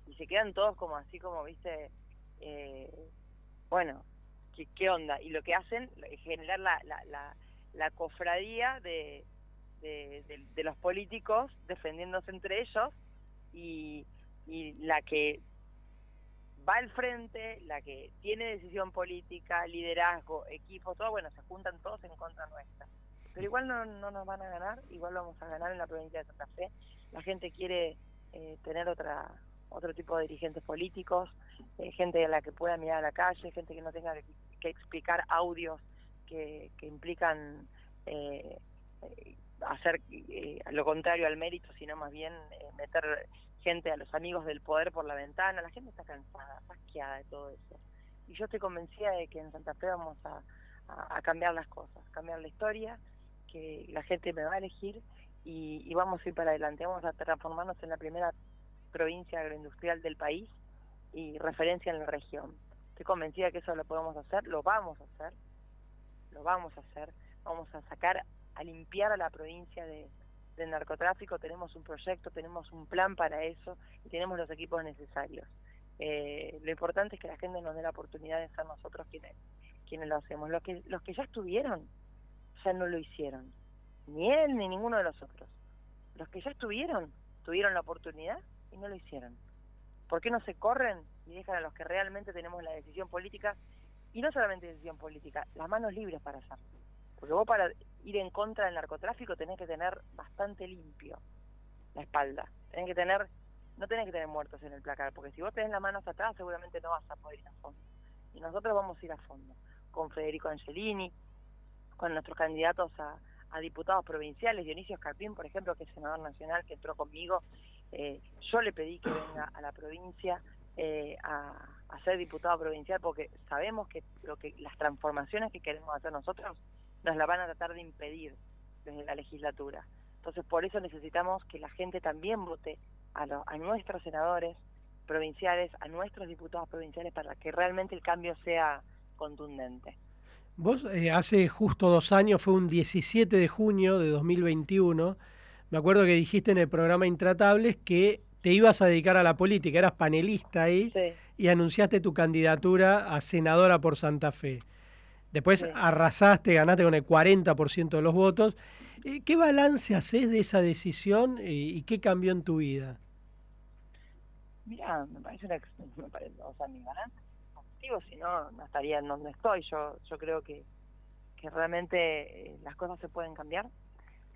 Y se quedan todos como así, como, viste, eh, bueno, ¿qué, qué onda? Y lo que hacen es generar la, la, la, la cofradía de, de, de- de los políticos defendiéndose entre ellos y, y la que va al frente, la que tiene decisión política, liderazgo, equipo, todo, bueno, se juntan todos en contra nuestra. Pero igual no, no nos van a ganar, igual vamos a ganar en la provincia de Santa Fe. La gente quiere eh, tener otra otro tipo de dirigentes políticos, eh, gente a la que pueda mirar a la calle, gente que no tenga que, explicar audios que, que implican eh, eh, hacer eh, lo contrario al mérito, sino más bien meter gente a los amigos del poder por la ventana. La gente está cansada, asqueada de todo eso. Y yo estoy convencida de que en Santa Fe vamos a, a- a cambiar las cosas, cambiar la historia, que la gente me va a elegir y, y vamos a ir para adelante. Vamos a transformarnos en la primera provincia agroindustrial del país y referencia en la región. Estoy convencida que eso lo podemos hacer, lo vamos a hacer, lo vamos a hacer, vamos a sacar, a limpiar a la provincia de, del narcotráfico, tenemos un proyecto, tenemos un plan para eso y tenemos los equipos necesarios. Eh, lo importante es que la gente nos dé la oportunidad de ser nosotros quienes, quienes lo hacemos. Los que, los que ya estuvieron, ya no lo hicieron. Ni él ni ninguno de los otros. Los que ya estuvieron, tuvieron la oportunidad y no lo hicieron. ¿Por qué no se corren y dejan a los que realmente tenemos la decisión política? Y no solamente decisión política, las manos libres para hacerlo. Porque vos para ir en contra del narcotráfico tenés que tener bastante limpio la espalda. Tenés que tener, no tenés que tener muertos en el placar, porque si vos tenés las manos atrás seguramente no vas a poder ir a fondo. Y nosotros vamos a ir a fondo, con Federico Angelini, con nuestros candidatos a, a diputados provinciales, Dionisio Escarpín, por ejemplo, que es senador nacional, que entró conmigo, eh, yo le pedí que venga a la provincia eh, a, a ser diputado provincial porque sabemos que lo que las transformaciones que queremos hacer nosotros nos la van a tratar de impedir desde la legislatura. Entonces, por eso necesitamos que la gente también vote a, lo- a nuestros senadores provinciales, a nuestros diputados provinciales, para que realmente el cambio sea contundente. Vos eh, hace justo dos años, fue un 17 de junio de 2021, me acuerdo que dijiste en el programa Intratables que te ibas a dedicar a la política, eras panelista ahí y anunciaste tu candidatura a senadora por Santa Fe. Después arrasaste, ganaste con el 40% de los votos. Eh, ¿Qué balance haces de esa decisión eh, y qué cambió en tu vida? Mira, me parece una, me parece, o sea, mi balance es positivo, si no, no estaría en donde estoy. Yo, yo creo que, que realmente eh, las cosas se pueden cambiar,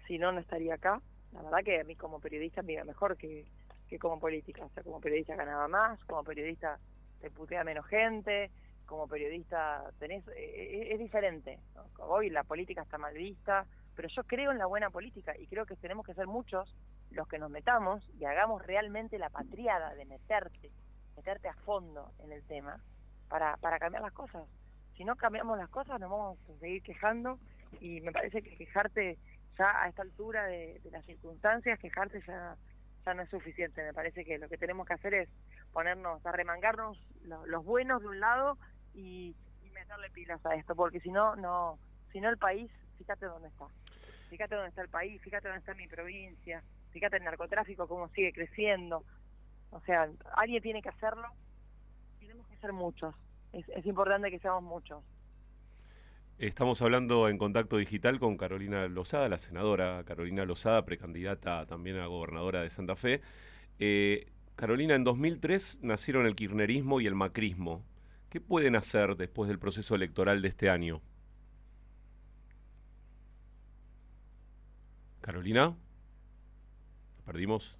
si no, no estaría acá. La verdad que a mí como periodista me iba mejor que, que como política. O sea, como periodista ganaba más, como periodista te putea menos gente, como periodista tenés, eh, eh, es, diferente. Hoy la política está mal vista, pero yo creo en la buena política y creo que tenemos que ser muchos los que nos metamos y hagamos realmente la patriada de meterte, meterte a fondo en el tema para, para cambiar las cosas. Si no cambiamos las cosas nos vamos a seguir quejando y me parece que quejarte ya a esta altura de, de las circunstancias, quejarte ya, ya no es suficiente. Me parece que lo que tenemos que hacer es ponernos, a remangarnos lo- los buenos de un lado y, meterle pilas a esto, porque si no, no, si no el país, fíjate dónde está. Fíjate dónde está el país, fíjate dónde está mi provincia, fíjate el narcotráfico cómo sigue creciendo. O sea, alguien tiene que hacerlo. Tenemos que ser muchos. Es, es importante que seamos muchos. Estamos hablando en contacto digital con Carolina Lozada, la senadora Carolina Lozada, precandidata también a gobernadora de Santa Fe. Eh, Carolina, en 2003 nacieron el kirchnerismo y el macrismo. ¿Qué pueden hacer después del proceso electoral de este año? Carolina, ¿la perdimos?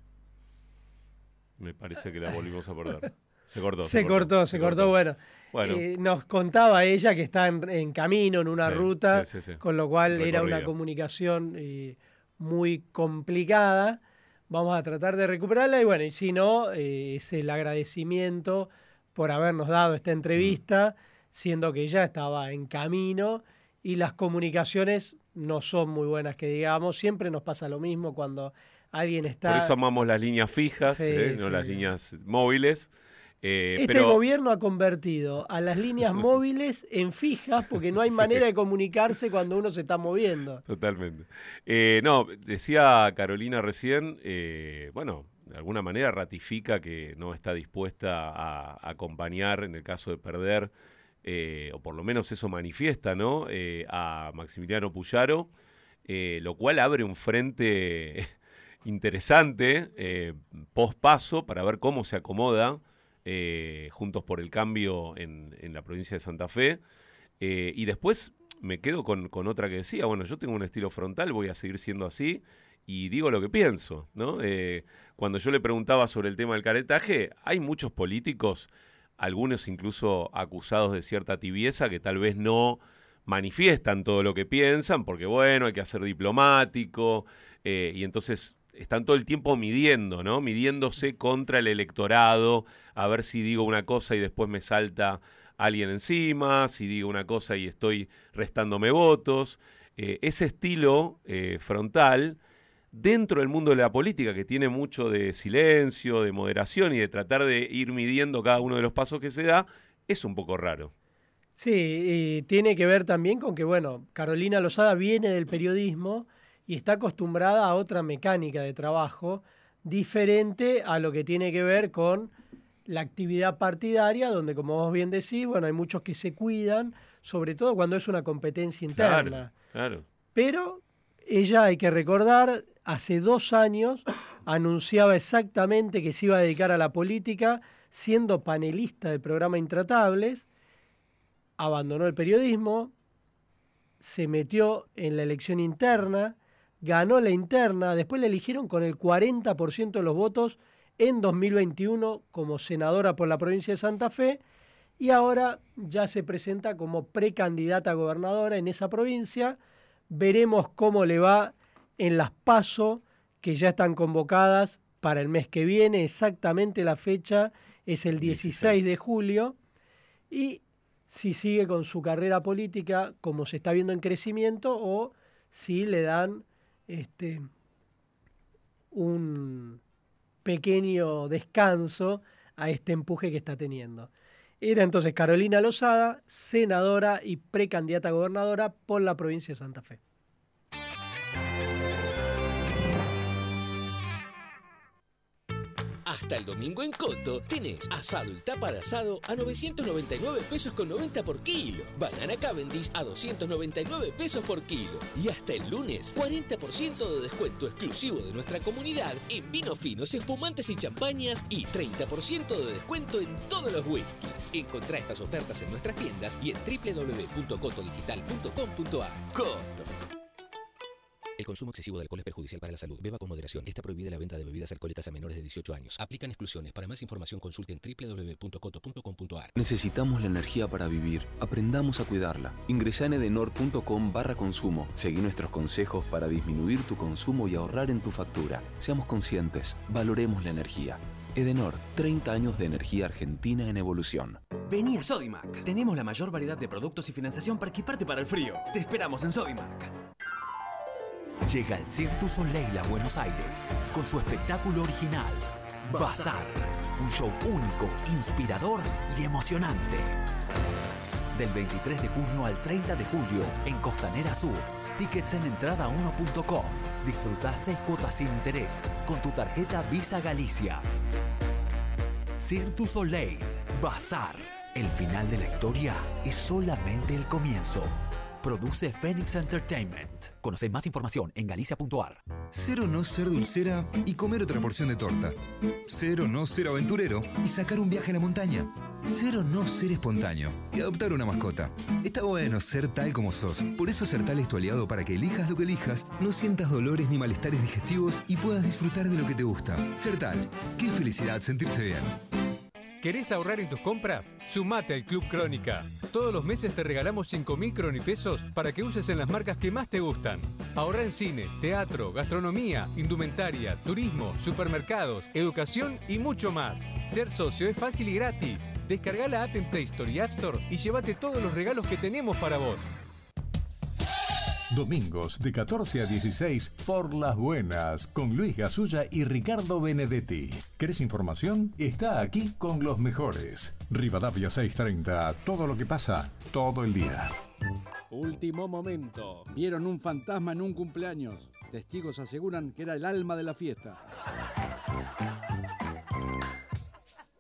Me parece que la volvimos a perder. Se cortó. Se cortó, se cortó, bueno. Bueno. Eh, nos contaba ella que está en, en camino, en una Sí, ruta, sí, sí, sí. con lo cual era una comunicación eh, muy complicada. Vamos a tratar de recuperarla y bueno, y si no, eh, es el agradecimiento por habernos dado esta entrevista, siendo que ya estaba en camino y las comunicaciones no son muy buenas, que digamos, siempre nos pasa lo mismo cuando alguien está... Por eso amamos las líneas fijas, Sí, eh, no sí. las líneas móviles. eh, Este pero gobierno ha convertido a las líneas [LAUGHS] móviles en fijas porque no hay [LAUGHS] manera de comunicarse cuando uno se está moviendo. Totalmente. Eh, no, decía Carolina recién, eh, bueno, de alguna manera ratifica que no está dispuesta a, acompañar en el caso de perder, eh, o por lo menos eso manifiesta, ¿no? Eh, a Maximiliano Puyaro, eh, lo cual abre un frente [LAUGHS] interesante post paso para ver cómo se acomoda Juntos por el Cambio en, en la provincia de Santa Fe. Y después me quedo con, con otra que decía, bueno, yo tengo un estilo frontal, voy a seguir siendo así y digo lo que pienso, ¿no? Eh, cuando yo le preguntaba sobre el tema del caretaje, hay muchos políticos, algunos incluso acusados de cierta tibieza, que tal vez no manifiestan todo lo que piensan, porque bueno, hay que ser diplomático, eh, y entonces están todo el tiempo midiendo, ¿no? Midiéndose contra el electorado, a ver si digo una cosa y después me salta alguien encima, si digo una cosa y estoy restándome votos. Eh, ese estilo frontal dentro del mundo de la política, que tiene mucho de silencio, de moderación y de tratar de ir midiendo cada uno de los pasos que se da, es un poco raro. Sí, y tiene que ver también con que, bueno, Carolina Lozada viene del periodismo y está acostumbrada a otra mecánica de trabajo diferente a lo que tiene que ver con la actividad partidaria, donde, como vos bien decís, bueno, hay muchos que se cuidan, sobre todo cuando es una competencia interna. Claro, claro. Pero ella, hay que recordar, hace dos años anunciaba exactamente que se iba a dedicar a la política, siendo panelista del programa Intratables, abandonó el periodismo, se metió en la elección interna, ganó la interna, después la eligieron con el 40% de los votos en 2021 como senadora por la provincia de Santa Fe y ahora ya se presenta como precandidata a gobernadora en esa provincia. Veremos cómo le va en las PASO que ya están convocadas para el mes que viene. Exactamente la fecha es el 16 de julio. Y si sigue con su carrera política como se está viendo en crecimiento o si le dan este, un pequeño descanso a este empuje que está teniendo. Era entonces Carolina Lozada, senadora y precandidata a gobernadora por la provincia de Santa Fe. Hasta el domingo en Coto tenés asado y tapa de asado a 999 pesos con 90 por kilo. Banana Cavendish a 299 pesos por kilo. Y hasta el lunes, 40% de descuento exclusivo de nuestra comunidad en vinos finos, espumantes y champañas y 30% de descuento en todos los whiskies. Encontrá estas ofertas en nuestras tiendas y en www.cotodigital.com.ar. Coto. El consumo excesivo de alcohol es perjudicial para la salud. Beba con moderación. Está prohibida la venta de bebidas alcohólicas a menores de 18 años. Aplican exclusiones. Para más información consulte en www.coto.com.ar. Necesitamos la energía para vivir. Aprendamos a cuidarla. Ingresa en edenor.com barra consumo. Seguí nuestros consejos para disminuir tu consumo y ahorrar en tu factura. Seamos conscientes. Valoremos la energía. Edenor, 30 años de energía argentina en evolución. Vení a Sodimac. Tenemos la mayor variedad de productos y financiación para equiparte para el frío. Te esperamos en Sodimac. Llega el Cirque Soleil a Buenos Aires con su espectáculo original, Bazar. Un show único, inspirador y emocionante. Del 23 de junio al 30 de julio en Costanera Sur. Tickets en entrada1.com. Disfruta seis cuotas sin interés con tu tarjeta Visa Galicia. Cirque Soleil, Bazar. El final de la historia es solamente el comienzo. Produce Phoenix Entertainment. Conoce más información en galicia.ar. Cero no ser dulcera y comer otra porción de torta. Cero no ser aventurero y sacar un viaje a la montaña. Cero no ser espontáneo y adoptar una mascota. Está bueno ser tal como sos. Por eso Sertal es tu aliado para que elijas lo que elijas, no sientas dolores ni malestares digestivos y puedas disfrutar de lo que te gusta. Sertal, qué felicidad sentirse bien. ¿Querés ahorrar en tus compras? Sumate al Club Crónica. Todos los meses te regalamos 5.000 cronipesos para que uses en las marcas que más te gustan. Ahorra en cine, teatro, gastronomía, indumentaria, turismo, supermercados, educación y mucho más. Ser socio es fácil y gratis. Descarga la app en Play Store y App Store y llévate todos los regalos que tenemos para vos. Domingos de 14 a 16 por Las Buenas con Luis Gasulla y Ricardo Benedetti. ¿Querés información? Está aquí con los mejores. Rivadavia 630, todo lo que pasa, todo el día. Último momento. Vieron un fantasma en un cumpleaños. Testigos aseguran que era el alma de la fiesta.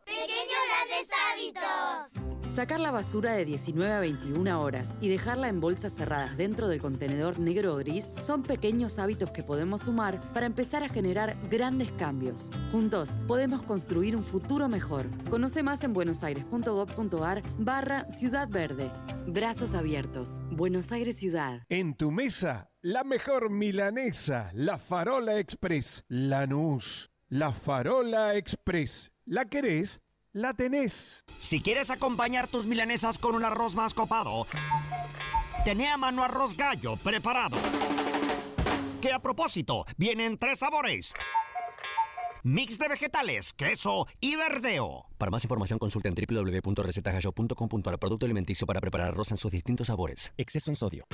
Pequeños grandes hábitos. Sacar la basura de 19 a 21 horas y dejarla en bolsas cerradas dentro del contenedor negro o gris son pequeños hábitos que podemos sumar para empezar a generar grandes cambios. Juntos podemos construir un futuro mejor. Conoce más en buenosaires.gov.ar barra Ciudad Verde. Brazos abiertos. Buenos Aires Ciudad. En tu mesa, la mejor milanesa, la Farola Express, Lanús, la Farola Express. ¿La querés? La tenés. Si quieres acompañar tus milanesas con un arroz más copado, tené a mano arroz gallo preparado. Que a propósito, viene en tres sabores. Mix de vegetales, queso y verdeo. Para más información consulta en www.recetagallo.com.ar Producto alimenticio para preparar arroz en sus distintos sabores. Exceso en sodio.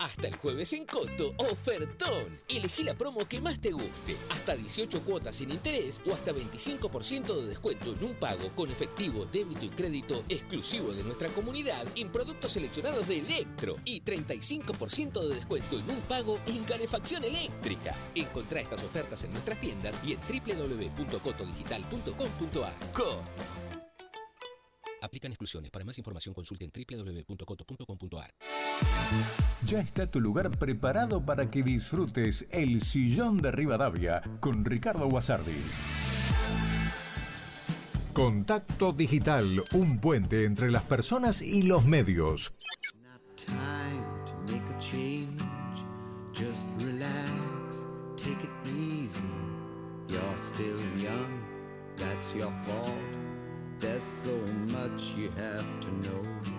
Hasta el jueves en Coto, ofertón. Elegí la promo que más te guste. Hasta 18 cuotas sin interés o hasta 25% de descuento en un pago con efectivo, débito y crédito exclusivo de nuestra comunidad en productos seleccionados de Electro y 35% de descuento en un pago en calefacción eléctrica. Encontrá estas ofertas en nuestras tiendas y en www.cotodigital.com.ar. Coto. Aplican exclusiones. Para más información consulte en www.coto.com.ar. Ya está tu lugar preparado para que disfrutes el sillón de Rivadavia con Ricardo Guasardi. Contacto Digital, un puente entre las personas y los medios. You're still young, that's your fault.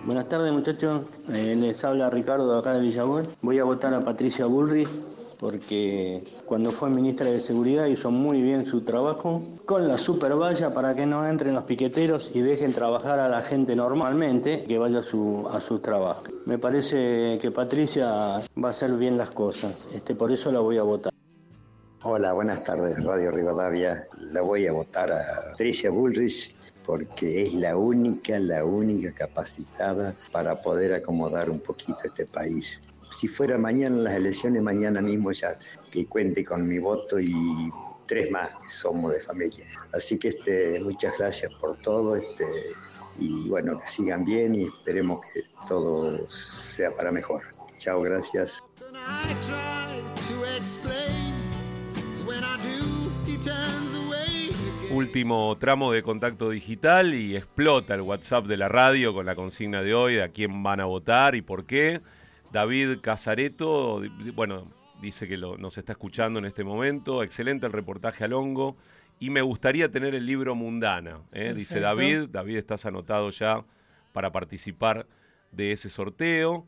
Buenas tardes muchachos, Eh, les habla Ricardo de acá de Villagüe. Voy a votar a Patricia Bullrich porque cuando fue ministra de Seguridad hizo muy bien su trabajo con la super valla para que no entren los piqueteros y dejen trabajar a la gente normalmente que vaya a su, a su trabajo. Me parece que Patricia va a hacer bien las cosas, este, por eso la voy a votar. Hola, buenas tardes, Radio Rivadavia. La voy a votar a Patricia Bullrich porque es la única, la única capacitada para poder acomodar un poquito este país. Si fuera mañana las elecciones, mañana mismo ya que cuente con mi voto y tres más que somos de familia. Así que este, muchas gracias por todo este, y bueno, que sigan bien y esperemos que todo sea para mejor. Chao, gracias. When I do, he turns away. Último tramo de contacto digital y explota el WhatsApp de la radio con la consigna de hoy de a quién van a votar y por qué. David Casareto, bueno, dice que lo- nos está escuchando en este momento. Excelente el reportaje al hongo. Y me gustaría tener el libro Mundana. ¿eh? Dice. David. David, estás anotado ya para participar de ese sorteo.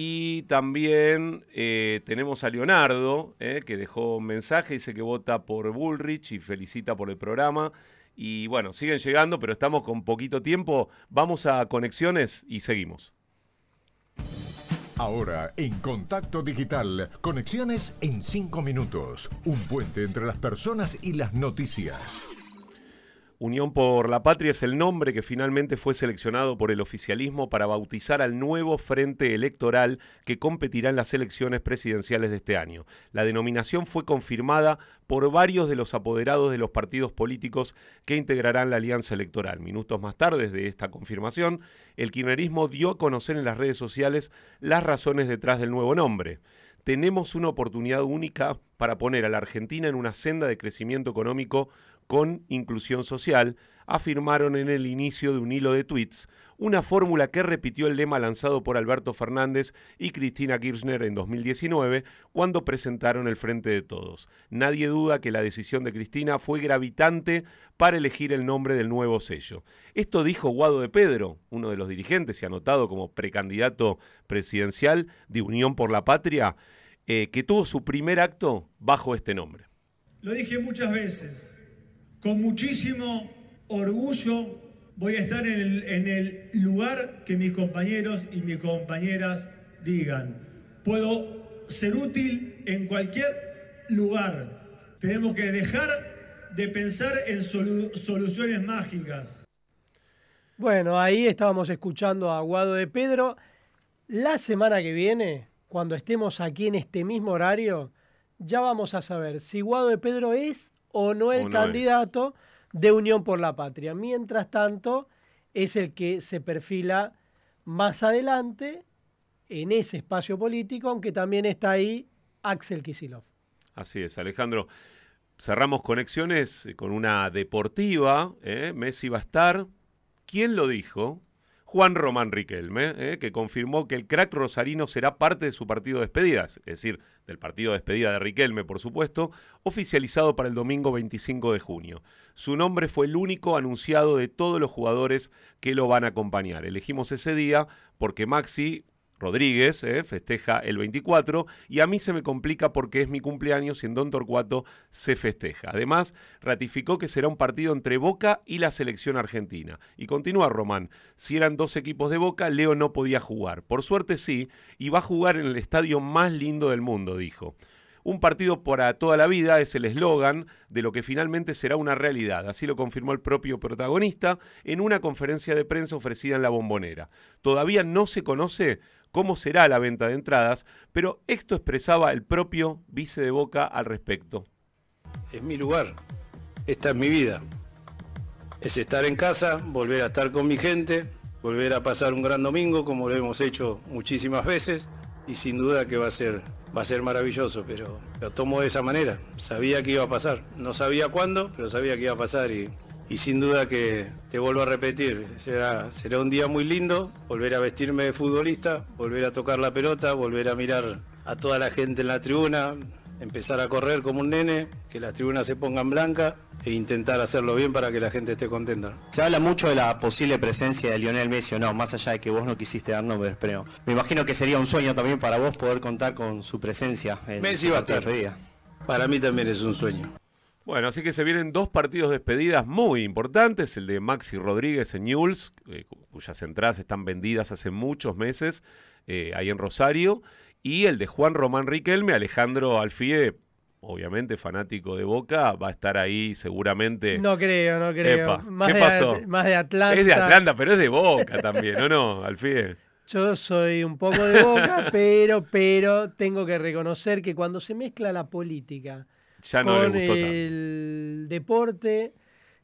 Y también eh, tenemos a Leonardo, eh, que dejó un mensaje, dice que vota por Bullrich y felicita por el programa. Y bueno, siguen llegando, pero estamos con poquito tiempo. Vamos a conexiones y seguimos. Ahora, en Contacto Digital, conexiones en 5 minutos. Un puente entre las personas y las noticias. Unión por la Patria es el nombre que finalmente fue seleccionado por el oficialismo para bautizar al nuevo frente electoral que competirá en las elecciones presidenciales de este año. La denominación fue confirmada por varios de los apoderados de los partidos políticos que integrarán la alianza electoral. Minutos más tarde de esta confirmación, el kirchnerismo dio a conocer en las redes sociales las razones detrás del nuevo nombre tenemos una oportunidad única para poner a la Argentina en una senda de crecimiento económico con inclusión social, afirmaron en el inicio de un hilo de tweets, una fórmula que repitió el lema lanzado por Alberto Fernández y Cristina Kirchner en 2019, cuando presentaron el Frente de Todos. Nadie duda que la decisión de Cristina fue gravitante para elegir el nombre del nuevo sello. Esto dijo Guado de Pedro, uno de los dirigentes y anotado como precandidato presidencial de Unión por la Patria, eh, que tuvo su primer acto bajo este nombre. Lo dije muchas veces, con muchísimo orgullo voy a estar en el, lugar que mis compañeros y mis compañeras digan. Puedo ser útil en cualquier lugar. Tenemos que dejar de pensar en solu- soluciones mágicas. Bueno, ahí estábamos escuchando a Guado de Pedro. La semana que viene, cuando estemos aquí en este mismo horario, ya vamos a saber si Guado de Pedro es o no el O no es. candidato de Unión por la Patria. Mientras tanto, es el que se perfila más adelante en ese espacio político, aunque también está ahí Axel Kisilov. Así es, Alejandro. Cerramos conexiones eh, con una deportiva. ¿eh? Messi va a estar. ¿Quién lo dijo? Juan Román Riquelme, ¿eh? que confirmó que el crack rosarino será parte de su partido de despedida, es decir, del partido de despedida de Riquelme, por supuesto, oficializado para el domingo 25 de junio. Su nombre fue el único anunciado de todos los jugadores que lo van a acompañar. Elegimos ese día porque Maxi Rodríguez eh, festeja el 24 y a mí se me complica porque es mi cumpleaños y en Don Torcuato se festeja. Además, ratificó que será un partido entre Boca y la selección argentina. Y continúa Román, si eran dos equipos de Boca, Leo no podía jugar. Por suerte sí, y va a jugar en el estadio más lindo del mundo, dijo. Un partido para toda la vida es el eslogan de lo que finalmente será una realidad. Así lo confirmó el propio protagonista en una conferencia de prensa ofrecida en la bombonera. Todavía no se conoce cómo será la venta de entradas, pero esto expresaba el propio vice de Boca al respecto. es mi lugar, esta es mi vida. Es estar en casa, volver a estar con mi gente, volver a pasar un gran domingo como lo hemos hecho muchísimas veces y sin duda que va a ser, va a ser maravilloso, pero lo tomo de esa manera. Sabía que iba a pasar, no sabía cuándo, pero sabía que iba a pasar y, y sin duda que te vuelvo a repetir, será, será un día muy lindo, volver a vestirme de futbolista, volver a tocar la pelota, volver a mirar a toda la gente en la tribuna, empezar a correr como un nene, que las tribunas se pongan blancas e intentar hacerlo bien para que la gente esté contenta. Se habla mucho de la posible presencia de Lionel Messi o no, más allá de que vos no quisiste dar nombres, pero me imagino que sería un sueño también para vos poder contar con su presencia en Messi va a estar. Para mí también es un sueño. Bueno, así que se vienen dos partidos de despedidas muy importantes, el de Maxi Rodríguez en Newell's, eh, cu- cuyas entradas están vendidas hace muchos meses eh, ahí en Rosario, y el de Juan Román Riquelme, Alejandro Alfie, obviamente fanático de Boca, va a estar ahí seguramente. No creo, no creo. Epa, más, ¿qué de, pasó? más de Atlanta. Es de Atlanta, pero es de Boca también, ¿o no, Alfie? Yo soy un poco de boca, [LAUGHS] pero, pero tengo que reconocer que cuando se mezcla la política Ya no con gustó tanto. el deporte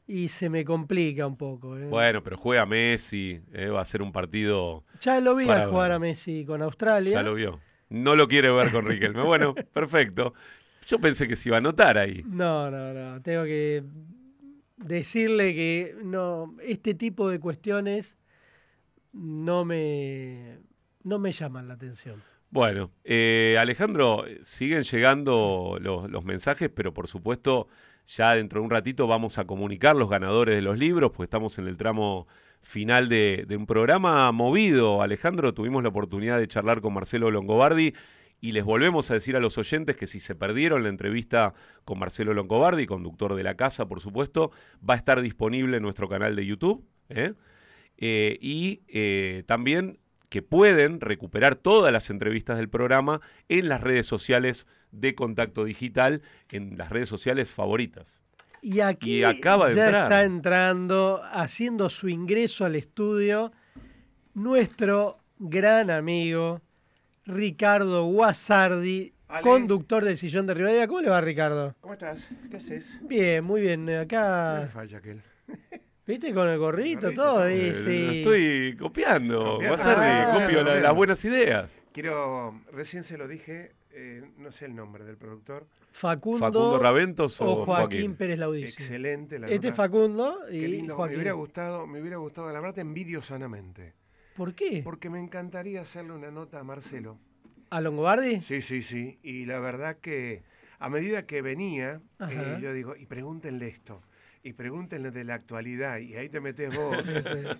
y se me complica un poco. ¿eh? Bueno, pero juega Messi, eh, va a ser un partido. ya lo vi para a jugar a Messi con Australia. Ya lo vio. No lo quiere ver con Riquelme. Bueno, [LAUGHS] perfecto. Yo pensé que se iba a anotar ahí. No, no, no. Tengo que decirle que no, este tipo de cuestiones no me, no me llaman la atención. Bueno, eh, Alejandro, siguen llegando los, los mensajes, pero por supuesto ya dentro de un ratito vamos a comunicar los ganadores de los libros, pues estamos en el tramo final de, de un programa movido. Alejandro, tuvimos la oportunidad de charlar con Marcelo Longobardi y les volvemos a decir a los oyentes que si se perdieron la entrevista con Marcelo Longobardi, conductor de la casa, por supuesto, va a estar disponible en nuestro canal de YouTube. ¿eh? Eh, y eh, también que pueden recuperar todas las entrevistas del programa en las redes sociales de Contacto Digital, en las redes sociales favoritas. Y aquí Y acaba de ya entrar. está entrando, haciendo su ingreso al estudio, nuestro gran amigo Ricardo Guasardi, Ale. conductor del Sillón de Rivadavia. ¿Cómo le va, Ricardo? ¿Cómo estás? ¿Qué haces? Bien, muy bien. No me Acá, falla aquel. ¿Viste? Con el gorrito, Gorrito, todo. Eh, sí. Estoy copiando, Copiando. Guasardi, Ah, copio la- las buenas ideas. Quiero, recién se lo dije, eh, no sé el nombre del productor. Facundo, Facundo Raventos o o Joaquín, Joaquín. Pérez Laudici. Excelente la Este nota. Facundo Qué y lindo, me Joaquín. hubiera gustado, me hubiera gustado, la verdad te envidio sanamente. ¿Por qué? Porque me encantaría hacerle una nota a Marcelo. ¿A Longobardi? Sí, sí, sí. Y la verdad que a medida que venía, eh, yo digo, y pregúntenle esto, y pregúntenle de la actualidad, y ahí te metes [LAUGHS] vos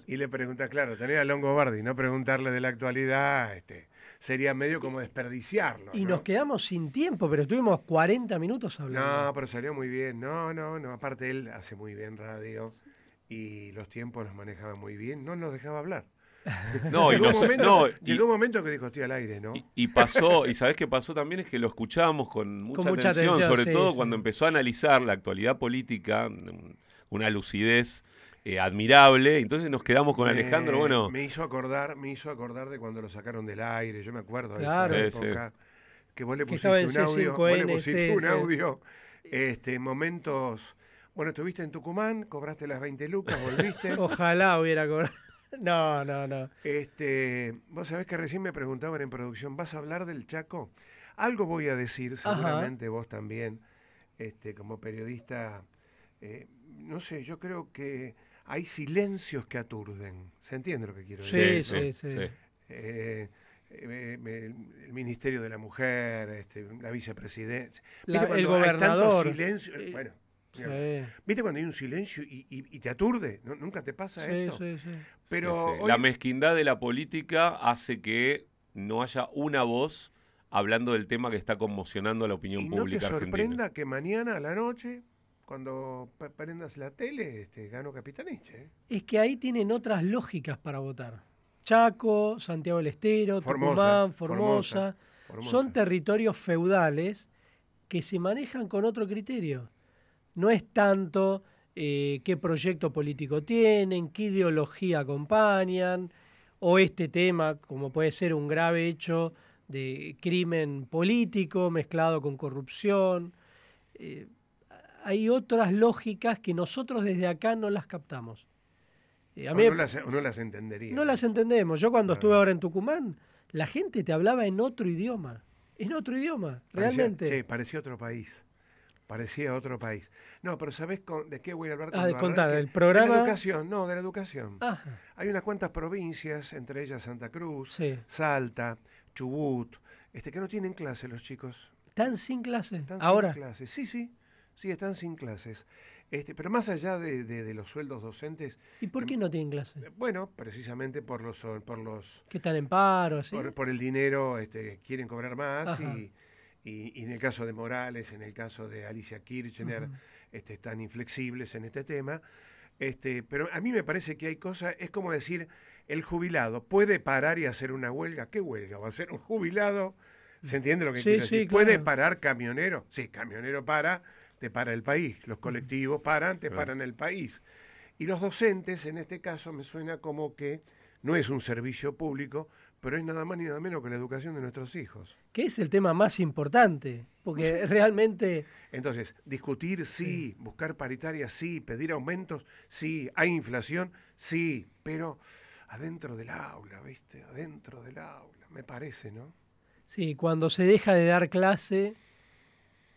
y le preguntas, claro, tenés a Longobardi, no preguntarle de la actualidad, este, sería medio como desperdiciarlo. Y ¿no? nos quedamos sin tiempo, pero estuvimos 40 minutos hablando. No, pero salió muy bien. No, no, no. Aparte él hace muy bien radio y los tiempos los manejaba muy bien. No nos dejaba hablar. [LAUGHS] No, y llegó, no un momento, no, y- llegó un momento que dijo, estoy al aire, ¿no? Y pasó, y sabes qué pasó también es que lo escuchábamos con mucha, mucha atención, atención, sobre sí, todo sí. cuando empezó a analizar la actualidad política, un- una lucidez eh, admirable. Entonces nos quedamos con Alejandro, bueno, Me hizo acordar, me hizo acordar de cuando lo sacaron del aire. Yo me acuerdo Claro. de esa época. Que vos le pusiste un audio. Vos le C5N, pusiste sí, un sí. audio. Este, momentos. Bueno, estuviste en Tucumán, cobraste las 20 lucas, volviste. [LAUGHS] Ojalá hubiera cobrado. No, no, no. Este, vos sabés que recién me preguntaban en producción, ¿vas a hablar del Chaco? Algo voy a decir, Ajá. seguramente vos también, este, como periodista. eh, no sé, yo creo que hay silencios que aturden. ¿Se entiende lo que quiero Sí, decir? sí, no? sí. Eh, eh, el Ministerio de la Mujer, este, la vicepresidencia. La- ¿Viste el cuando hay tanto gobernador. silencio? Bueno, sí. ¿viste cuando hay un silencio y, y- y te aturde? ¿No- ¿Nunca te pasa Sí, esto? sí, sí. Pero sí, sí. hoy- la mezquindad de la política hace que no haya una voz hablando del tema que está conmocionando a la opinión Y no te pública argentina. sorprenda que mañana a la noche, cuando prendas la tele, este, gano Capitaniche. ¿eh? Es que ahí tienen otras lógicas para votar. Chaco, Santiago del Estero, Formosa, Tucumán, Formosa, Formosa. Formosa. Son territorios feudales que se manejan con otro criterio. No es tanto eh, qué proyecto político tienen, qué ideología acompañan, o este tema, como puede ser un grave hecho de crimen político mezclado con corrupción. Eh, hay otras lógicas que nosotros desde acá no las captamos. Eh, a O mí- no, las, o no las entendería. no las entendemos. Yo cuando estuve ahora en Tucumán, la gente te hablaba en otro idioma. En otro idioma, Parecía- realmente. Sí, parecía otro país. Parecía otro país. No, pero ¿sabés con- de qué voy a hablar? Ah, de contar, arranque? el programa- De la educación, no, de la educación. Ajá. Hay unas cuantas provincias, entre ellas Santa Cruz, Sí. Salta, Chubut, este, que no tienen clase los chicos. ¿Están sin clase? Están Ahora. sin clases. Sí, sí, sí, están sin clases. Este, pero más allá de, de- de los sueldos docentes, ¿Y por qué no tienen clase? bueno, precisamente por los, por los ¿Que están en paro? así? por, por el dinero este, quieren cobrar más Ajá. y, y- y en el caso de Morales, en el caso de Alicia Kirchner, este, están inflexibles en este tema. Este, pero a mí me parece que hay cosas, es como decir, el jubilado puede parar y hacer una huelga. ¿Qué huelga? ¿Va a ser un jubilado? ¿Se entiende lo que Sí, quiero sí, decir? ¿Puede claro. parar camionero? Sí, camionero para, te para el país. Los colectivos paran, te Claro. paran el país. Y los docentes, en este caso, me suena como que no es un servicio público, pero es nada más ni nada menos que la educación de nuestros hijos. Que es el tema más importante. Porque [LAUGHS] realmente. Entonces, discutir sí, buscar paritarias sí, pedir aumentos sí, hay inflación sí, pero adentro del aula, ¿viste? Adentro del aula, me parece, ¿no? Sí, cuando se deja de dar clase,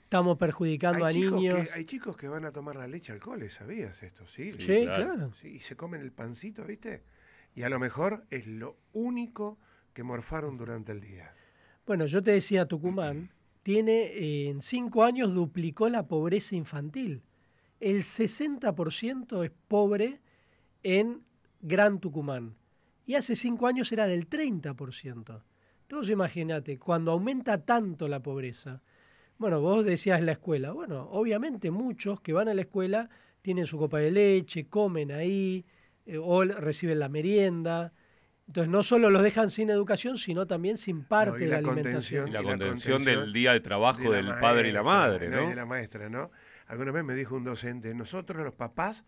estamos perjudicando hay a niños. Que, hay chicos que van a tomar la leche alcoholes, ¿sabías esto? Sí, Sí, Sí, claro. claro. Sí, y se comen el pancito, ¿viste? Y a lo mejor es lo único que morfaron durante el día. Bueno, yo te decía, Tucumán [CLEARS THROAT] tiene eh, en cinco años duplicó la pobreza infantil. El 60% es pobre en Gran Tucumán. Y hace cinco años era del 30%. Entonces imagínate, cuando aumenta tanto la pobreza, bueno, vos decías la escuela, bueno, obviamente muchos que van a la escuela tienen su copa de leche, comen ahí, eh, o reciben la merienda. Entonces no solo los dejan sin educación, sino también sin parte de la, alimentación. Y la, contención, del día de trabajo del padre y la madre, ¿no? Y de la maestra, ¿no? Alguna vez me dijo un docente, nosotros los papás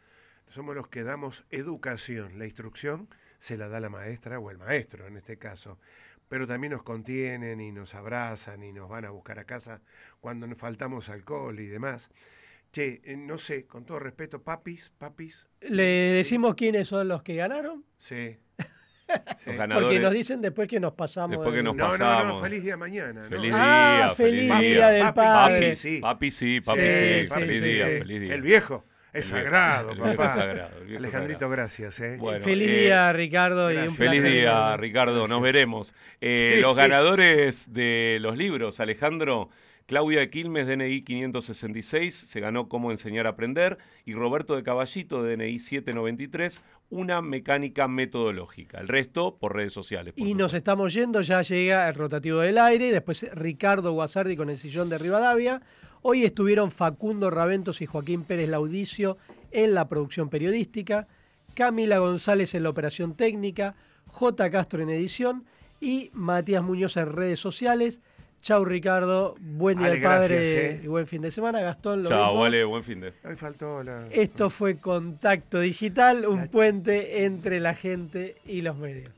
somos los que damos educación, la instrucción se la da la maestra o el maestro en este caso pero también nos contienen y nos abrazan y nos van a buscar a casa cuando nos faltamos alcohol y demás. Che, eh, no sé, con todo respeto, papis, papis. ¿Le decimos quiénes son los que ganaron? Sí. Porque nos dicen después que nos pasamos. Después que nos no, pasamos. No, no, feliz día mañana. Feliz ah, día. feliz día del padre. Papi sí, papi sí, papi sí, feliz día, feliz día. El viejo. Es sagrado, el papá. Sagrado, Alejandrito, gracias. ¿eh? Bueno, feliz día, Ricardo. Y un feliz día, Ricardo. Nos veremos. Eh, Sí, los sí. ganadores de los libros, Alejandro. Claudia de Quilmes, DNI 566, se ganó Cómo enseñar a aprender. Y Roberto de Caballito, DNI 793, una mecánica metodológica. El resto por redes sociales. por Y nos estamos yendo, ya llega el rotativo del aire, después Ricardo Guasardi con el sillón de Rivadavia. Hoy estuvieron Facundo Raventos y Joaquín Pérez Laudicio en la producción periodística, Camila González en la operación técnica, J. Castro en edición y Matías Muñoz en redes sociales. Chau Ricardo, buen día Ale, del padre gracias, eh. y buen fin de semana. Gastón, lo Chao, mismo. vale, buen fin de. Hoy faltó la... Esto fue Contacto Digital, un puente entre la gente y los medios.